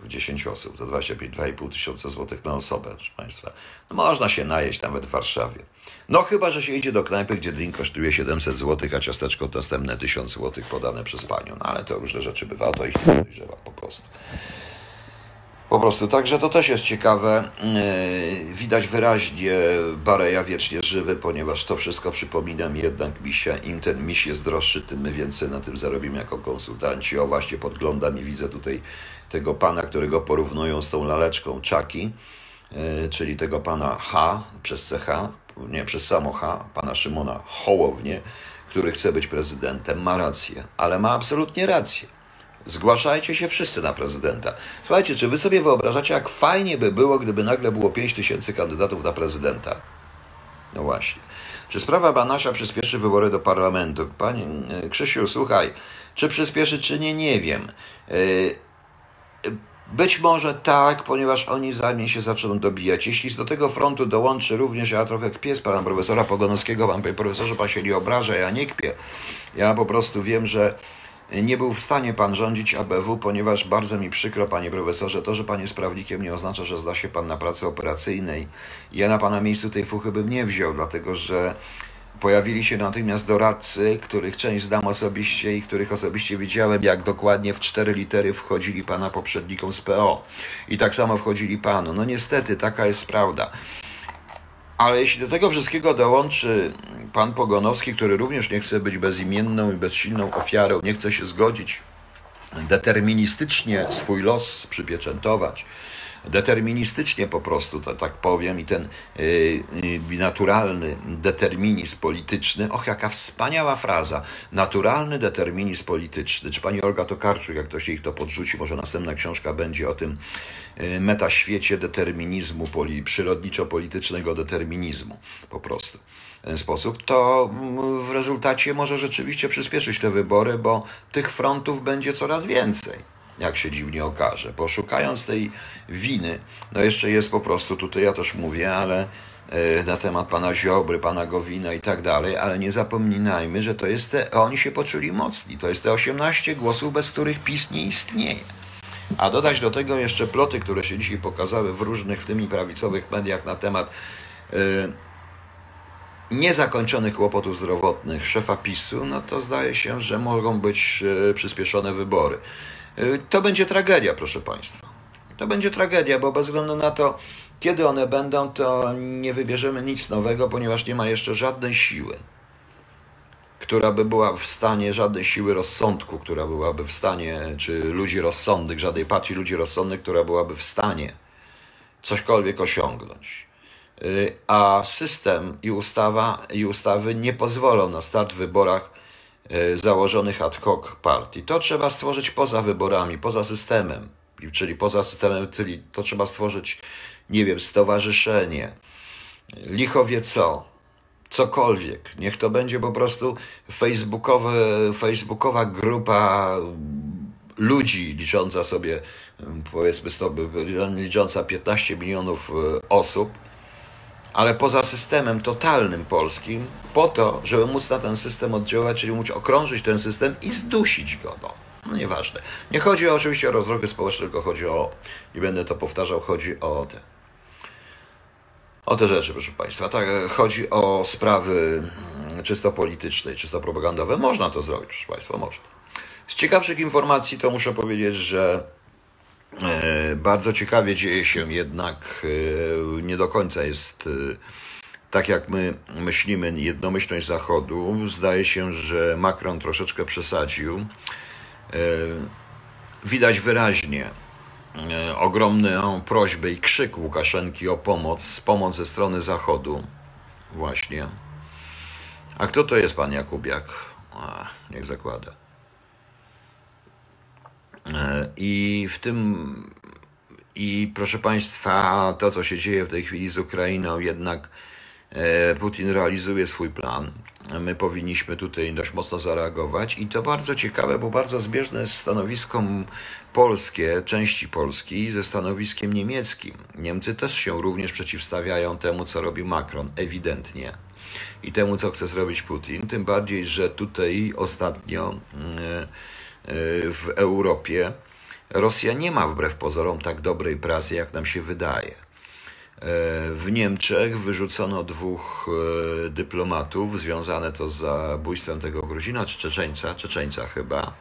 w 10 osób, za 25-2,5 tysiąca złotych na osobę, proszę Państwa. No można się najeść nawet w Warszawie. No chyba, że się idzie do knajpy, gdzie drink kosztuje 700 złotych, a ciasteczko następne 1000 zł, podane przez panią. No ale to różne rzeczy bywa, to ich nie dojrzewa po prostu. Po prostu, także to też jest ciekawe. Yy, Widać wyraźnie Bareja wiecznie żywy, ponieważ to wszystko przypomina mi jednak misia. Im ten miś jest droższy, tym my więcej na tym zarobimy jako konsultanci. O właśnie podglądam i widzę tutaj tego pana, którego porównują z tą laleczką Czaki, yy, czyli tego pana H przez CH, nie przez samo H, pana Szymona Hołownię, który chce być prezydentem. Ma rację, ale ma absolutnie rację. Zgłaszajcie się wszyscy na prezydenta. Słuchajcie, czy wy sobie wyobrażacie, jak fajnie by było, gdyby nagle było 5 tysięcy kandydatów na prezydenta? No właśnie. Czy sprawa Banasia przyspieszy wybory do parlamentu? Panie e, Krzysiu, słuchaj, czy przyspieszy, czy nie, nie wiem. E, być może tak, ponieważ oni wzajemnie się zaczną dobijać. Jeśli do tego frontu dołączy również, ja trochę kpię z pana profesora Pogonowskiego, pan profesorze, pan się nie obraża, ja nie kpię. Ja po prostu wiem, że nie był w stanie pan rządzić ABW, ponieważ bardzo mi przykro, panie profesorze, to, że pan jest prawnikiem nie oznacza, że zda się pan na pracy operacyjnej. Ja na pana miejscu tej fuchy bym nie wziął, dlatego że pojawili się natychmiast doradcy, których część znam osobiście i których osobiście widziałem, jak dokładnie w cztery litery wchodzili pana poprzednikom z PO. I tak samo wchodzili panu. No niestety, taka jest prawda. Ale jeśli do tego wszystkiego dołączy pan Pogonowski, który również nie chce być bezimienną i bezsilną ofiarą, nie chce się zgodzić deterministycznie swój los przypieczętować, deterministycznie po prostu, to, tak powiem, i ten y, y, naturalny determinizm polityczny, och, jaka wspaniała fraza, naturalny determinizm polityczny. Czy pani Olga Tokarczuk, jak ktoś jej to podrzuci, może następna książka będzie o tym y, metaświecie determinizmu, poli, przyrodniczo-politycznego determinizmu, po prostu. W ten sposób, to mm, w rezultacie może rzeczywiście przyspieszyć te wybory, bo tych frontów będzie coraz więcej jak się dziwnie okaże. Bo szukając tej winy, no jeszcze jest po prostu, tutaj ja też mówię, ale e, na temat pana Ziobry, pana Gowina i tak dalej, ale nie zapominajmy, że to jest te, oni się poczuli mocni. To jest te 18 głosów, bez których PiS nie istnieje. A dodać do tego jeszcze ploty, które się dzisiaj pokazały w różnych, w tym i prawicowych mediach na temat yy, niezakończonych kłopotów zdrowotnych szefa PiSu, no to zdaje się, że mogą być yy, przyspieszone wybory. Y, to będzie tragedia, proszę Państwa. To będzie tragedia, bo bez względu na to, kiedy one będą, to nie wybierzemy nic nowego, ponieważ nie ma jeszcze żadnej siły, która by była w stanie, żadnej siły rozsądku, która byłaby w stanie, czy ludzi rozsądnych, żadnej partii ludzi rozsądnych, która byłaby w stanie cośkolwiek osiągnąć. Y, a system i ustawa i ustawy nie pozwolą na start w wyborach założonych ad hoc partii. To trzeba stworzyć poza wyborami, poza systemem, czyli poza systemem, czyli to trzeba stworzyć, nie wiem, stowarzyszenie, licho wie co, cokolwiek. Niech to będzie po prostu facebookowe, facebookowa grupa ludzi licząca sobie, powiedzmy sobie, licząca 15 milionów e, osób, ale poza systemem totalnym polskim, po to, żeby móc na ten system oddziaływać, czyli móc okrążyć ten system i zdusić go. No, no nieważne. Nie chodzi oczywiście o rozruchy społeczne, tylko chodzi o, nie będę to powtarzał, chodzi o te, o te rzeczy, proszę Państwa. Tak, chodzi o sprawy mm, czysto polityczne, czysto propagandowe. Można to zrobić, proszę Państwa, można. Z ciekawszych informacji to muszę powiedzieć, że E, bardzo ciekawie dzieje się jednak, e, nie do końca jest e, tak jak my myślimy, jednomyślność Zachodu. Zdaje się, że Macron troszeczkę przesadził. Widać wyraźnie ogromną prośbę i krzyk Łukaszenki o pomoc, pomoc ze strony Zachodu. Właśnie. A kto to jest pan Jakubiak? A, niech zakłada. E, I w tym, i proszę Państwa, to co się dzieje w tej chwili z Ukrainą, jednak e, Putin realizuje swój plan. My powinniśmy tutaj dość mocno zareagować i to bardzo ciekawe, bo bardzo zbieżne jest stanowisko polskie, części Polski ze stanowiskiem niemieckim. Niemcy też się również przeciwstawiają temu, co robi Macron, ewidentnie. I temu, co chce zrobić Putin, tym bardziej, że tutaj ostatnio. Yy, w Europie, Rosja nie ma wbrew pozorom tak dobrej pracy, jak nam się wydaje. W Niemczech wyrzucono dwóch e, dyplomatów, związane to z zabójstwem tego Gruzina czy Czeczeńca, Czeczeńca chyba,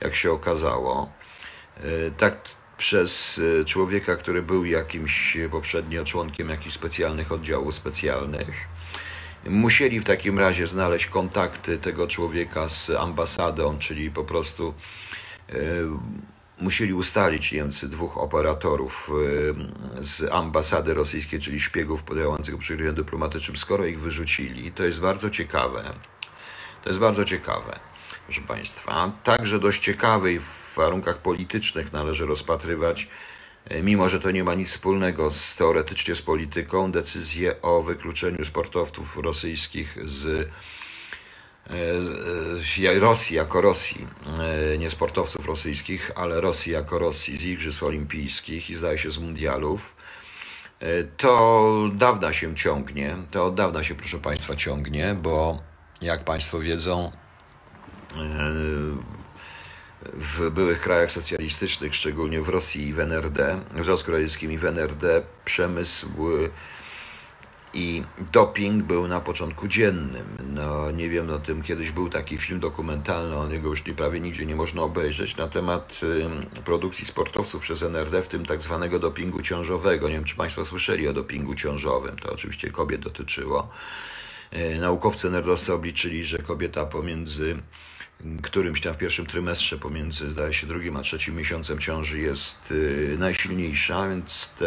jak się okazało. Tak przez człowieka, który był jakimś poprzednio członkiem jakichś specjalnych oddziałów specjalnych. Musieli w takim razie znaleźć kontakty tego człowieka z ambasadą, czyli po prostu e, musieli ustalić Niemcy dwóch operatorów e, z ambasady rosyjskiej, czyli szpiegów podających przy dyplomatycznym, skoro ich wyrzucili. To jest bardzo ciekawe. To jest bardzo ciekawe proszę Państwa. Także dość ciekawej w warunkach politycznych należy rozpatrywać, mimo że to nie ma nic wspólnego z, teoretycznie z polityką, decyzję o wykluczeniu sportowców rosyjskich z, e, z e, Rosji jako Rosji, nie sportowców rosyjskich, ale Rosji jako Rosji z Igrzysk Olimpijskich i zdaje się z Mundialów. To dawna się ciągnie, to od dawna się, proszę Państwa, ciągnie, bo jak Państwo wiedzą, w byłych krajach socjalistycznych, szczególnie w Rosji i w NRD, w Związku Radzieckim i w NRD, przemysł i doping był na początku dziennym. No, nie wiem, no tym kiedyś był taki film dokumentalny, on jego już prawie nigdzie nie można obejrzeć, na temat y, produkcji sportowców przez NRD, w tym tak zwanego dopingu ciążowego. Nie wiem, czy Państwo słyszeli o dopingu ciążowym, to oczywiście kobiet dotyczyło. Y, naukowcy nerdowscy obliczyli, że kobieta pomiędzy którymś tam w pierwszym trymestrze pomiędzy, zdaje się, drugim a trzecim miesiącem ciąży jest y, najsilniejsza, więc te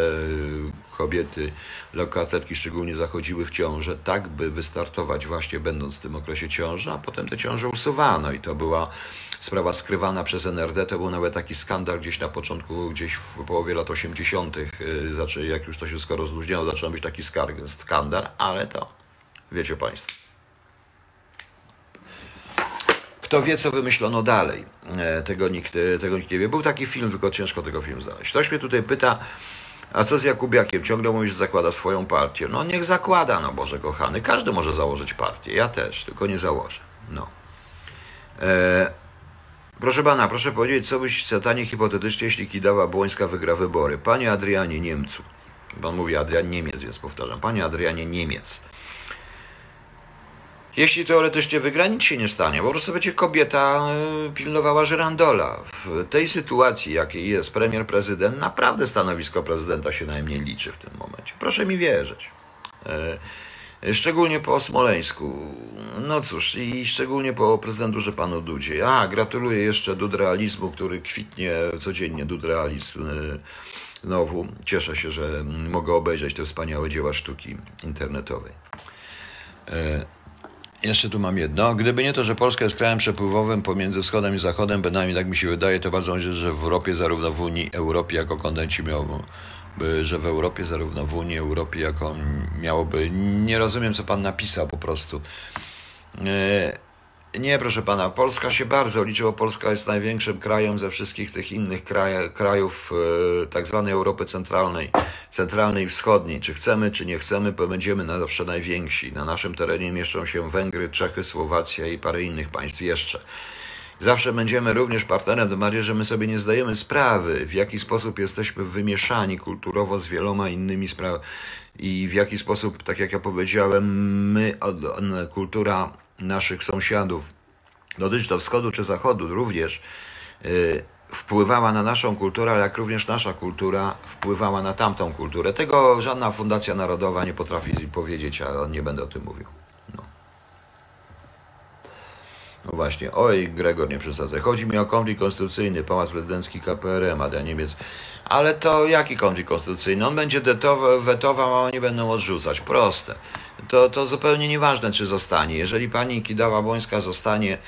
kobiety, lekkoatletki szczególnie zachodziły w ciążę tak, by wystartować właśnie będąc w tym okresie ciąży, a potem te ciąże usuwano i to była sprawa skrywana przez NRD, to był nawet taki skandal gdzieś na początku, gdzieś w połowie lat 80., znaczy jak już to się skoro rozluźniało, zaczął być taki skandal, ale to wiecie Państwo. Kto wie, co wymyślono dalej, e, tego nikt, e, tego nikt nie wie. Był taki film, tylko ciężko tego film znaleźć. Ktoś mnie tutaj pyta, a co z Jakubiakiem? Ciągle mówi, że zakłada swoją partię. No niech zakłada, no Boże kochany. Każdy może założyć partię. Ja też, tylko nie założę. No. E, proszę pana, proszę powiedzieć, co byś satanie hipotetycznie, jeśli Kidawa Błońska wygra wybory. Panie Adrianie Niemcu. Pan mówi Adrian Niemiec, więc powtarzam. Panie Adrianie Niemiec. Jeśli teoretycznie wygra, nic się nie stanie. Po prostu będzie kobieta e, pilnowała żyrandola. W tej sytuacji, jakiej jest premier prezydent, naprawdę stanowisko prezydenta się najmniej liczy w tym momencie. Proszę mi wierzyć. E, szczególnie po Smoleńsku. No cóż, i szczególnie po prezydenturze panu Dudzie. A, gratuluję jeszcze dudrealizmu, który kwitnie codziennie, dudrealizm e, znowu. Cieszę się, że mogę obejrzeć te wspaniałe dzieła sztuki internetowej. Jeszcze tu mam jedno. Gdyby nie to, że Polska jest krajem przepływowym pomiędzy wschodem i zachodem, bynajmniej tak mi się wydaje, to bardzo możliwe, że w Europie, zarówno w Unii, Europie jako kontenci miałby, że w Europie, zarówno w Unii, Europie jako miałoby. Nie rozumiem, co pan napisał po prostu. E, nie, proszę pana, Polska się bardzo liczy, bo Polska jest największym krajem ze wszystkich tych innych kraj, krajów e, tak zwanej Europy Centralnej, Centralnej i Wschodniej. Czy chcemy, czy nie chcemy, będziemy na zawsze najwięksi. Na naszym terenie mieszczą się Węgry, Czechy, Słowacja i parę innych państw jeszcze. Zawsze będziemy również partnerem, tym bardziej, że my sobie nie zdajemy sprawy, w jaki sposób jesteśmy wymieszani kulturowo z wieloma innymi sprawami i w jaki sposób, tak jak ja powiedziałem, my, kultura naszych sąsiadów, dotyczy to wschodu czy zachodu również, yy, wpływała na naszą kulturę, ale jak również nasza kultura wpływała na tamtą kulturę. Tego żadna fundacja narodowa nie potrafi powiedzieć, a nie będę o tym mówił. No. No właśnie, oj, Gregor, nie przesadzę. Chodzi mi o konflikt konstytucyjny, pałac prezydencki KPRM, a Niemiec. Ale to jaki konflikt konstytucyjny? On będzie wetował, a oni będą odrzucać. Proste to, to zupełnie nieważne, czy zostanie. Jeżeli pani Kidała-Błońska zostanie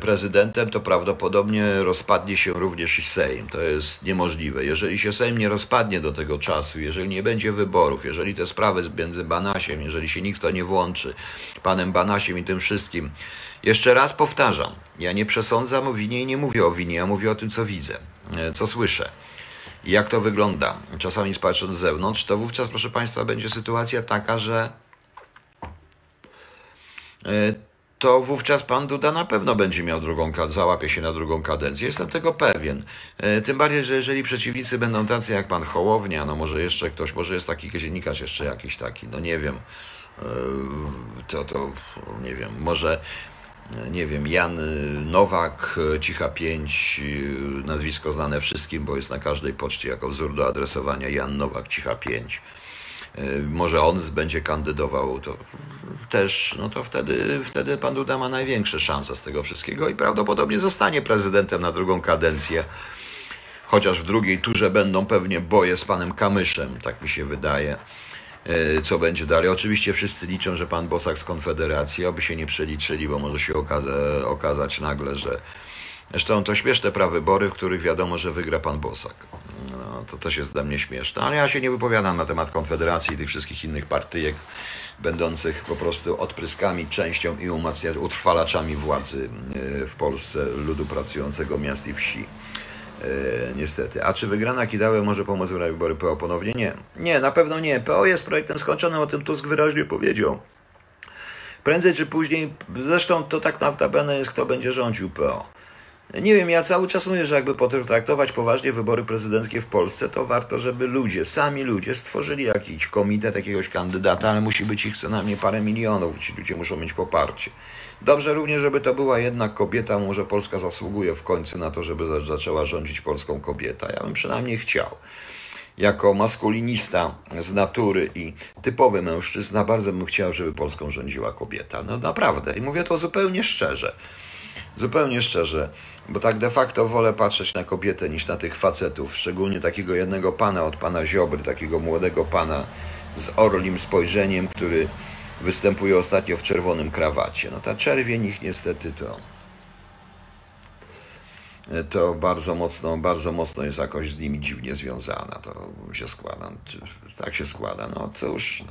prezydentem, to prawdopodobnie rozpadnie się również i Sejm. To jest niemożliwe. Jeżeli się Sejm nie rozpadnie do tego czasu, jeżeli nie będzie wyborów, jeżeli te sprawy między Banasiem, jeżeli się nikt to nie włączy, panem Banasiem i tym wszystkim, jeszcze raz powtarzam, ja nie przesądzam o winie i nie mówię o winie, ja mówię o tym, co widzę, co słyszę. Jak to wygląda? Czasami patrząc z zewnątrz, to wówczas, proszę Państwa, będzie sytuacja taka, że E, to wówczas pan Duda na pewno będzie miał drugą, załapie się na drugą kadencję. Jestem tego pewien. E, tym bardziej, że jeżeli przeciwnicy będą tacy jak pan Hołownia, no może jeszcze ktoś, może jest taki dziennikarz jeszcze jakiś taki, no nie wiem, e, to, to nie wiem, może nie wiem, Jan Nowak, Cicha 5, nazwisko znane wszystkim, bo jest na każdej poczcie jako wzór do adresowania Jan Nowak, Cicha 5. Może on będzie kandydował, to też, no to wtedy, wtedy pan Duda ma największe szanse z tego wszystkiego i prawdopodobnie zostanie prezydentem na drugą kadencję. Chociaż w drugiej turze będą pewnie boje z panem Kamyszem, tak mi się wydaje. E, co będzie dalej. Oczywiście wszyscy liczą, że pan Bosak z Konfederacji, aby się nie przeliczyli, bo może się okaza okazać nagle, że Zresztą to śmieszne prawybory, w których wiadomo, że wygra pan Bosak. No, to też jest dla mnie śmieszne, ale ja się nie wypowiadam na temat Konfederacji i tych wszystkich innych partyjek, będących po prostu odpryskami, częścią i utrwalaczami władzy e, w Polsce ludu pracującego miast i wsi. E, niestety. A czy wygrana Kidały może pomóc w wybory PO ponownie? Nie. Nie, na pewno nie. PO jest projektem skończonym, o tym Tusk wyraźnie powiedział. Prędzej czy później, zresztą to tak notabene jest, kto będzie rządził PO. Nie wiem, ja cały czas mówię, że jakby potraktować poważnie wybory prezydenckie w Polsce, to warto, żeby ludzie, sami ludzie stworzyli jakiś komitet jakiegoś kandydata, ale musi być ich co najmniej parę milionów. Ci ludzie muszą mieć poparcie. Dobrze również, żeby to była jednak kobieta, może Polska zasługuje w końcu na to, żeby zaczęła rządzić polską kobieta. Ja bym przynajmniej chciał. Jako maskulinista z natury i typowy mężczyzna, bardzo bym chciał, żeby Polską rządziła kobieta. No naprawdę. I mówię to zupełnie szczerze. Zupełnie szczerze, bo tak de facto wolę patrzeć na kobietę niż na tych facetów, szczególnie takiego jednego pana od pana Ziobry, takiego młodego pana z orlim spojrzeniem, który występuje ostatnio w czerwonym krawacie. No ta czerwień ich niestety to to bardzo mocno, bardzo mocno jest jakoś z nimi dziwnie związana. To się składa. Tak się składa. No cóż.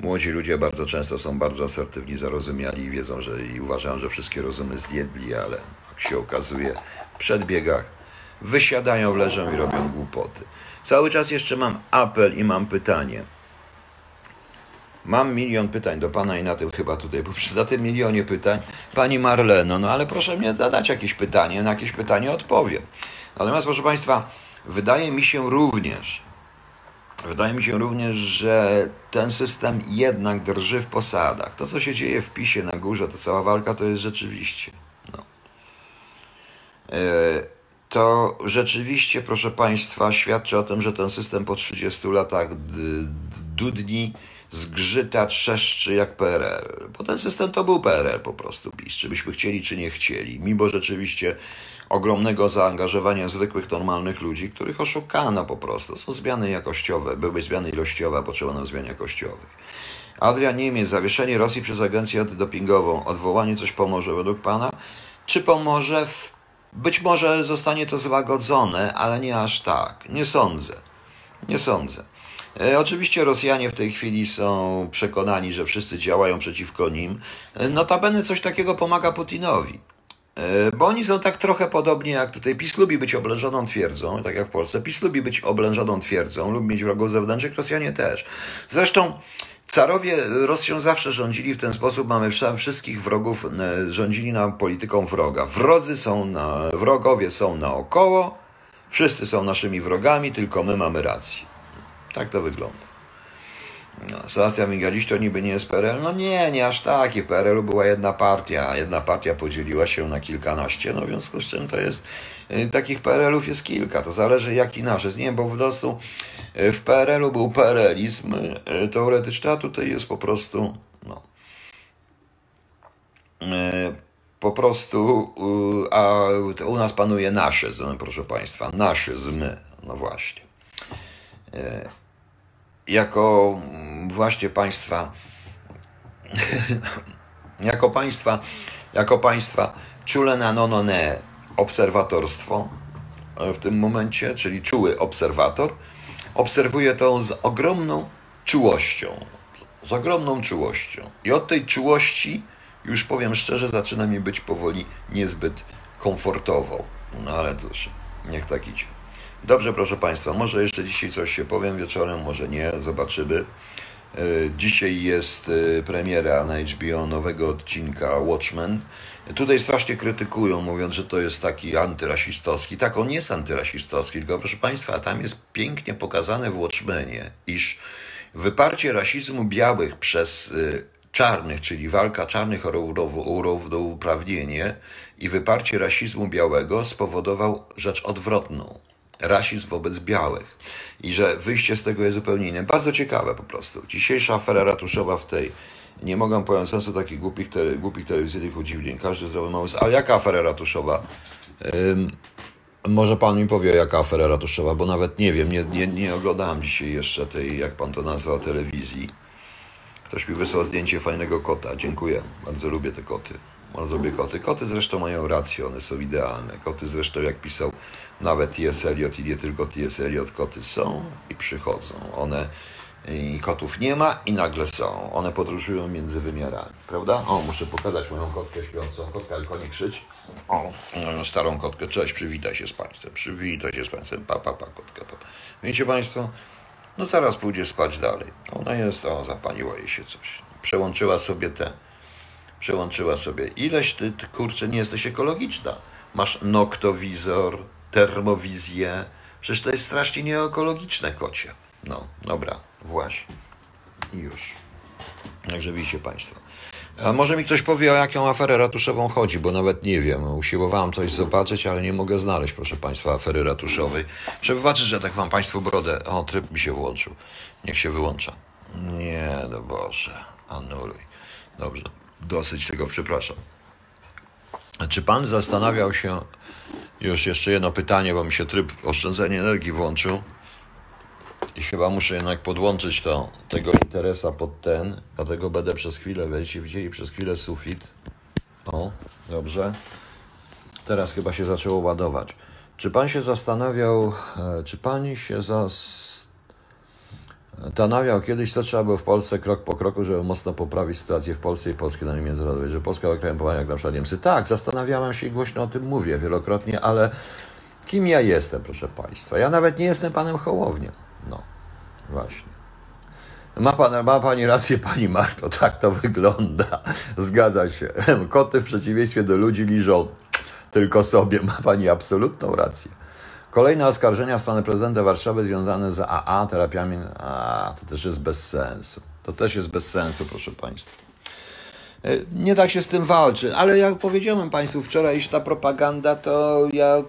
Młodzi ludzie bardzo często są bardzo asertywni, zarozumiali i wiedzą, że i uważają, że wszystkie rozumy zjedli, ale się okazuje, w przedbiegach wysiadają, leżą i robią głupoty. Cały czas jeszcze mam apel i mam pytanie. Mam milion pytań do Pana i na tym chyba tutaj, (laughs) bo przy tym milionie pytań, Pani Marleno, no ale proszę mnie zadać jakieś pytanie, na jakieś pytanie odpowiem. Natomiast proszę Państwa, wydaje mi się również, wydaje mi się również, że ten system jednak drży w posadach. To, co się dzieje w PiSie na górze, to cała walka, to jest rzeczywiście, to rzeczywiście, proszę Państwa, świadczy o tym, że ten system po 30 latach dudni, zgrzyta, trzeszczy jak PRL. Bo ten system to był PRL po prostu PiS, czy byśmy chcieli, czy nie chcieli. Mimo rzeczywiście ogromnego zaangażowania zwykłych, normalnych ludzi, których oszukano po prostu. Są zmiany jakościowe, były zmiany ilościowe, a potrzeba nam zmian jakościowych. Adrian Niemiec, zawieszenie Rosji przez agencję antydopingową, odwołanie coś pomoże według Pana? Czy pomoże? W... Być może zostanie to złagodzone, ale nie aż tak. Nie sądzę. Nie sądzę. E, oczywiście Rosjanie w tej chwili są przekonani, że wszyscy działają przeciwko nim. E, notabene coś takiego pomaga Putinowi. E, bo oni są tak trochę podobnie jak tutaj. PiS lubi być oblężoną twierdzą, tak jak w Polsce. PiS lubi być oblężoną twierdzą, lubi mieć wrogów zewnętrznych, Rosjanie też. Zresztą carowie Rosją zawsze rządzili w ten sposób. Mamy wszystkich wrogów, rządzili nam polityką wroga. Wrodzy są na, wrogowie są naokoło, wszyscy są naszymi wrogami, tylko my mamy rację. Tak to wygląda. No, Sebastian Migaliś to niby nie jest PRL? No nie, nie aż tak. I w PRL-u była jedna partia. Jedna partia podzieliła się na kilkanaście, no w związku z czym to jest y, takich PRL-ów jest kilka. To zależy jaki nasz jest. Nie, bo po prostu w PRL-u był PRL-izm y, teoretyczny, a tutaj jest po prostu no, po prostu a u nas panuje naszyzm, proszę Państwa. Naszyzm, no właśnie. Jako mm, właśnie państwa, (laughs) jako państwa, jako państwa czule na nonone obserwatorstwo w tym momencie, czyli czuły obserwator, obserwuje to z ogromną czułością. Z ogromną czułością. I od tej czułości, już powiem szczerze, zaczyna mi być powoli niezbyt komfortowo. No ale cóż, niech tak idzie. Dobrze, proszę Państwa, może jeszcze dzisiaj coś się powiem wieczorem, może nie, zobaczymy. E, dzisiaj jest e, premiera na HBO nowego odcinka Watchmen. Tutaj strasznie krytykują, mówiąc, że to jest taki antyrasistowski. Tak, on jest antyrasistowski, tylko proszę Państwa, tam jest pięknie pokazane w Watchmenie, iż wyparcie rasizmu białych przez e, czarnych, czyli walka czarnych o równouprawnienie i wyparcie rasizmu białego spowodował rzecz odwrotną. Rasizm wobec białych. I że wyjście z tego jest zupełnie inne. Bardzo ciekawe po prostu. Dzisiejsza afera ratuszowa w tej nie mogę pojąć sensu takich głupich, tele, głupich telewizyjnych udziwnień. Każdy zdrowy mały... Ale jaka afera ratuszowa? Ym, może pan mi powie, jaka afera ratuszowa, bo nawet nie wiem, nie, nie, nie oglądałem dzisiaj jeszcze tej, jak pan to nazwał, telewizji. Ktoś mi wysłał zdjęcie fajnego kota. Dziękuję. Bardzo lubię te koty. Bardzo lubię koty. Koty zresztą mają rację, one są idealne. Koty zresztą, jak pisał nawet T.S. Eliot i nie tylko T.S. Eliot, koty są i przychodzą. One i kotów nie ma i nagle są. One podróżują między wymiarami, prawda? O, muszę pokazać moją kotkę śpiącą. Kotka, tylko nie krzycz. O, moją starą kotkę. Cześć, przywitaj się z Państwem. Przywitaj się z Państwem. Pa, pa, pa, kotka, pa. Wiecie Państwo, no teraz pójdzie spać dalej. Ona jest, o, zapaliło jej się coś. Przełączyła sobie te, przełączyła sobie. Ileś ty, ty kurczę, nie jesteś ekologiczna. Masz noktowizor, termowizję. Przecież to jest strasznie nieekologiczne, kocie. No, dobra, właśnie. I już. Także widzicie Państwo. A może mi ktoś powie, o jaką aferę ratuszową chodzi, bo nawet nie wiem. Usiłowałem coś zobaczyć, ale nie mogę znaleźć, proszę Państwa, afery ratuszowej. Muszę wybaczyć, że tak Wam Państwu brodę. O, tryb mi się włączył. Niech się wyłącza. Nie, no Boże, anuluj. Dobrze, dosyć tego, przepraszam. Czy Pan zastanawiał się, już jeszcze jedno pytanie, bo mi się tryb oszczędzania energii włączył. I chyba muszę jednak podłączyć to, tego interesa pod ten, dlatego będę przez chwilę, będziecie widzieli przez chwilę sufit. O, dobrze. Teraz chyba się zaczęło ładować. Czy pan się zastanawiał, e, czy pani się zastanawiał kiedyś, co trzeba było w Polsce krok po kroku, żeby mocno poprawić sytuację w Polsce i polskie na międzynarodowej, że Polska była krajem jak na przykład Niemcy? Tak, zastanawiałem się i głośno o tym mówię wielokrotnie, ale kim ja jestem, proszę państwa? Ja nawet nie jestem panem Hołowniem. No, właśnie. Ma, pan, ma pani rację, pani Marto, tak to wygląda. Zgadza się. (laughs) Koty w przeciwieństwie do ludzi liżą tylko sobie. Ma pani absolutną rację. Kolejne oskarżenia w stronę prezydenta Warszawy związane z AA, terapiami. A, to też jest bez sensu. To też jest bez sensu, proszę państwa. E, nie tak się z tym walczy, ale jak powiedziałem Państwu wczoraj, że ta propaganda to jak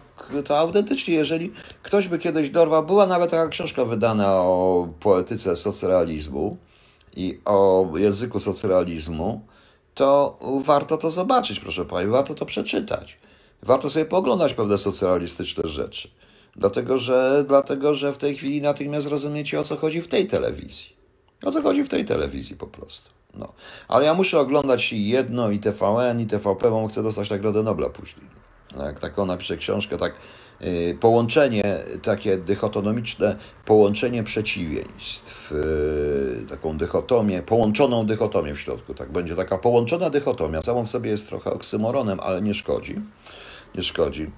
to autentycznie, jeżeli ktoś by kiedyś dorwał, była nawet taka książka wydana o poetyce socrealizmu i o języku socrealizmu, to warto to zobaczyć, proszę Państwa, warto to przeczytać. Warto sobie poglądać pewne socrealistyczne rzeczy. Dlatego że, dlatego, że w tej chwili natychmiast rozumiecie, o co chodzi w tej telewizji. O co chodzi w tej telewizji po prostu. No. Ale ja muszę oglądać jedno, i TVN, i TVP, bo chcę dostać Nagrodę Nobla później. Jak taką napiszę książkę, tak yy, połączenie, takie dychotonomiczne połączenie przeciwieństw, yy, taką dychotomię, połączoną dychotomię w środku, tak będzie taka połączona dychotomia, samą w sobie jest trochę oksymoronem, ale nie szkodzi, nie szkodzi.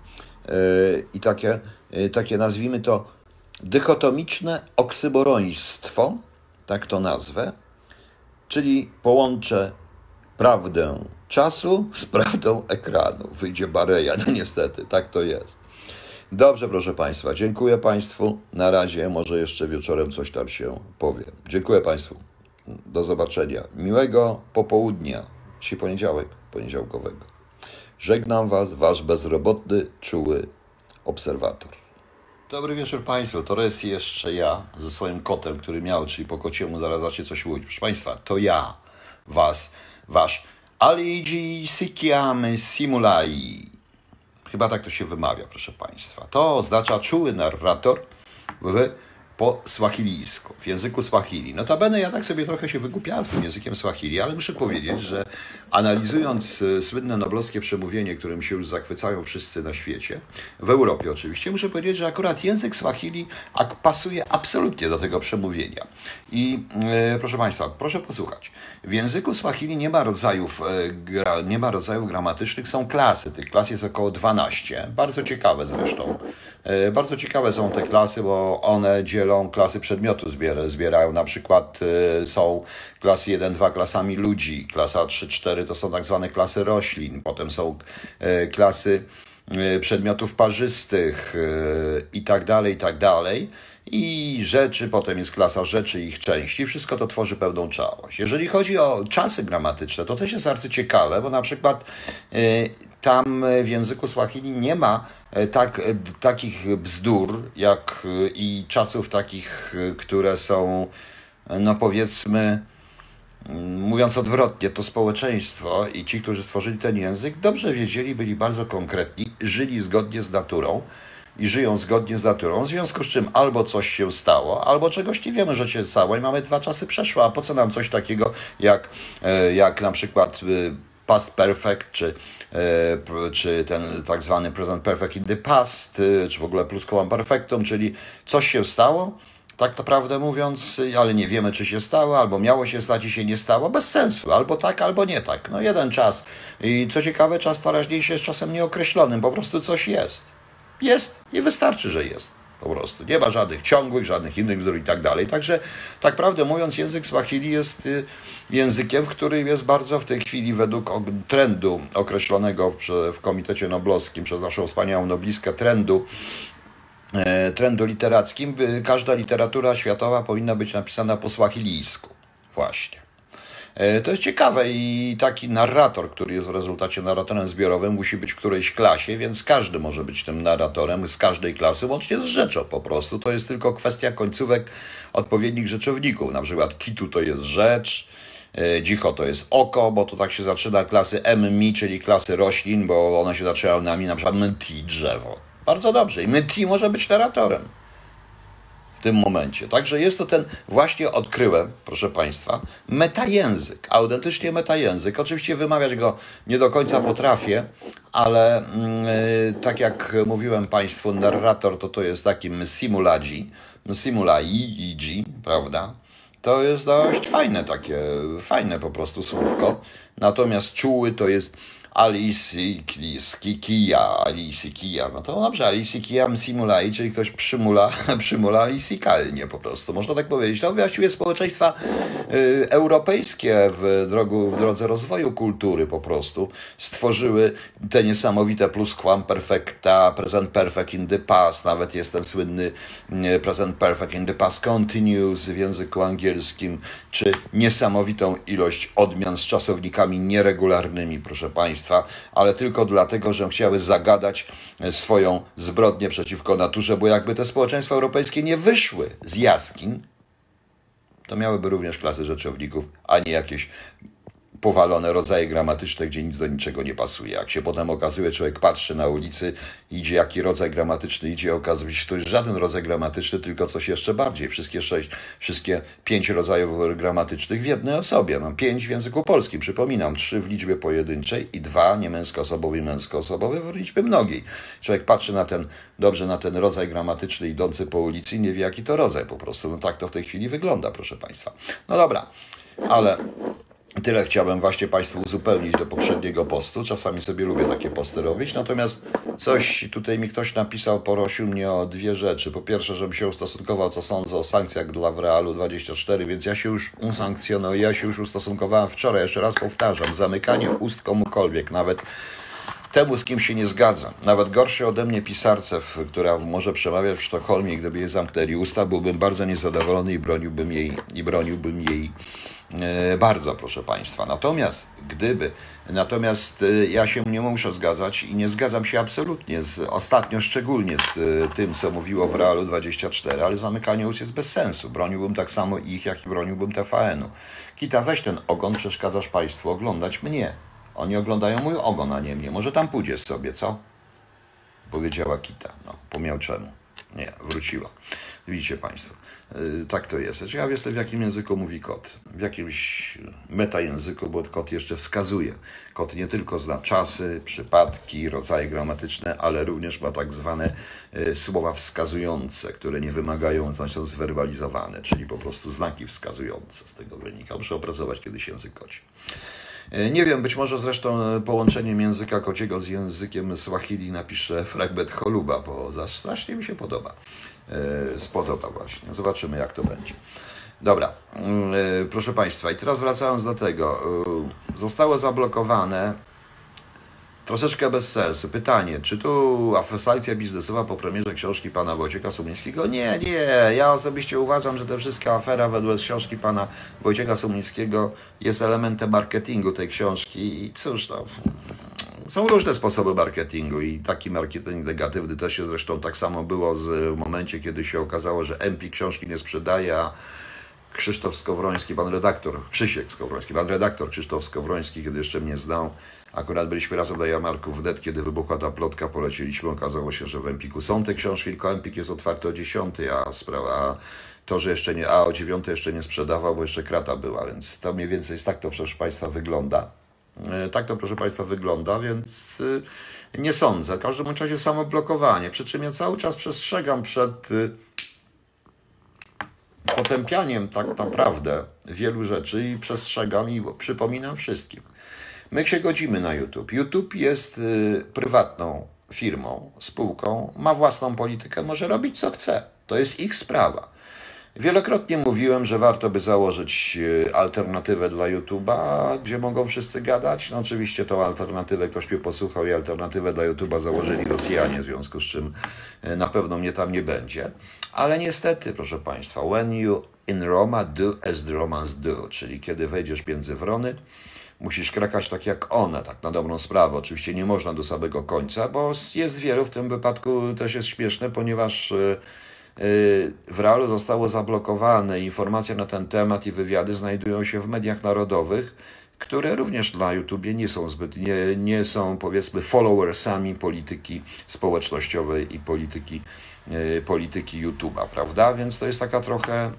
Yy, I takie, takie nazwijmy to dychotomiczne oksymoroństwo, tak to nazwę, czyli połączę prawdę czasu z prawdą ekranu. Wyjdzie bareja, no niestety, tak to jest. Dobrze, proszę Państwa, dziękuję Państwu. Na razie, może jeszcze wieczorem coś tam się powiem. Dziękuję Państwu. Do zobaczenia. Miłego popołudnia. Dzisiaj poniedziałek, poniedziałkowego. Żegnam Was, Wasz bezrobotny, czuły obserwator. Dobry wieczór Państwu. To jest jeszcze ja ze swoim kotem, który miał, czyli po kociemu zaraz zacznie coś mówić. Proszę Państwa, to ja, Was, Wasz Aligi Sikiamy Simulai. Chyba tak to się wymawia, proszę Państwa. To oznacza czuły narrator w po swahilijsku, w języku swahili. Notabene ja tak sobie trochę się wygłupiałem tym językiem swahili, ale muszę powiedzieć, że analizując e, słynne noblowskie przemówienie, którym się już zachwycają wszyscy na świecie, w Europie oczywiście, muszę powiedzieć, że akurat język swahili pasuje absolutnie do tego przemówienia. I e, proszę Państwa, proszę posłuchać. W języku swahili nie ma rodzajów, e, nie ma rodzajów gramatycznych, są klasy. Tych klas jest około 12. Bardzo ciekawe zresztą. Bardzo ciekawe są te klasy, bo one dzielą klasy przedmiotu, zbierają na przykład są klasy 1-2 klasami ludzi, klasa 3-4 to są tak zwane klasy roślin, potem są e, klasy e, przedmiotów parzystych i tak dalej, i tak dalej. I rzeczy, potem jest klasa rzeczy i ich części, wszystko to tworzy pełną całość. Jeżeli chodzi o czasy gramatyczne, to też jest bardzo ciekawe, bo na przykład tam w języku Swahili nie ma tak, takich bzdur, jak i czasów takich, które są, no powiedzmy, mówiąc odwrotnie, to społeczeństwo i ci, którzy stworzyli ten język, dobrze wiedzieli, byli bardzo konkretni, żyli zgodnie z naturą i żyją zgodnie z naturą, w związku z czym albo coś się stało, albo czegoś nie wiemy, że się stało i mamy dwa czasy przeszłe, a po co nam coś takiego jak, e, jak na przykład e, past perfect, czy, e, czy ten tak zwany present perfect in the past, czy w ogóle plusquamperfectum, czyli coś się stało, tak naprawdę mówiąc, ale nie wiemy, czy się stało, albo miało się stać i się nie stało, bez sensu, albo tak, albo nie tak. No jeden czas. I co ciekawe, czas teraźniejszy jest czasem nieokreślonym, po prostu coś jest. Jest i wystarczy, że jest. Po prostu. Nie ma żadnych ciągłych, żadnych innych wzór i tak dalej. Także, tak prawdę mówiąc, język Swahili jest y, językiem, który jest bardzo w tej chwili według trendu określonego w, w Komitecie Noblowskim przez naszą wspaniałą noblistkę trendu trendu literackim, każda literatura światowa powinna być napisana po swahilijsku. Właśnie. E, to jest ciekawe i taki narrator, który jest w rezultacie narratorem zbiorowym, musi być w którejś klasie, więc każdy może być tym narratorem z każdej klasy, łącznie z rzeczą po prostu. To jest tylko kwestia końcówek odpowiednich rzeczowników. Na przykład kitu to jest rzecz, e, Dzicho to jest oko, bo to tak się zaczyna klasy MMI, czyli klasy roślin, bo one się zaczynają nami, na przykład menti, drzewo. Bardzo dobrze. I Menti może być narratorem w tym momencie. Także jest to ten, właśnie odkryłem, proszę Państwa, metajęzyk, autentycznie metajęzyk. Oczywiście wymawiać go nie do końca potrafię, ale yy, tak jak mówiłem Państwu, narrator to to jest taki simuladzi, simulai, prawda? To jest dość fajne takie, fajne po prostu słówko. Natomiast czuły to jest Alicji Kija, Alicji Kija. No to dobrze, Alicji Kija Simulai, czyli ktoś przymula, (laughs) przymula Alicji Kalnie po prostu, można tak powiedzieć. To właściwie społeczeństwa y, europejskie w, drogu, w drodze rozwoju kultury po prostu stworzyły te niesamowite plusquamperfecta, present perfect in the past, nawet jest ten słynny y, present perfect in the past continuous w języku angielskim, czy niesamowitą ilość odmian z czasownikami nieregularnymi, proszę Państwa państwa, ale tylko dlatego, że chciały zagadać e, swoją zbrodnię przeciwko naturze, bo jakby te społeczeństwa europejskie nie wyszły z jaskiń, to miałyby również klasy rzeczowników, a nie jakieś powalone rodzaje gramatyczne, gdzie nic do niczego nie pasuje. Jak się potem okazuje, człowiek patrzy na ulicy, idzie jaki rodzaj gramatyczny idzie, okazuje się, że to jest żaden rodzaj gramatyczny, tylko coś jeszcze bardziej. Wszystkie sześć, wszystkie pięć rodzajów gramatycznych w jednej osobie. No, pięć w języku polskim, przypominam, trzy w liczbie pojedynczej i dwa niemęskoosobowe i męskoosobowe w liczbie mnogiej. Człowiek patrzy na ten, dobrze na ten rodzaj gramatyczny idący po ulicy i nie wie, jaki to rodzaj po prostu. No tak to w tej chwili wygląda, proszę Państwa. No dobra, ale Tyle chciałem właśnie Państwu uzupełnić do poprzedniego postu. Czasami sobie lubię takie posty robić. Natomiast coś tutaj mi ktoś napisał, prosił mnie o dwie rzeczy. Po pierwsze, żebym się ustosunkował, co sądzę o sankcjach dla w Realu 24, więc ja się już usankcjonuję, ja się już ustosunkowałem wczoraj. Jeszcze raz powtarzam, zamykanie ust komukolwiek, nawet temu, z kim się nie zgadzam. Nawet gorszy ode mnie pisarce, która może przemawiać w Sztokholmie, gdyby jej zamknęli usta, byłbym bardzo niezadowolony i broniłbym jej, i broniłbym jej bardzo, proszę Państwa. Natomiast gdyby, natomiast e, ja się nie muszę zgadzać i nie zgadzam się absolutnie z ostatnio szczególnie z e, tym, co mówiło w Realu 24, ale zamykanie ust jest bez sensu. Broniłbym tak samo ich, jak i broniłbym TVN-u. Kita, weź ten ogon, przeszkadzasz Państwu oglądać mnie. Oni oglądają mój ogon, a nie mnie. Może tam pójdziesz sobie, co? Powiedziała Kita. No, po czemu. Nie, wróciła. Widzicie Państwo. Y, tak to jest. Ciekaw jestem, w jakim języku mówi kot. W jakimś metajęzyku, bo kot jeszcze wskazuje. Kot nie tylko zna czasy, przypadki, rodzaje gramatyczne, ale również ma tak zwane y, słowa wskazujące, które nie wymagają, znaczy są zwerbalizowane, czyli po prostu znaki wskazujące z tego wynika. Muszę opracować kiedyś język koci. Y, nie wiem, być może zresztą połączeniem języka kociego z językiem Swahili napiszę fragment choluba, bo strasznie mi się podoba. E, spodoba właśnie. Zobaczymy, jak to będzie. Dobra, mm, e, proszę Państwa, i teraz wracając do tego. E, zostało zablokowane Troszeczkę bez sensu. Pytanie, czy tu afrosankcja biznesowa po premierze książki pana Wojciecha Sumińskiego? Nie, nie. Ja osobiście uważam, że ta wszystka afera według książki pana Wojciecha Sumińskiego jest elementem marketingu tej książki i cóż, no, są różne sposoby marketingu i taki marketing negatywny też się zresztą tak samo było z, w momencie, kiedy się okazało, że MP książki nie sprzedaje, a Krzysztof Skowroński, pan redaktor, Krzysiek Skowroński, pan redaktor Krzysztof Skowroński, kiedy jeszcze mnie znał, akurat byliśmy razem na Jarmarku w Det, kiedy wybuchła ta plotka, polecieliśmy, okazało się, że w Empiku są te książki, tylko Empik jest otwarty o 10, a sprawa, to, że jeszcze nie, a o 9 jeszcze nie sprzedawał, bo jeszcze krata była, więc to mniej więcej jest tak to, proszę Państwa, wygląda. E, tak to, proszę Państwa, wygląda, więc y, nie sądzę. W każdym razie samo blokowanie. Przy czym ja cały czas przestrzegam przed y, potępianiem tak naprawdę wielu rzeczy i przestrzegam i przypominam wszystkim. My się godzimy na YouTube. YouTube jest prywatną firmą, spółką, ma własną politykę, może robić co chce. To jest ich sprawa. Wielokrotnie mówiłem, że warto by założyć e, alternatywę dla YouTube'a, gdzie mogą wszyscy gadać. No oczywiście tą alternatywę ktoś mnie posłuchał i alternatywę dla YouTube'a założyli Rosjanie, w związku z czym e, na pewno mnie tam nie będzie. Ale niestety, proszę Państwa, when you in Roma do as the Romans do, czyli kiedy wejdziesz między wrony, musisz krakać tak jak one, tak na dobrą sprawę. Oczywiście nie można do samego końca, bo jest wielu, w tym wypadku też jest śmieszne, ponieważ e, w realu zostało zablokowane. Informacje na ten temat i wywiady znajdują się w mediach narodowych, które również na YouTubie nie są zbyt, nie, nie są powiedzmy followersami polityki społecznościowej i polityki, e, polityki YouTube'a, prawda? Więc to jest taka trochę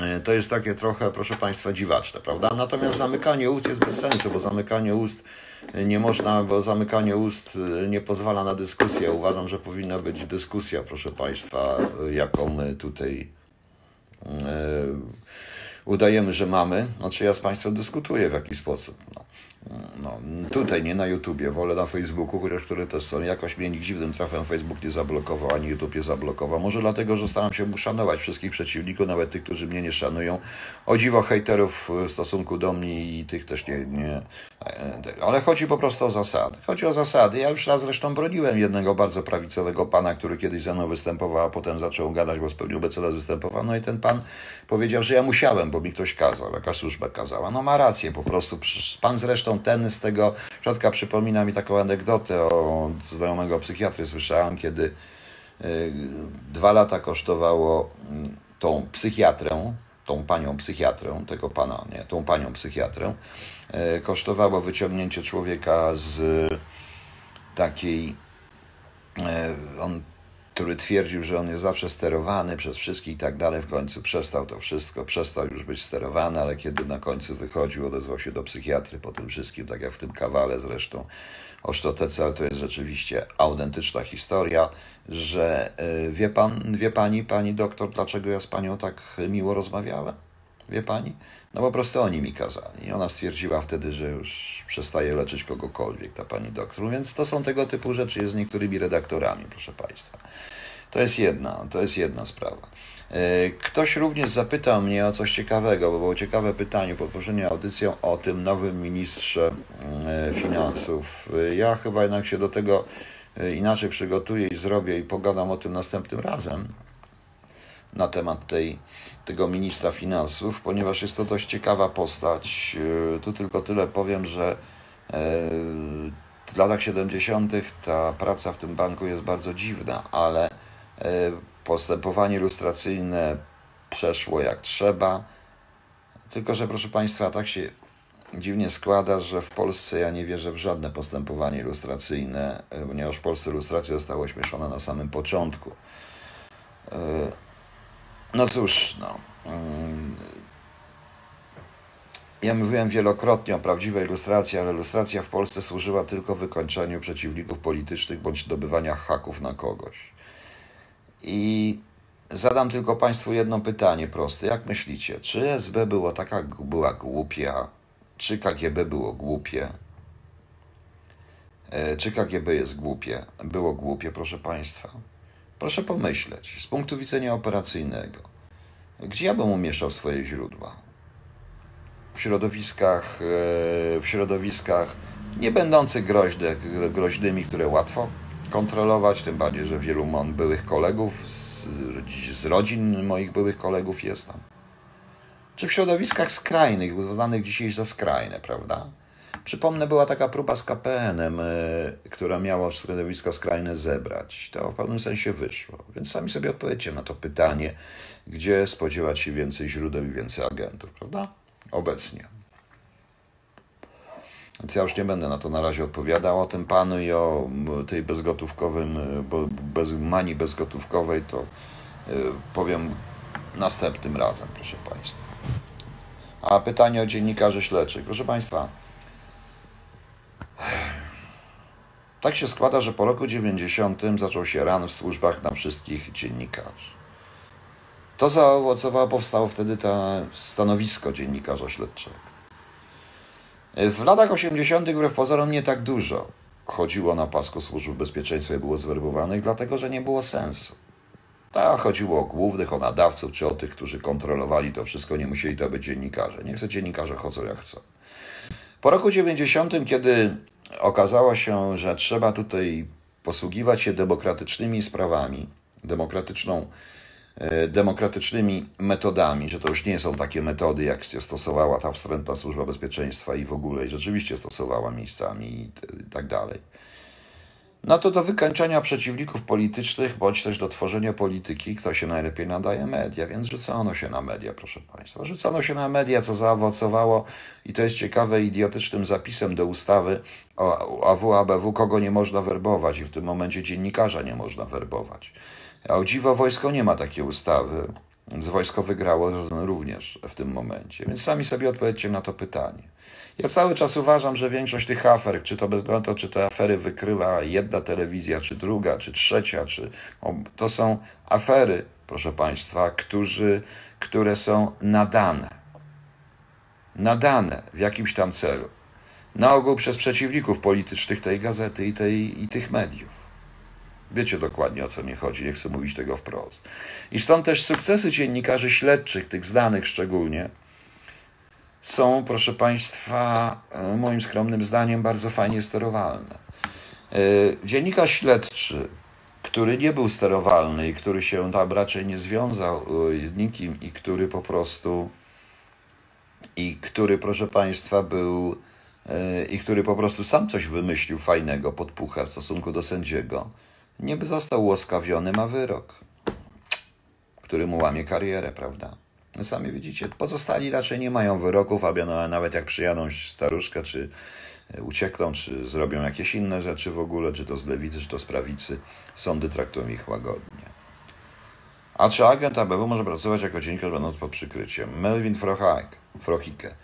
e, to jest takie trochę, proszę Państwa, dziwaczne, prawda? Natomiast zamykanie ust jest bez sensu, bo zamykanie ust nie można, bo zamykanie ust y, nie pozwala na dyskusję. Uważam, że powinna być dyskusja, proszę Państwa, jaką my tutaj y, udajemy, że mamy. Znaczy ja z Państwem dyskutuję w jakiś sposób. No. No, tutaj nie na YouTubie, wolę na Facebooku, chociaż które też są. Jakoś mnie nikt dziwnym trafem Facebook nie zablokował, ani YouTube nie zablokował. Może dlatego, że staram się uszanować wszystkich przeciwników, nawet tych, którzy mnie nie szanują. O dziwo hejterów w stosunku do mnie i tych też nie, nie. Ale chodzi po prostu o zasady. Chodzi o zasady. Ja już raz zresztą broniłem jednego bardzo prawicowego pana, który kiedyś ze mną występował, a potem zaczął gadać, bo spełnił BCD występował. No i ten pan powiedział, że ja musiałem, bo mi ktoś kazał, jaka służba kazała. No ma rację po prostu. Pan zresztą ten z tego środka przypomina mi taką anegdotę o znajomego psychiatry. Słyszałem, kiedy y, dwa lata kosztowało mm, tą psychiatrę, tą panią psychiatrę, tego pana, nie, tą panią psychiatrę, y, kosztowało wyciągnięcie człowieka z takiej, y, on który twierdził, że on jest zawsze sterowany przez wszystkich i tak dalej. W końcu przestał to wszystko, przestał już być sterowany, ale kiedy na końcu wychodził, odezwał się do psychiatry po tym wszystkim, tak jak w tym kawale zresztą o Sztotece, ale to jest rzeczywiście autentyczna historia, że e, wie pan, wie pani, pani doktor, dlaczego ja z panią tak miło rozmawiałem? Wie pani? No po prostu oni mi kazali. Ona stwierdziła wtedy, że już przestaje leczyć kogokolwiek, ta pani doktor. Więc to są tego typu rzeczy jest z niektórymi redaktorami, proszę Państwa. To jest jedna, to jest jedna sprawa. E, ktoś również zapytał mnie o coś ciekawego, bo było ciekawe pytanie po poprzednią audycją o tym nowym ministrze e, finansów. E, ja chyba jednak się do tego inaczej przygotuję i zrobię i pogadam o tym następnym razem na temat tej, tego ministra finansów, ponieważ jest to dość ciekawa postać. Tu tylko tyle powiem, że w latach 70. ta praca w tym banku jest bardzo dziwna, ale postępowanie lustracyjne przeszło jak trzeba. Tylko, że proszę Państwa, tak się dziwnie składa, że w Polsce ja nie wierzę w żadne postępowanie ilustracyjne, e, ponieważ w Polsce ilustracja została ośmieszona na samym początku. E, no cóż, no. Mm, ja mówiłem wielokrotnie o prawdziwej ilustracji, ale ilustracja w Polsce służyła tylko wykończeniu przeciwników politycznych bądź zdobywania haków na kogoś. I zadam tylko Państwu jedno pytanie proste. Jak myślicie, czy SB było taka, była głupia, czy KGB było głupie? E, czy KGB jest głupie? Było głupie, proszę Państwa. Proszę pomyśleć, z punktu widzenia operacyjnego, gdzie ja bym umieszczał swoje źródła? W środowiskach, e, w środowiskach nie będących groźne, groźnymi, które łatwo kontrolować, tym bardziej, że wielu mon- byłych kolegów z, z rodzin moich byłych kolegów jest tam. Czy w środowiskach skrajnych, uznanych dzisiaj za skrajne, prawda? Przypomnę, była taka próba z KPN-em, e, która miała środowiska skrajne zebrać. To w pewnym sensie wyszło. Więc sami sobie odpowiedzcie na to pytanie, gdzie spodziewać się więcej źródeł i więcej agentów, prawda? Obecnie. Więc ja już nie będę na to na razie odpowiadał o tym panu i o tej bezgotówkowym, e, bez manii bezgotówkowej to e, powiem następnym razem, proszę państwa. A pytanie o dziennikarzy śledczych. Proszę państwa, (sighs) tak się składa, że po roku 90 zaczął się ran w służbach na wszystkich dziennikarzy. To zaowocowało, powstało wtedy to stanowisko dziennikarza śledczego. W latach 80. wbrew pozorom nie tak dużo chodziło na pasku służb bezpieczeństwa i było zwerbowanych, dlatego że nie było sensu. Tak, chodziło o głównych, o nadawców, czy o tych, którzy kontrolowali to wszystko, nie musieli to być dziennikarze. Nie chcę dziennikarze chodzą jak chcą. Po roku 90, kiedy okazało się, że trzeba tutaj posługiwać się demokratycznymi sprawami, demokratyczną, demokratycznymi metodami, że to już nie są takie metody, jak się stosowała ta wstrętna służba bezpieczeństwa i w ogóle, i rzeczywiście stosowała miejscami i, tak dalej. No to do wykańczania przeciwników politycznych, bądź też do tworzenia polityki, kto się najlepiej nadaje media, więc rzucono się na media, proszę Państwa. Rzucono się na media, co zaowocowało, i to jest ciekawe, idiotycznym zapisem do ustawy o AWABW, kogo nie można werbować, i w tym momencie dziennikarza nie można werbować. A o dziwo wojsko nie ma takiej ustawy, więc wojsko wygrało również w tym momencie. Więc sami sobie odpowiedzcie na to pytanie. Ja cały czas uważam, że większość tych afer, czy to bez względu na to, czy te afery wykrywa jedna telewizja, czy druga, czy trzecia, czy to są afery, proszę Państwa, którzy, które są nadane. Nadane w jakimś tam celu. Na ogół przez przeciwników politycznych tej gazety i, tej, i tych mediów. Wiecie dokładnie o co mi chodzi, nie chcę mówić tego wprost. I stąd też sukcesy dziennikarzy śledczych, tych znanych szczególnie, są, proszę Państwa, e, moim skromnym zdaniem bardzo fajnie sterowalne. E, Dziennikarz śledczy, który nie był sterowalny i który się tam raczej nie związał e, z nikim i który po prostu i który, proszę Państwa, był i który po prostu sam coś wymyślił fajnego, podpucha w stosunku do sędziego, nie został łaskawiony, ma wyrok, który mu łamie karierę, prawda? No sami widzicie, pozostali raczej nie mają wyroków, a no, nawet jak przyjadą staruszkę, czy e, uciekną, czy zrobią jakieś inne rzeczy w ogóle, czy to z lewicy, czy to z prawicy, sądy traktują ich łagodnie. A czy agent ABW może pracować jako dziennikarz będąc pod przykryciem? Melvin Frohike. Frohike.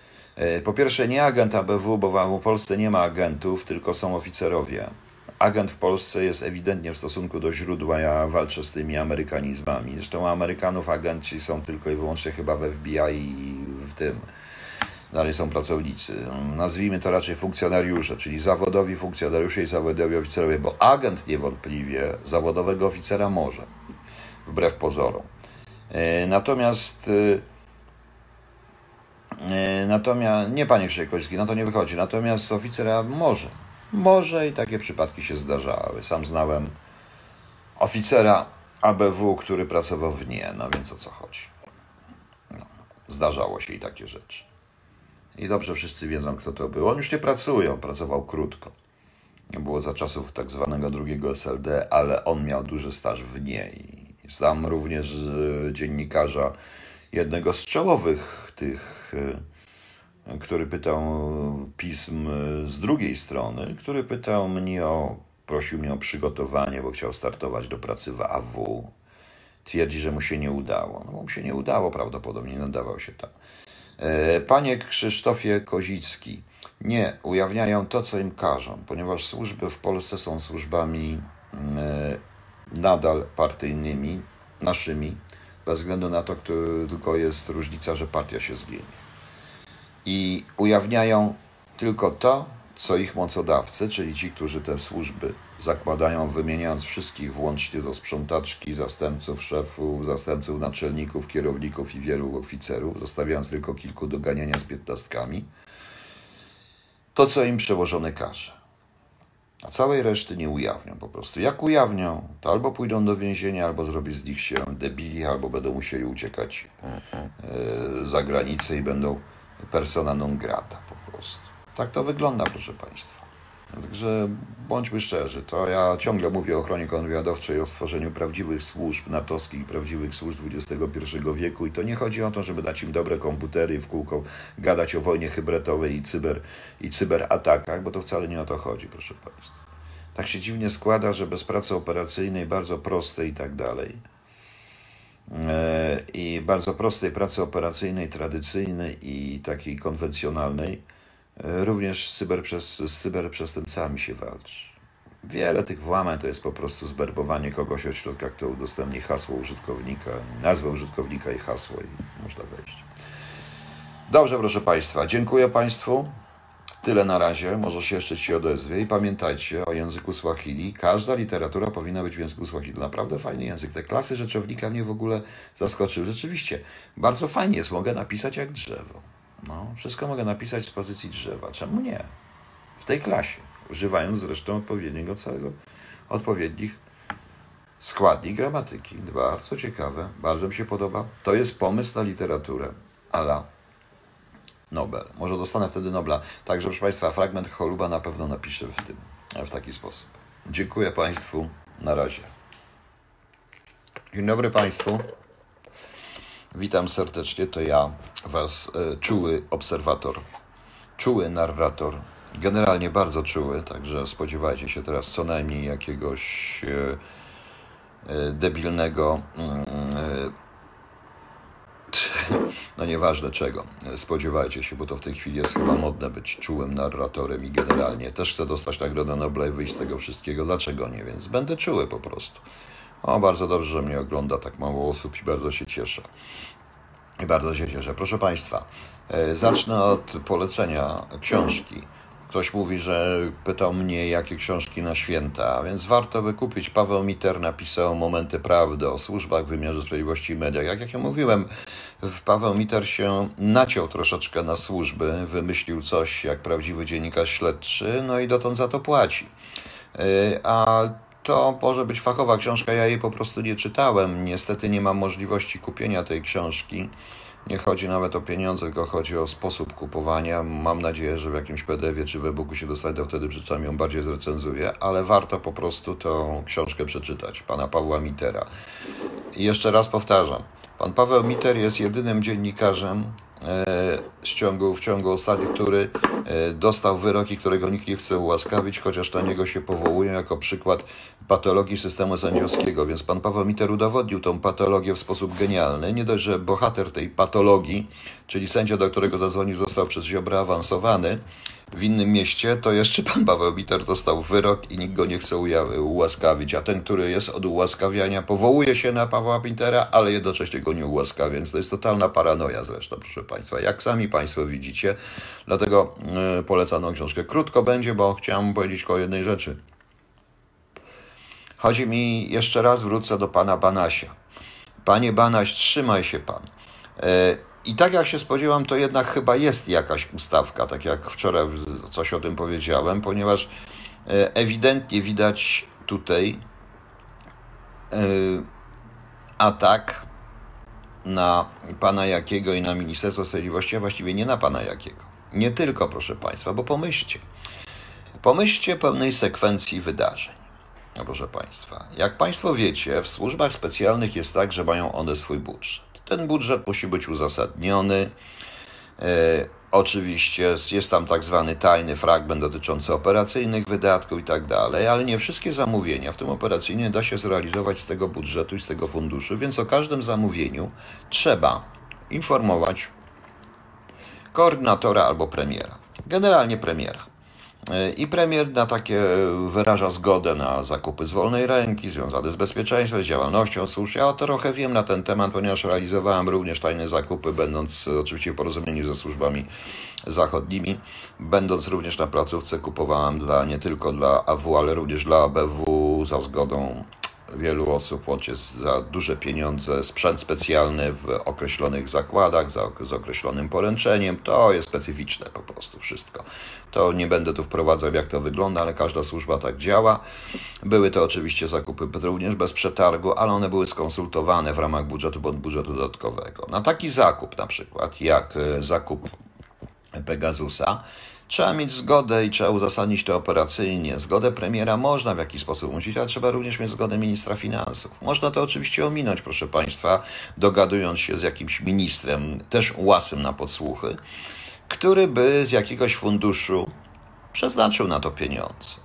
Po pierwsze, nie agent ABW, bo w Polsce nie ma agentów, tylko są oficerowie. Agent w Polsce jest ewidentnie w stosunku do źródła, ja walczę z tymi amerykanizmami. Zresztą Amerykanów agenci są tylko i wyłącznie chyba w FBI i w tym. Dalej są pracownicy. Nazwijmy to raczej funkcjonariusze, czyli zawodowi funkcjonariusze i zawodowi oficerowie, bo agent niewątpliwie zawodowego oficera może, wbrew pozorom. E, Natomiast e, e, Natomiast, nie panie Krzyjkowski, na to nie wychodzi. Natomiast oficera może. Może i takie przypadki się zdarzały. Sam znałem oficera ABW, który pracował w nie, no więc o co chodzi. No, zdarzało się i takie rzeczy. I dobrze wszyscy wiedzą, kto to był. On już nie pracuje, on pracował krótko. Było za czasów tak zwanego drugiego SLD, ale on miał duży staż w nie. I znam również e, dziennikarza, jednego z czołowych tych, e, który pytał pism z drugiej strony, który pytał mnie o, prosił mnie o przygotowanie, bo chciał startować do pracy w AW. Twierdzi, że mu się nie udało. No mu się nie udało prawdopodobnie, nie nadawał się tam. E, Panie Krzysztofie Kozicki, nie, ujawniają to, co im każą, ponieważ służby w Polsce są służbami mm, e, nadal partyjnymi, naszymi, bez względu na to, tylko jest różnica, że partia się zmieni. I ujawniają tylko to, co ich mocodawcy, czyli ci, którzy te służby zakładają, wymieniając wszystkich, włącznie do sprzątaczki, zastępców szefów, zastępców naczelników, kierowników i wielu oficerów, zostawiając tylko kilku do ganiania z piętnastkami. to, co im przełożony każe. A całej reszty nie ujawnią po prostu. Jak ujawnią, to albo pójdą do więzienia, albo zrobi z nich się debili, albo będą musieli uciekać e, za granicę i będą persona non grata po prostu. Tak to wygląda, proszę Państwa. Także bądźmy szczerzy, to ja ciągle mówię o ochronie kontrwywiadowczej, o stworzeniu prawdziwych służb natowskich, prawdziwych służb XXI wieku i to nie chodzi o to, żeby dać im dobre komputery w kółko gadać o wojnie hybretowej i, cyber, i cyberatakach, bo to wcale nie o to chodzi, proszę Państwa. Tak się dziwnie składa, że bez pracy operacyjnej, bardzo prostej i tak dalej, i bardzo prostej pracy operacyjnej, tradycyjnej i takiej konwencjonalnej, E, również z, cyberprzes z cyberprzestępcami się walczy. Wiele tych włamań to jest po prostu zberbowanie kogoś od środka, kto udostępni hasło użytkownika, nazwę użytkownika i hasło i można wejść. Dobrze, proszę Państwa, dziękuję Państwu. Tyle na razie, może się jeszcze Ci odezwie i pamiętajcie o języku Swahili. Każda literatura powinna być w języku Swahili. Naprawdę fajny język. Te klasy rzeczownika mnie w ogóle zaskoczyły. Rzeczywiście, bardzo fajnie jest, mogę napisać jak drzewo. No, wszystko mogę napisać z pozycji drzewa. Czemu nie? W tej klasie, używając zresztą odpowiedniego całego, odpowiednich składni gramatyki. Bardzo ciekawe, bardzo mi się podoba. To jest pomysł na literaturę ala Nobel. Może dostanę wtedy Nobla. Także, proszę Państwa, fragment choluba na pewno napiszę w tym, w taki sposób. Dziękuję Państwu. Na razie. Dzień dobry Państwu. Witam serdecznie, to ja, Was e, czuły obserwator, czuły narrator, generalnie bardzo czuły, także spodziewajcie się teraz co najmniej jakiegoś e, e, debilnego, mm, no nieważne czego, spodziewajcie się, bo to w tej chwili jest chyba modne być czułym narratorem i generalnie też chcę dostać Nagrodę Nobla i wyjść z tego wszystkiego, dlaczego nie, więc będę czuły po prostu. O, bardzo dobrze, że mnie ogląda tak mało osób i bardzo się cieszę. I bardzo się cieszę. Proszę Państwa, e, zacznę od polecenia książki. Ktoś mówi, że pytał mnie, jakie książki na święta, więc warto by kupić. Paweł Miter napisał Momenty Prawdy o służbach, wymiarze sprawiedliwości i mediach. Jak, jak ja mówiłem, Paweł Miter się naciął troszeczkę na służby, wymyślił coś jak prawdziwy dziennikarz śledczy, no i dotąd za to płaci. E, a to może być fachowa książka, ja jej po prostu nie czytałem. Niestety nie mam możliwości kupienia tej książki. Nie chodzi nawet o pieniądze, tylko chodzi o sposób kupowania. Mam nadzieję, że w jakimś PDF czy w e-booku się dostanie, to wtedy przeczytam ją bardziej zrecenzuję, ale warto po prostu tą książkę przeczytać, pana Pawła Mitera. I jeszcze raz powtarzam, pan Paweł Miter jest jedynym dziennikarzem, w ciągu, w ciągu ostatnich, który e, dostał wyroki, którego nikt nie chce ułaskawić, chociaż na niego się powołują jako przykład patologii systemu sędziowskiego. Więc pan Paweł Miter udowodnił tą patologię w sposób genialny. Nie dość, że bohater tej patologii, czyli sędzia, do którego zadzwonił, został przez Ziobra awansowany, w innym mieście, to jeszcze pan Paweł Biter dostał wyrok i nikt go nie chce ułaskawić, a ten, który jest od ułaskawiania, powołuje się na Pawła Pintera, ale jednocześnie go nie ułaskawia, więc to jest totalna paranoja zresztą, proszę Państwa, jak sami Państwo widzicie, dlatego yy, polecaną książkę. Krótko będzie, bo chciałem powiedzieć o jednej rzeczy. Chodzi mi, jeszcze raz wrócę do Pana Banasia. Panie Banaś, trzymaj się Pan. Yy, i tak jak się spodziewam, to jednak chyba jest jakaś ustawka, tak jak wczoraj coś o tym powiedziałem, ponieważ e, ewidentnie widać tutaj e, atak na pana Jakiego i na Ministerstwo Sprawiedliwości, a właściwie nie na pana Jakiego. Nie tylko, proszę Państwa, bo pomyślcie. Pomyślcie pełnej sekwencji wydarzeń. No proszę Państwa, jak Państwo wiecie, w służbach specjalnych jest tak, że mają one swój budżet. Ten budżet musi być uzasadniony. E, oczywiście jest tam tak zwany tajny fragment dotyczący operacyjnych wydatków i tak dalej, ale nie wszystkie zamówienia, w tym operacyjnie, da się zrealizować z tego budżetu i z tego funduszu, więc o każdym zamówieniu trzeba informować koordynatora albo premiera. Generalnie premiera. E, I premier na takie wyraża zgodę na zakupy z wolnej ręki związane z bezpieczeństwem, z działalnością służb. Ja trochę wiem na ten temat, ponieważ realizowałem również tajne zakupy, będąc oczywiście w porozumieniu ze służbami zachodnimi. Będąc również na placówce, kupowałem dla, nie tylko dla AW, ale również dla ABW za zgodą wielu osób łącznie za duże pieniądze sprzęt specjalny w określonych zakładach, za, z określonym poręczeniem. To jest specyficzne po prostu wszystko. To nie będę tu wprowadzał, jak to wygląda, ale każda służba tak działa. Były to oczywiście zakupy również bez przetargu, ale one były skonsultowane w ramach budżetu bądź budżetu dodatkowego. Na taki zakup, na przykład, jak e, zakup Pegasusa, Trzeba mieć zgodę i trzeba uzasadnić to operacyjnie. Zgodę premiera można w jakiś sposób użyć, ale trzeba również mieć zgodę ministra finansów. Można to oczywiście ominąć, proszę Państwa, dogadując się z jakimś ministrem, też łasym na podsłuchy, który by z jakiegoś funduszu przeznaczył na to pieniądze.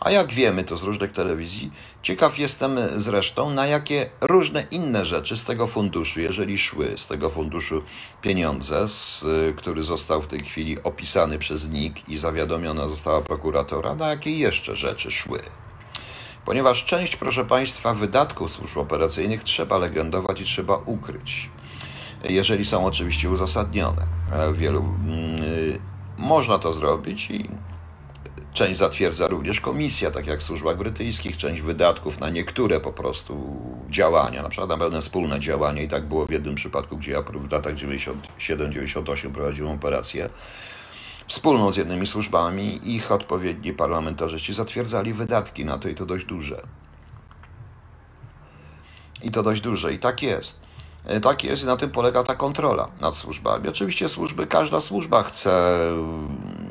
A jak wiemy to z różnych telewizji, ciekaw jestem zresztą, na jakie różne inne rzeczy z tego funduszu, jeżeli szły z tego funduszu pieniądze, z, który został w tej chwili opisany przez NIK i zawiadomiona została prokuratora, na jakie jeszcze rzeczy szły. Ponieważ część, proszę Państwa, wydatków służb operacyjnych trzeba legendować i trzeba ukryć, jeżeli są oczywiście uzasadnione. Wielu, yy, można to zrobić i Część zatwierdza również komisja, tak jak w służbach brytyjskich, część wydatków na niektóre po prostu działania, na przykład na pewne wspólne działania i tak było w jednym przypadku, gdzie ja w latach 97-98 prowadziłem operację wspólną z jednymi służbami, ich odpowiedni parlamentarzyści zatwierdzali wydatki na to i to dość duże. I to dość duże i tak jest. E, tak jest i na tym polega ta kontrola nad służbami. Oczywiście służby, każda służba chce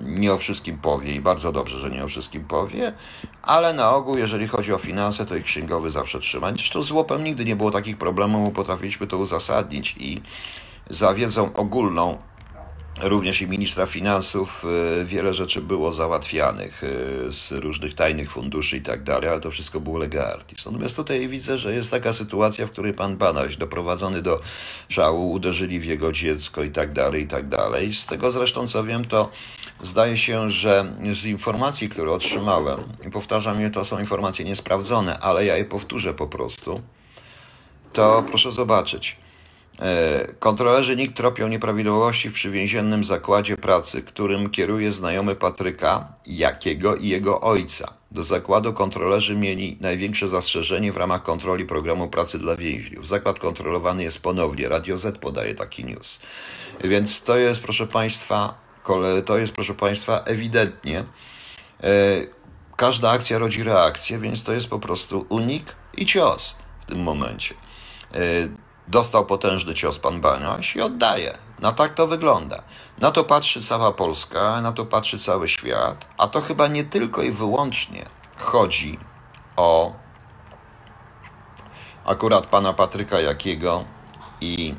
nie o wszystkim powie i bardzo dobrze, że nie o wszystkim powie, ale na ogół, jeżeli chodzi o finanse, to ich księgowy zawsze trzyma. Zresztą z łopem nigdy nie było takich problemów, bo potrafiliśmy to uzasadnić i za wiedzą ogólną Również i ministra finansów e, wiele rzeczy było załatwianych e, z różnych tajnych funduszy i tak dalej, ale to wszystko było legalnie. Natomiast tutaj widzę, że jest taka sytuacja, w której pan Banaś doprowadzony do żału, uderzyli w jego dziecko i tak dalej, i tak dalej. Z tego zresztą co wiem, to zdaje się, że z informacji, które otrzymałem, i powtarzam je, to są informacje niesprawdzone, ale ja je powtórzę po prostu, to proszę zobaczyć. E, kontrolerzy NIK tropią nieprawidłowości w przywięziennym zakładzie pracy, którym kieruje znajomy Patryka, Jakiego i jego ojca. Do zakładu kontrolerzy mieli największe zastrzeżenie w ramach kontroli programu pracy dla więźniów. Zakład kontrolowany jest ponownie. Radio Z podaje taki news. Więc to jest, proszę Państwa, to jest, proszę Państwa, ewidentnie. E, każda akcja rodzi reakcję, więc to jest po prostu unik i cios w tym momencie. E, Dostał potężny cios pan Banaś i oddaje. No tak to wygląda. Na to patrzy cała Polska, na to patrzy cały świat, a to chyba nie tylko i wyłącznie chodzi o akurat pana Patryka Jakiego i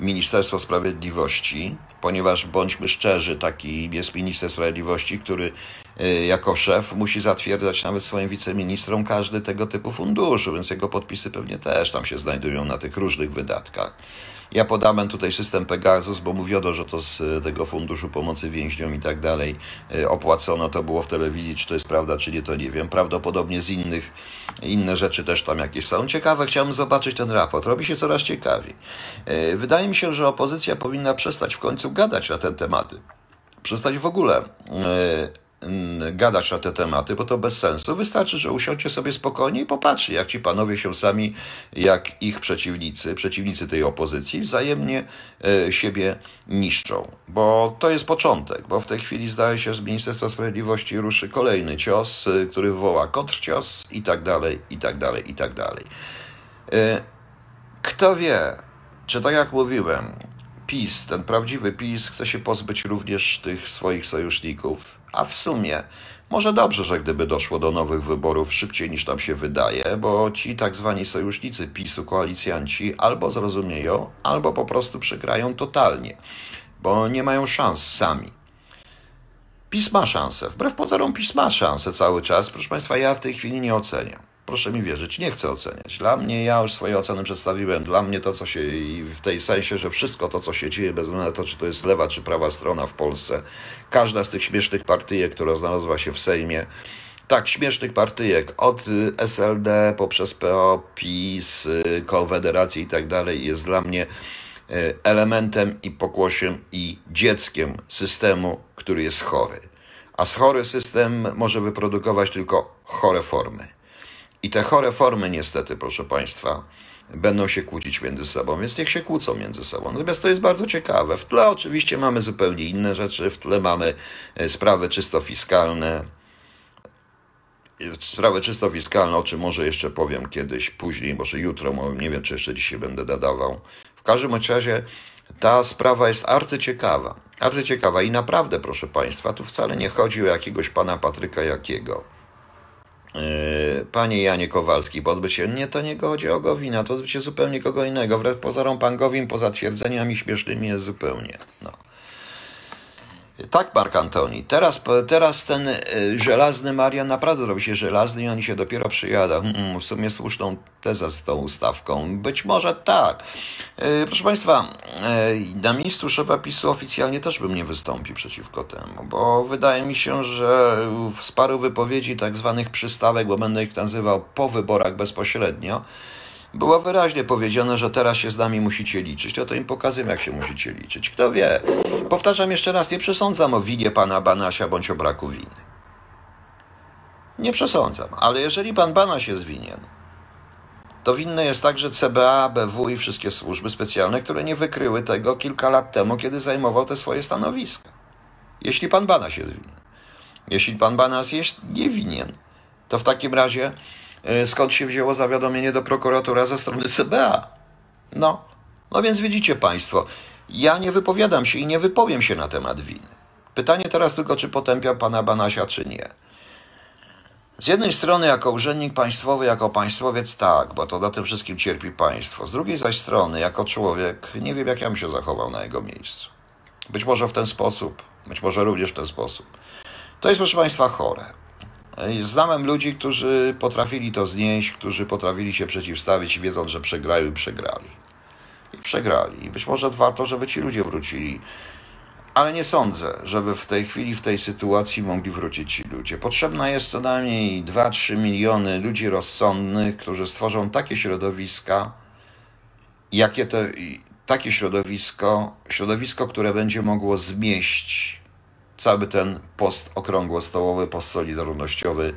Ministerstwo Sprawiedliwości, ponieważ bądźmy szczerzy, taki jest minister sprawiedliwości, który y, jako szef musi zatwierdzać nawet swoim wiceministrom każdy tego typu funduszu, więc jego podpisy pewnie też tam się znajdują na tych różnych wydatkach. Ja podałem tutaj system Pegasus, bo mówiono, że to z tego funduszu pomocy więźniom i tak dalej y, opłacono. To było w telewizji, czy to jest prawda, czy nie, to nie wiem. Prawdopodobnie z innych, inne rzeczy też tam jakieś są. Ciekawe, chciałbym zobaczyć ten raport. Robi się coraz ciekawiej. Y, wydaje mi się, że opozycja powinna przestać w końcu gadać na te tematy. Przestać w ogóle gadać na te tematy, bo to bez sensu. Wystarczy, że usiądźcie sobie spokojnie i popatrzy, jak ci panowie się sami, jak ich przeciwnicy, przeciwnicy tej opozycji, wzajemnie e, siebie niszczą. Bo to jest początek, bo w tej chwili zdaje się, że z Ministerstwa Sprawiedliwości ruszy kolejny cios, e, który wywoła kontrcios i tak dalej, i tak dalej, i tak dalej. E, kto wie, czy tak jak mówiłem, PiS, ten prawdziwy PiS, chce się pozbyć również tych swoich sojuszników. A w sumie, może dobrze, że gdyby doszło do nowych wyborów szybciej niż nam się wydaje, bo ci tak zwani sojusznicy PiSu, koalicjanci, albo zrozumieją, albo po prostu przegrają totalnie, bo nie mają szans sami. PiS ma szansę, wbrew pozorom PiS ma szansę cały czas. Proszę Państwa, ja w tej chwili nie oceniam proszę mi wierzyć, nie chcę oceniać. Dla mnie, ja już swoje oceny przedstawiłem, dla mnie to, co się, w tej sensie, że wszystko to, co się dzieje, bez względu na to, czy to jest lewa, czy prawa strona w Polsce, każda z tych śmiesznych partyjek, która znalazła się w Sejmie, tak, śmiesznych partyjek, od SLD poprzez PO, PiS, Konfederację i tak dalej, jest dla mnie e, elementem i pokłosiem i dzieckiem systemu, który jest chory. A chory system może wyprodukować tylko chore formy. I te chore formy, niestety, proszę Państwa, będą się kłócić między sobą, więc niech się kłócą między sobą. Natomiast to jest bardzo ciekawe. W tle oczywiście mamy zupełnie inne rzeczy, w tle mamy e, sprawy czysto fiskalne, sprawy czysto fiskalne, o czym może jeszcze powiem kiedyś, później, może jutro, nie wiem, czy jeszcze dzisiaj będę nadawał. W każdym razie ta sprawa jest arcyciekawa. Arcyciekawa i naprawdę, proszę Państwa, tu wcale nie chodzi o jakiegoś pana Patryka Jakiego. Yy, panie Janie Kowalski, pozbyć się, nie, to nie chodzi o Gowina, to pozbyć się zupełnie kogo innego. Wbrew pozorom pan Gowin poza twierdzeniami śmiesznymi jest zupełnie. No. Tak, Mark Antoni. Teraz, teraz ten y, żelazny Marian naprawdę robi się żelazny i oni się dopiero przyjada. Hmm, w sumie słuszną tezę z tą ustawką. Być może tak. Y, proszę Państwa, y, na miejscu szefa PiSu oficjalnie też bym nie wystąpił przeciwko temu, bo wydaje mi się, że z paru wypowiedzi tak zwanych przystawek, bo będę ich nazywał po wyborach bezpośrednio, było wyraźnie powiedziane, że teraz się z nami musicie liczyć. To, to im pokazuję, jak się musicie liczyć. Kto wie? Powtarzam jeszcze raz, nie przesądzam o winie pana Banasia bądź o braku winy. Nie przesądzam, ale jeżeli pan Banaś jest winien, to winne jest także CBA, BW i wszystkie służby specjalne, które nie wykryły tego kilka lat temu, kiedy zajmował te swoje stanowiska. Jeśli pan Banaś jest winien. Jeśli pan Banas jest niewinien, to w takim razie skąd się wzięło zawiadomienie do prokuratora ze strony CBA. No, no więc widzicie Państwo, ja nie wypowiadam się i nie wypowiem się na temat winy. Pytanie teraz tylko, czy potępiam pana Banasia, czy nie. Z jednej strony, jako urzędnik państwowy, jako państwowiec, tak, bo to na tym wszystkim cierpi państwo. Z drugiej zaś strony, jako człowiek, nie wiem, jak ja bym się zachował na jego miejscu. Być może w ten sposób, być może również w ten sposób. To jest, proszę Państwa, chore. Znałem ludzi, którzy potrafili to znieść, którzy potrafili się przeciwstawić, wiedząc, że przegrają i przegrali. I przegrali. I być może warto, żeby ci ludzie wrócili. Ale nie sądzę, żeby w tej chwili, w tej sytuacji mogli wrócić ci ludzie. Potrzebna jest co najmniej 2-3 miliony ludzi rozsądnych, którzy stworzą takie środowiska, jakie to, takie środowisko, środowisko, które będzie mogło zmieść cały ten post okrągłostołowy, postsolidarnościowy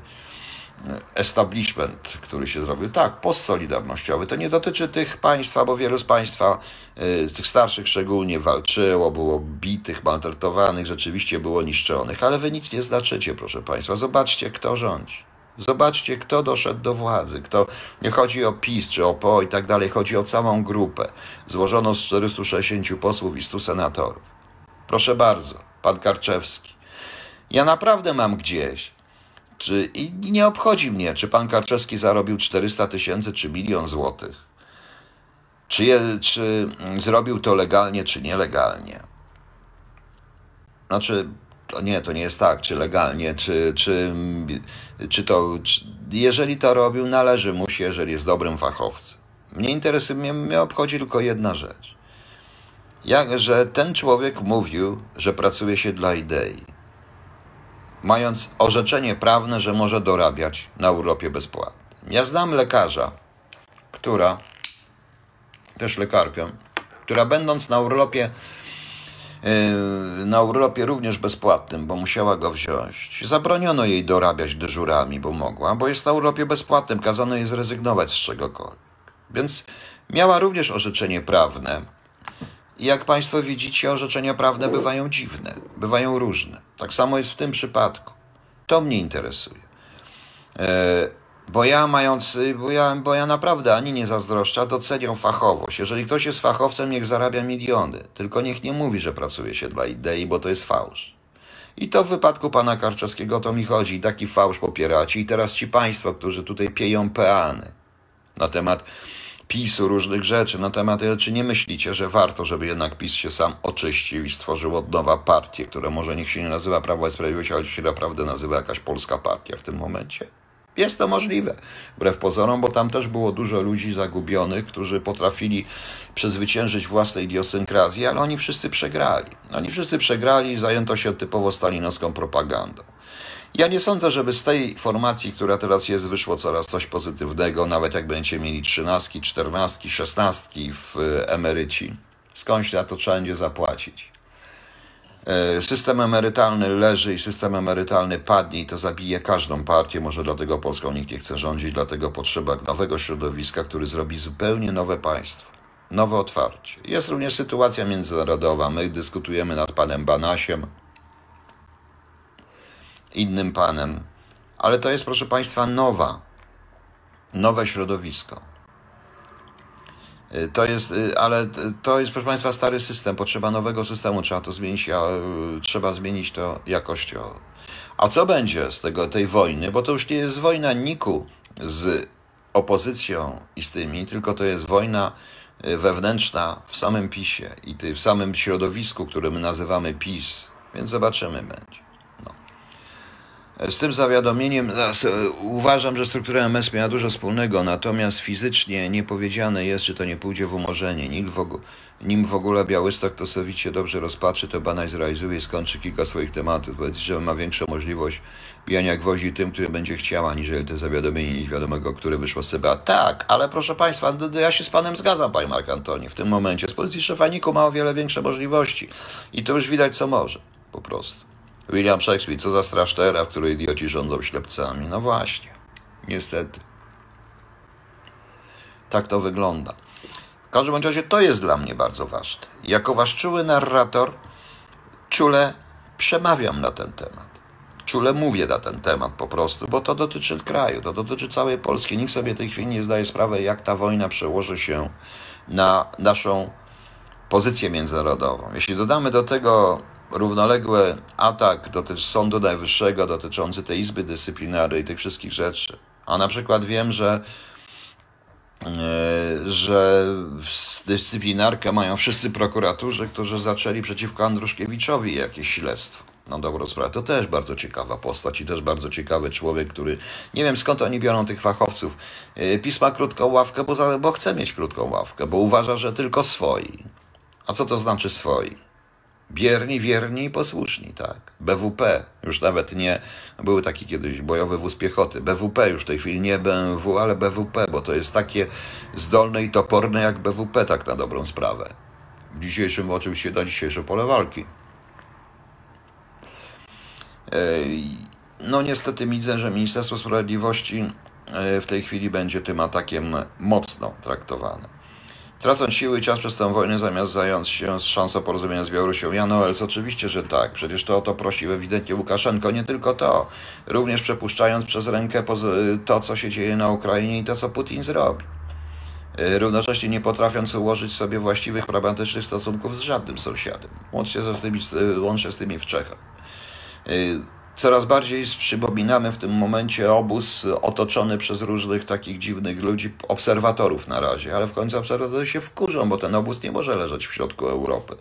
e, establishment, który się zrobił. Tak, postsolidarnościowy. To nie dotyczy tych państwa, bo wielu z państwa, e, tych starszych szczególnie, walczyło, było bitych, maltretowanych, rzeczywiście było niszczonych, ale wy nic nie znaczycie, proszę państwa. Zobaczcie, kto rządzi. Zobaczcie, kto doszedł do władzy. Kto, nie chodzi o PiS czy o PO i tak dalej, chodzi o całą grupę złożoną z 460 posłów i 100 senatorów. Proszę bardzo pan Karczewski. Ja naprawdę mam gdzieś. Czy, I nie obchodzi mnie, czy pan Karczewski zarobił 400 tysięcy czy milion złotych. Czy, je, czy zrobił to legalnie, czy nielegalnie. Znaczy, to nie, to nie jest tak, czy legalnie, czy, czy, czy to, czy, jeżeli to robił, należy mu się, jeżeli jest dobrym fachowcem. Mnie interesuje, mnie, mnie obchodzi tylko jedna rzecz jak, że ten człowiek mówił, że pracuje się dla idei, mając orzeczenie prawne, że może dorabiać na urlopie bezpłatnym. Ja znam lekarza, która, też lekarkę, która będąc na urlopie, yy, na urlopie również bezpłatnym, bo musiała go wziąć. Zabroniono jej dorabiać dyżurami, bo mogła, bo jest na urlopie bezpłatnym, kazano jej zrezygnować z czegokolwiek. Więc miała również orzeczenie prawne, jak Państwo widzicie, orzeczenia prawne bywają dziwne, bywają różne. Tak samo jest w tym przypadku. To mnie interesuje. E, bo ja mając, bo ja, bo ja naprawdę ani nie zazdroszczę, doceniam fachowość. Jeżeli ktoś jest fachowcem, niech zarabia miliony. Tylko niech nie mówi, że pracuje się dla idei, bo to jest fałsz. I to w wypadku pana Karczewskiego to mi chodzi. Taki fałsz popieracie. I teraz ci państwo, którzy tutaj pieją peany na temat PiSu, różnych rzeczy na temat, czy nie myślicie, że warto, żeby jednak PiS się sam oczyścił i stworzył od nowa partię, która może niech się nie nazywa Prawo i Sprawiedliwość, ale się naprawdę nazywa jakaś polska partia w tym momencie? Jest to możliwe, wbrew pozorom, bo tam też było dużo ludzi zagubionych, którzy potrafili przezwyciężyć własne idiosynkrazje, ale oni wszyscy przegrali. Oni wszyscy przegrali i zajęto się typowo stalinowską propagandą. Ja nie sądzę, żeby z tej formacji, która teraz jest, wyszło coraz coś pozytywnego, nawet jak będziecie mieli trzynastki, czternastki, szesnastki w e, emeryci. Skądś na to trzeba będzie zapłacić. E, system emerytalny leży i system emerytalny padnie i to zabije każdą partię. Może dlatego Polską nikt nie chce rządzić, dlatego potrzeba nowego środowiska, który zrobi zupełnie nowe państwo, nowe otwarcie. Jest również sytuacja międzynarodowa. My dyskutujemy nad panem Banasiem, innym panem, ale to jest, proszę państwa, nowa, nowe środowisko. Y, to jest, y, ale to jest, proszę Państwa, stary system. Potrzeba nowego systemu, trzeba to zmienić, a, y, trzeba zmienić to jakościowo. A co będzie z tego, tej wojny? Bo to już nie jest wojna Niku z opozycją i z tymi, tylko to jest wojna wewnętrzna w samym PiSie i w samym środowisku, które my nazywamy PiS. Więc zobaczymy będzie. Z tym zawiadomieniem e, uważam, że struktura MS miała dużo wspólnego, natomiast fizycznie nie powiedziane jest, czy to nie pójdzie w umorzenie. Nikt w ogóle, nim w ogóle Białystok to sowicie dobrze rozpatrzy, to Banaj zrealizuje i skończy kilka swoich tematów. Powiedz, że ma większą możliwość bijania gwoździ tym, który będzie chciała, niżeli te zawiadomienie niewiadomego, które wyszło z CBA. Tak, ale proszę Państwa, ja się z Panem zgadzam, Panie Mark Antoni. W tym momencie z pozycji szefa NIK ma o wiele większe możliwości. I to już widać, co może. Po prostu. William Shakespeare, co za straszna era, w której idioci rządzą ślepcami. No właśnie, niestety. Tak to wygląda. W każdym razie to jest dla mnie bardzo ważne. Jako wasz czuły narrator, czule przemawiam na ten temat. Czule mówię na ten temat po prostu, bo to dotyczy kraju, to dotyczy całej Polski. Nikt sobie tej chwili nie zdaje sprawy, jak ta wojna przełoży się na naszą pozycję międzynarodową. Jeśli dodamy do tego równoległy atak dotyczy Sądu Najwyższego dotyczący tej Izby Dyscyplinarnej i tych wszystkich rzeczy. A na przykład wiem, że e, że dyscyplinarkę mają wszyscy prokuratorzy, którzy zaczęli przeciwko Andruszkiewiczowi jakieś śledztwo. No dobrą sprawę. To też bardzo ciekawa postać i też bardzo ciekawy człowiek, który nie wiem skąd oni biorą tych fachowców. E, pisma krótką ławkę, bo, za, bo chce mieć krótką ławkę, bo uważa, że tylko swoi. A co to znaczy swoi? Bierni, wierni i posłuszni, tak. BWP, już nawet nie, były taki kiedyś bojowy wóz piechoty. BWP już w tej chwili nie BMW, ale BWP, bo to jest takie zdolne i toporne jak BWP, tak na dobrą sprawę. W dzisiejszym, oczywiście na dzisiejsze pole walki. No niestety widzę, że Ministerstwo Sprawiedliwości e, w tej chwili będzie tym atakiem mocno traktowane. Tracąc siły i czas przez tę wojnę, zamiast zająć się z szansą porozumienia z Białorusią. Jan Noels, oczywiście, że tak. Przecież to o to prosił ewidentnie Łukaszenko. Nie tylko to. Również przepuszczając przez rękę to, co się dzieje na Ukrainie i to, co Putin zrobi. Y, równocześnie nie potrafiąc ułożyć sobie właściwych, pragmatycznych stosunków z żadnym sąsiadem. Łącznie, z tymi, łącznie z tymi w Czechach. Coraz bardziej przypominamy w tym momencie obóz otoczony przez różnych takich dziwnych ludzi, obserwatorów na razie, ale w końcu obserwatorzy się wkurzą, bo ten obóz nie może leżeć w środku Europy.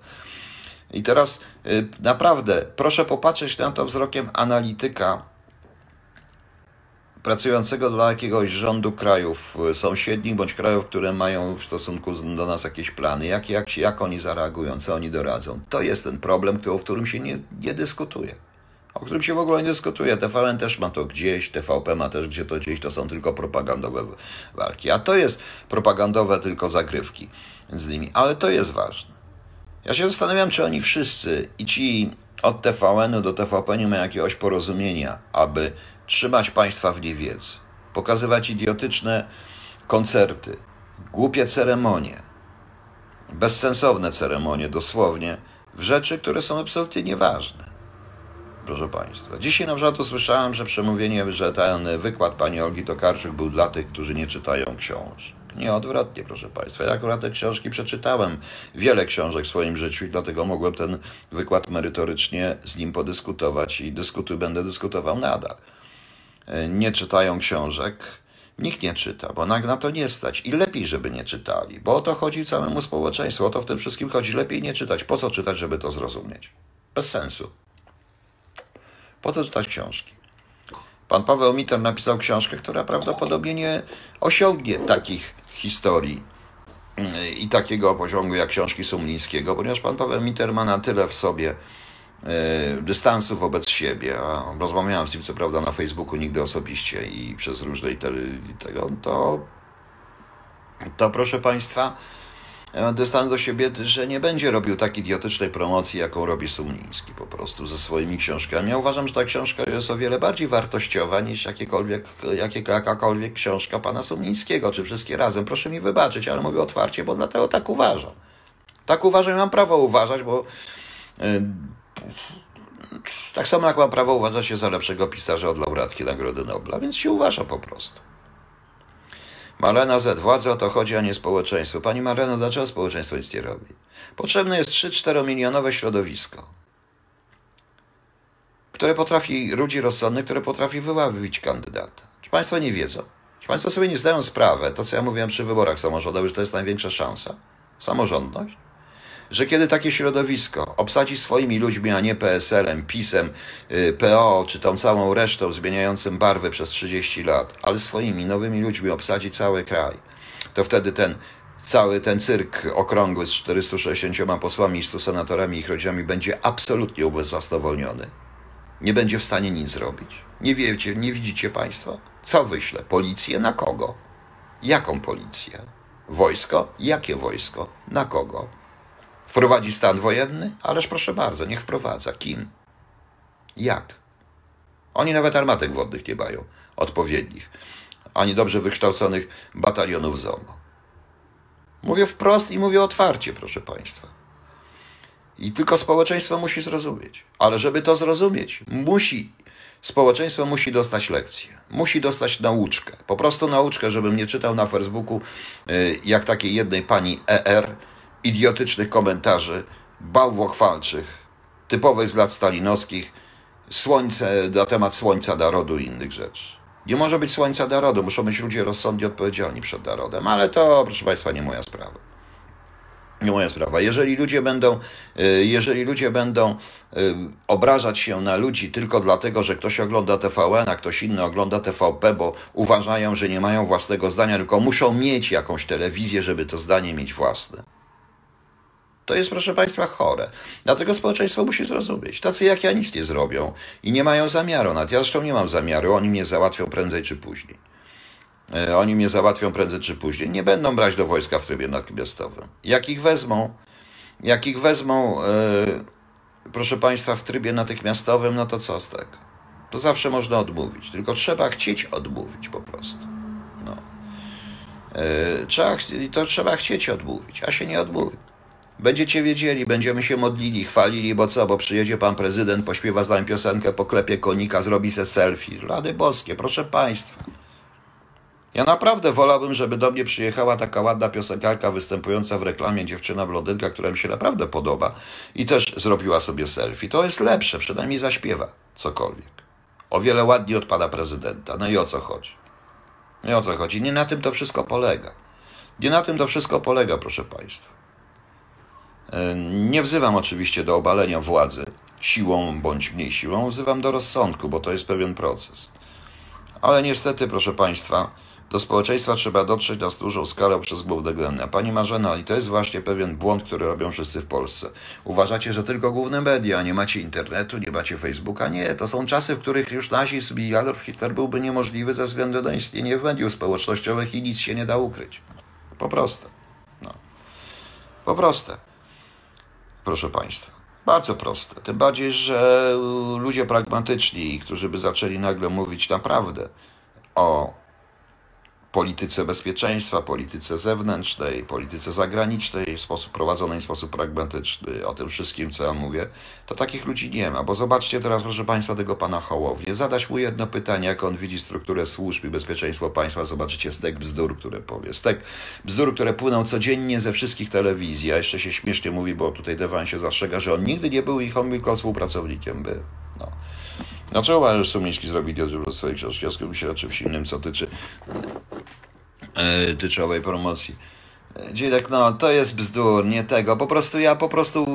I teraz y, naprawdę proszę popatrzeć na to wzrokiem analityka pracującego dla jakiegoś rządu krajów y, sąsiednich bądź krajów, które mają w stosunku do nas jakieś plany, jak, jak, jak oni zareagują, co oni doradzą. To jest ten problem, o którym się nie, nie dyskutuje o którym się w ogóle nie dyskutuje. TVN też ma to gdzieś, TVP ma też gdzie to gdzieś, to są tylko propagandowe walki. A to jest propagandowe tylko zagrywki z nimi, ale to jest ważne. Ja się zastanawiam, czy oni wszyscy i ci od TVN-u do TVP nie mają jakiegoś porozumienia, aby trzymać państwa w niewiedzy, pokazywać idiotyczne koncerty, głupie ceremonie, bezsensowne ceremonie dosłownie, w rzeczy, które są absolutnie nieważne proszę Państwa. Dzisiaj na przykład usłyszałem, że przemówienie, że ten wykład pani Olgi Tokarczuk był dla tych, którzy nie czytają książek. Nie, odwrotnie, proszę Państwa. Ja akurat te książki przeczytałem, wiele książek w swoim życiu i dlatego mogłem ten wykład merytorycznie z nim podyskutować i dyskutuj, będę dyskutował nadal. Nie czytają książek, nikt nie czyta, bo na to nie stać i lepiej, żeby nie czytali, bo o to chodzi całemu społeczeństwu, o to w tym wszystkim chodzi. Lepiej nie czytać. Po co czytać, żeby to zrozumieć? Bez sensu. Po co czytać książki? Pan Paweł Miter napisał książkę, która prawdopodobnie nie osiągnie takich historii mm, i takiego poziomu jak książki Sumlińskiego, ponieważ pan Paweł Miter ma na tyle w sobie e, dystansu wobec siebie, a rozmawiałem z nim co prawda na Facebooku, nigdy osobiście i przez różne tego, to, to proszę Państwa, dystans do siebie, że nie będzie robił tak idiotycznej promocji, jaką robi Sumliński po prostu ze swoimi książkami. Ja uważam, że ta książka jest o wiele bardziej wartościowa niż jakiekolwiek, jakie, jakakolwiek książka pana Sumlińskiego, czy wszystkie razem. Proszę mi wybaczyć, ale mówię otwarcie, bo dlatego tak uważam. Tak uważam i mam prawo uważać, bo yy, tak samo jak mam prawo uważać się za lepszego pisarza od laureatki Nagrody Nobla, więc się uważa po prostu. Marlena Z. Władza o to chodzi, a nie społeczeństwo. Pani Marleno, dlaczego społeczeństwo nic nie robi? Potrzebne jest 3-4 milionowe środowisko, które potrafi, ludzi rozsądnych, które potrafi wyławić kandydata. Czy Państwo nie wiedzą? Czy Państwo sobie nie zdają sprawy, to co ja mówiłem przy wyborach samorządowych, że to jest największa szansa? Samorządność? Że kiedy takie środowisko obsadzi swoimi ludźmi, a nie PSL-em, PiS-em, y, PO, czy tą całą resztą zmieniającym barwy przez 30 lat, ale swoimi nowymi ludźmi obsadzi cały kraj, to wtedy ten cały ten cyrk okrągły z 460 posłami i 100 senatorami i ich rodzinami będzie absolutnie ubezwłasnowolniony. Nie będzie w stanie nic zrobić. Nie wiecie, nie widzicie Państwo? Co wyślę? Policję na kogo? Jaką policję? Wojsko? Jakie wojsko? Na kogo? Wprowadzi stan wojenny? Ależ proszę bardzo, niech wprowadza. Kim? Jak? Oni nawet armatek wodnych nie mają, odpowiednich, ani dobrze wykształconych batalionów ZOMO. Mówię wprost i mówię otwarcie, proszę Państwa. I tylko społeczeństwo musi zrozumieć. Ale żeby to zrozumieć, musi, społeczeństwo musi dostać lekcję. Musi dostać nauczkę. Po prostu nauczkę, żebym nie czytał na Facebooku, y, jak takiej jednej pani ER, idiotycznych komentarzy, bałwochwalczych, typowych z lat stalinowskich, słońce na temat słońca narodu i innych rzeczy. Nie może być słońca narodu, muszą być ludzie rozsądnie odpowiedzialni przed narodem, ale to, proszę Państwa, nie moja sprawa. Nie moja sprawa. Jeżeli ludzie będą, y, jeżeli ludzie będą y, obrażać się na ludzi tylko dlatego, że ktoś ogląda TVN, a ktoś inny ogląda TVP, bo uważają, że nie mają własnego zdania, tylko muszą mieć jakąś telewizję, żeby to zdanie mieć własne to jest, proszę Państwa, chore. Dlatego społeczeństwo musi zrozumieć. Tacy jak ja nic nie zrobią i nie mają zamiaru. Nawet ja zresztą nie mam zamiaru, oni mnie załatwią prędzej czy później. E, oni mnie załatwią prędzej czy później. Nie będą brać do wojska w trybie natychmiastowym. Jak ich wezmą, jak ich wezmą, yy, proszę Państwa, w trybie natychmiastowym, no to co z tego? To zawsze można odmówić. Tylko trzeba chcieć odmówić po prostu. No. Yy, trzeba, to trzeba chcieć odmówić, a się nie odmówi. Będziecie wiedzieli, będziemy się modlili, chwalili, bo co, bo przyjedzie pan prezydent, pośpiewa z nami piosenkę, poklepie konika, zrobi se selfie. Rady boskie, proszę państwa. Ja naprawdę wolałbym, żeby do mnie przyjechała taka ładna piosenkarka występująca w reklamie, dziewczyna blondynka, która mi się naprawdę podoba i też zrobiła sobie selfie. To jest lepsze, przynajmniej zaśpiewa cokolwiek. O wiele ładniej od pana prezydenta. No i o co chodzi? No i o co chodzi? Nie na tym to wszystko polega. Nie na tym to wszystko polega, proszę państwa. E, nie wzywam oczywiście do obalenia władzy siłą bądź mniej siłą, wzywam do rozsądku, bo to jest pewien proces. Ale niestety, proszę Państwa, do społeczeństwa trzeba dotrzeć na dużą skalę przez główne gremia. Pani Marzena, i to jest właśnie pewien błąd, który robią wszyscy w Polsce. Uważacie, że tylko główne media, nie macie internetu, nie macie Facebooka. Nie, to są czasy, w których już nazizm i Adolf Hitler byłby niemożliwy ze względu na istnienie mediów społecznościowych i nic się nie da ukryć. Po prostu. No. Po prostu proszę Państwa. Bardzo proste. Tym bardziej, że ludzie pragmatyczni, którzy by zaczęli nagle mówić naprawdę o polityce bezpieczeństwa, polityce zewnętrznej, polityce zagranicznej, w sposób prowadzonej w sposób pragmatyczny, o tym wszystkim, co ja mówię, to takich ludzi nie ma. Bo zobaczcie teraz, proszę Państwa, tego pana Hołownię. Zadać mu jedno pytanie, jak on widzi strukturę służb i bezpieczeństwo państwa. Zobaczycie stek bzdur, które powie. Stek bzdur, które płyną codziennie ze wszystkich telewizji. A jeszcze się śmiesznie mówi, bo tutaj Dewan się zastrzega, że on nigdy nie był ich, on tylko współpracownikiem był. Dlaczego uważasz, Sumiński zrobił w swojej książki? Ja skupię się na czymś innym, co tyczy, e, tyczy owej promocji. Dzilek, no to jest bzdur, nie tego. Po prostu ja po prostu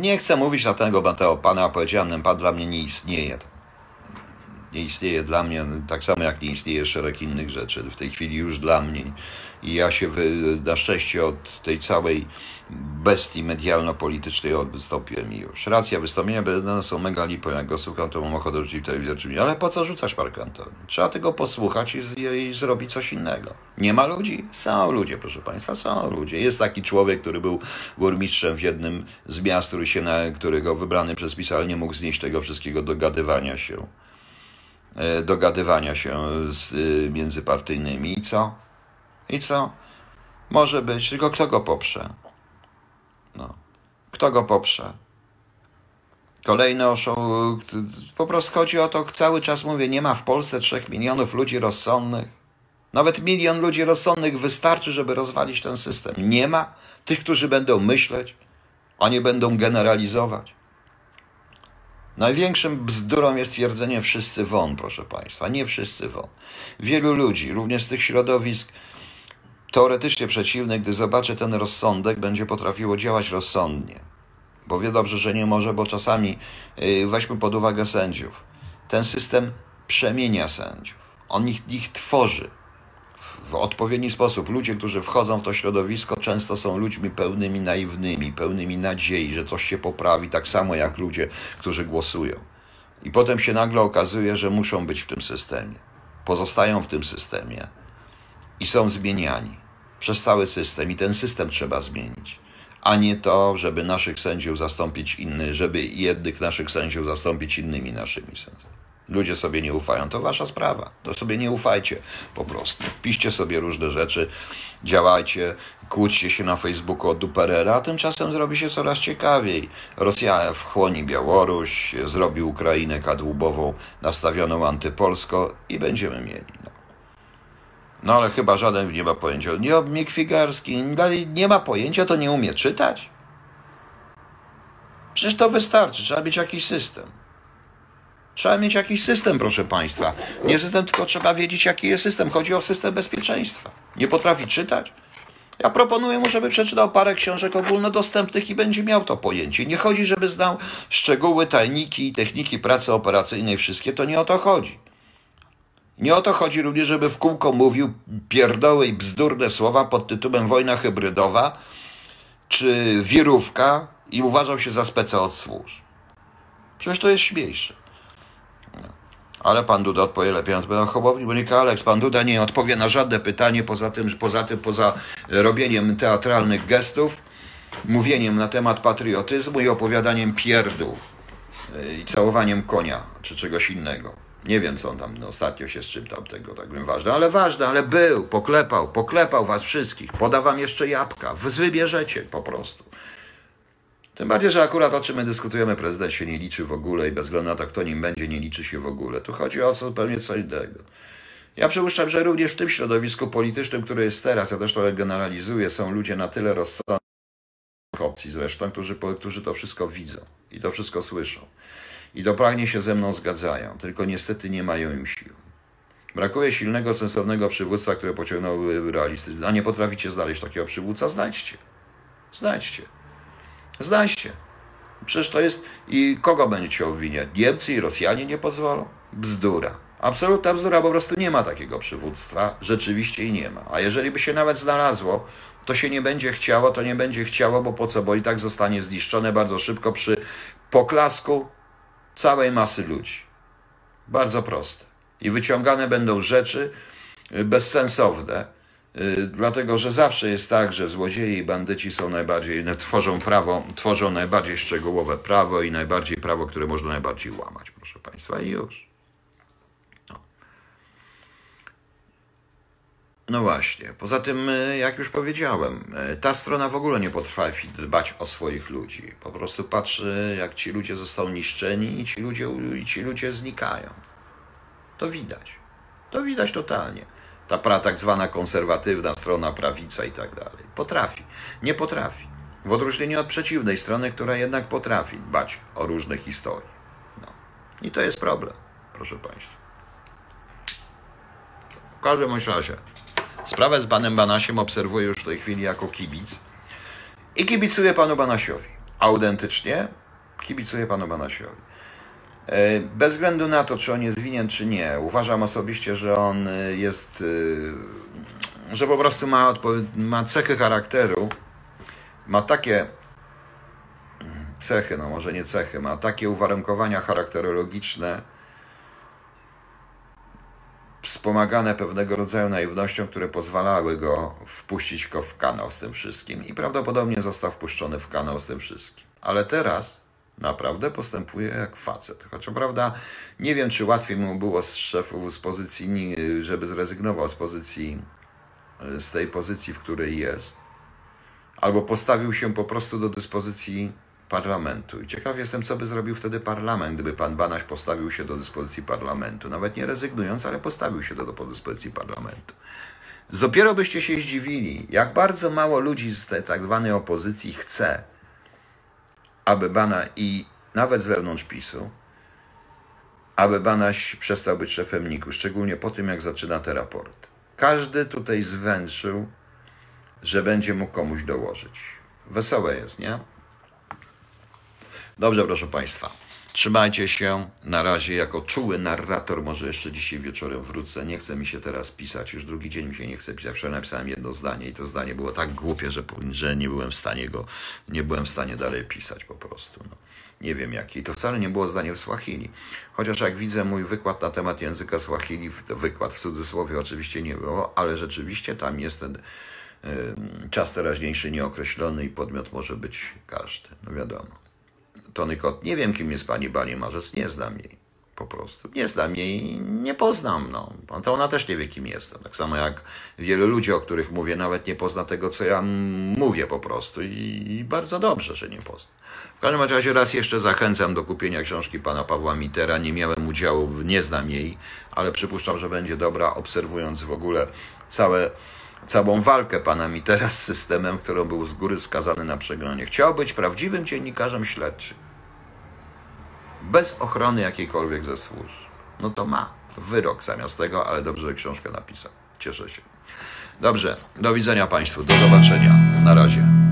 nie chcę mówić na tego Mateo Pana, powiedziałem, pan dla mnie nie istnieje. Nie istnieje dla mnie, tak samo jak nie istnieje szereg innych rzeczy. W tej chwili już dla mnie. I ja się na szczęście od tej całej bestii medialno-politycznej odstąpiłem i już. Racja, wystąpienia Bidena są mega lipą. Jak go słucham, to mam ochotę rzucić telewizor. Ale po co rzucać Mark Antony? Trzeba tego posłuchać i, z, i zrobić coś innego. Nie ma ludzi? Są ludzie, proszę Państwa, są ludzie. Jest taki człowiek, który był burmistrzem w jednym z miast, który się na, którego wybrany przez PiS, ale nie mógł znieść tego wszystkiego dogadywania się e, dogadywania się z y, międzypartyjnymi. Co? I co? Może być, tylko kto go poprze? No. Kto go poprze? Kolejne oszą... Po prostu chodzi o to, cały czas mówię, nie ma w Polsce trzech milionów ludzi rozsądnych. Nawet milion ludzi rozsądnych wystarczy, żeby rozwalić ten system. Nie ma tych, którzy będą myśleć, a nie będą generalizować. Największym bzdurą jest twierdzenie wszyscy won, proszę Państwa. Nie wszyscy won. Wielu ludzi, również z tych środowisk teoretycznie przeciwnych, gdy zobaczy ten rozsądek, będzie potrafiło działać rozsądnie. Bo wie dobrze, że nie może, bo czasami yy, weźmy pod uwagę sędziów. Ten system przemienia sędziów. On ich, ich tworzy w odpowiedni sposób. Ludzie, którzy wchodzą w to środowisko, często są ludźmi pełnymi naiwnymi, pełnymi nadziei, że coś się poprawi, tak samo jak ludzie, którzy głosują. I potem się nagle okazuje, że muszą być w tym systemie. Pozostają w tym systemie i są zmieniani przez cały system. I ten system trzeba zmienić. A nie to, żeby naszych sędziów zastąpić inny, żeby jednych naszych sędziów zastąpić innymi naszymi sędziami. Ludzie sobie nie ufają, to wasza sprawa. To sobie nie ufajcie po prostu. Piszcie sobie różne rzeczy, działajcie, kłóćcie się na Facebooku o duperera, a tymczasem zrobi się coraz ciekawiej. Rosja wchłoni Białoruś, zrobi Ukrainę kadłubową nastawioną antypolsko i będziemy mieli. No. ale chyba żaden nie ma pojęcia. Nie, Mick Figarski nie ma pojęcia, to nie umie czytać? Przecież to wystarczy, trzeba mieć jakiś system. Trzeba mieć jakiś system, proszę Państwa. Nie system, tylko trzeba wiedzieć, jaki jest system. Chodzi o system bezpieczeństwa. Nie potrafi czytać? Ja proponuję mu, żeby przeczytał parę książek ogólnodostępnych i będzie miał to pojęcie. Nie chodzi, żeby znał szczegóły, tajniki, techniki pracy operacyjnej, wszystkie. To nie o to chodzi. Nie o to chodzi również, żeby w kółko mówił pierdoły i bzdurne słowa pod tytułem wojna hybrydowa czy wirówka i uważał się za speca od służb. Przecież to jest śmiejsze. Ale pan Duda odpowie lepiej. On Hołowni, Monika Aleks, pan Duda nie odpowie na żadne pytanie poza tym, poza tym, poza robieniem teatralnych gestów, mówieniem na temat patriotyzmu i opowiadaniem pierdół e, i całowaniem konia, czy czegoś innego. Nie wiem, co on tam no, ostatnio się z czym tamtego, tak wiem, ważne, ale ważne, ale był, poklepał, poklepał was wszystkich, poda wam jeszcze jabłka, wy wybierzecie po prostu. Tym bardziej, że akurat o czym my dyskutujemy, prezydent się nie liczy w ogóle i bez względu na to, kto nim będzie, nie liczy się w ogóle. Tu chodzi o zupełnie co innego. Ja przypuszczam, że również w tym środowisku politycznym, które jest teraz, ja też to generalizuję, są ludzie na tyle rozsądni, opcji zresztą, którzy, którzy to wszystko widzą i to wszystko słyszą. I doprawnie się ze mną zgadzają, tylko niestety nie mają im sił. Brakuje silnego, sensownego przywództwa, które pociągnąłby realistyczne. A nie potraficie znaleźć takiego przywódca? Znajdźcie. Znajdźcie. Znajdźcie. Przecież to jest. I kogo będziecie obwiniać? Niemcy i Rosjanie nie pozwolą? Bzdura. Absolutna bzdura, po prostu nie ma takiego przywództwa. Rzeczywiście i nie ma. A jeżeli by się nawet znalazło, to się nie będzie chciało, to nie będzie chciało, bo po co? Bo i tak zostanie zniszczone bardzo szybko przy poklasku całej masy ludzi. Bardzo proste. I wyciągane będą rzeczy bezsensowne Y, dlatego że zawsze jest tak, że złodzieje i bandyci są najbardziej, tworzą prawo, tworzą najbardziej szczegółowe prawo i najbardziej prawo, które można najbardziej łamać, proszę Państwa, i już. No właśnie, poza tym, y, jak już powiedziałem, y, ta strona w ogóle nie potrafi dbać o swoich ludzi. Po prostu patrzy, jak ci ludzie zostają niszczeni i ci ludzie, i ci ludzie znikają. To widać. To widać totalnie ta pra, tak zwana konserwatywna strona, prawica i tak dalej. Potrafi. Nie potrafi. W odróżnieniu od przeciwnej strony, która jednak potrafi dbać o różne historie. No. I to jest problem, proszę Państwa. W każdym razie, sprawę z panem Banasiem obserwuję już w tej chwili jako kibic i kibicuję panu Banasiowi. Autentycznie kibicuję panu Banasiowi. E, Bez względu na to, czy on jest winien, czy nie, uważam osobiście, że on e, jest, e, że po prostu ma, ma cechy charakteru, ma takie cechy, no może nie cechy, ma takie uwarunkowania charakterologiczne, wspomagane pewnego rodzaju naiwnością, które pozwalały go wpuścić go w kanał z tym wszystkim i prawdopodobnie został wpuszczony w kanał z tym wszystkim. Ale teraz naprawdę postępuje jak facet. Choć prawda nie wiem, czy łatwiej mu było z szefu z pozycji, żeby zrezygnował z pozycji, z tej pozycji, w której jest, albo postawił się po prostu do dyspozycji parlamentu. I ciekaw jestem, co by zrobił wtedy parlament, gdyby pan Banaś postawił się do dyspozycji parlamentu. Nawet nie rezygnując, ale postawił się do, do dyspozycji parlamentu. Dopiero byście się zdziwili, jak bardzo mało ludzi z tej tak zwanej opozycji chce, aby Bana i nawet z wewnątrz PiSu, aby Banaś przestał być szefem NIK-u, szczególnie po tym, jak zaczyna te raporty. Każdy tutaj zwęszył, że będzie mógł komuś dołożyć. Wesołe jest, nie? Dobrze, proszę Państwa. Trzymajcie się. Na razie jako czuły narrator, może jeszcze dzisiaj wieczorem wrócę. Nie chce mi się teraz pisać. Już drugi dzień mi się nie chce pisać. Wczoraj napisałem jedno zdanie i to zdanie było tak głupie, że, że nie byłem w stanie go, nie byłem w stanie dalej pisać po prostu. No. Nie wiem jakie. I to wcale nie było zdanie w Swahili. Chociaż jak widzę mój wykład na temat języka Swahili, wykład w cudzysłowie oczywiście nie było, ale rzeczywiście tam jest ten y, czas teraźniejszy nieokreślony i podmiot może być każdy. No wiadomo. Tony Kot, nie wiem kim jest pani Bani Marzec, nie znam jej. Po prostu. Nie znam jej, nie poznam. No. To ona też nie wie kim jestem. Tak samo jak wielu ludzi, o których mówię, nawet nie pozna tego, co ja mówię po prostu i, bardzo dobrze, że nie pozna. W każdym razie raz jeszcze zachęcam do kupienia książki pana Pawła Mitera. Nie miałem udziału, nie znam jej, ale przypuszczam, że będzie dobra, obserwując w ogóle całe całą walkę pana Mitera z systemem, którą był z góry skazany na przegranie. Chciał być prawdziwym dziennikarzem śledczym. Bez ochrony jakiejkolwiek ze służb. No to ma wyrok zamiast tego, ale dobrze, że książkę napisał. Cieszę się. Dobrze, do widzenia Państwu. Do zobaczenia. Na razie.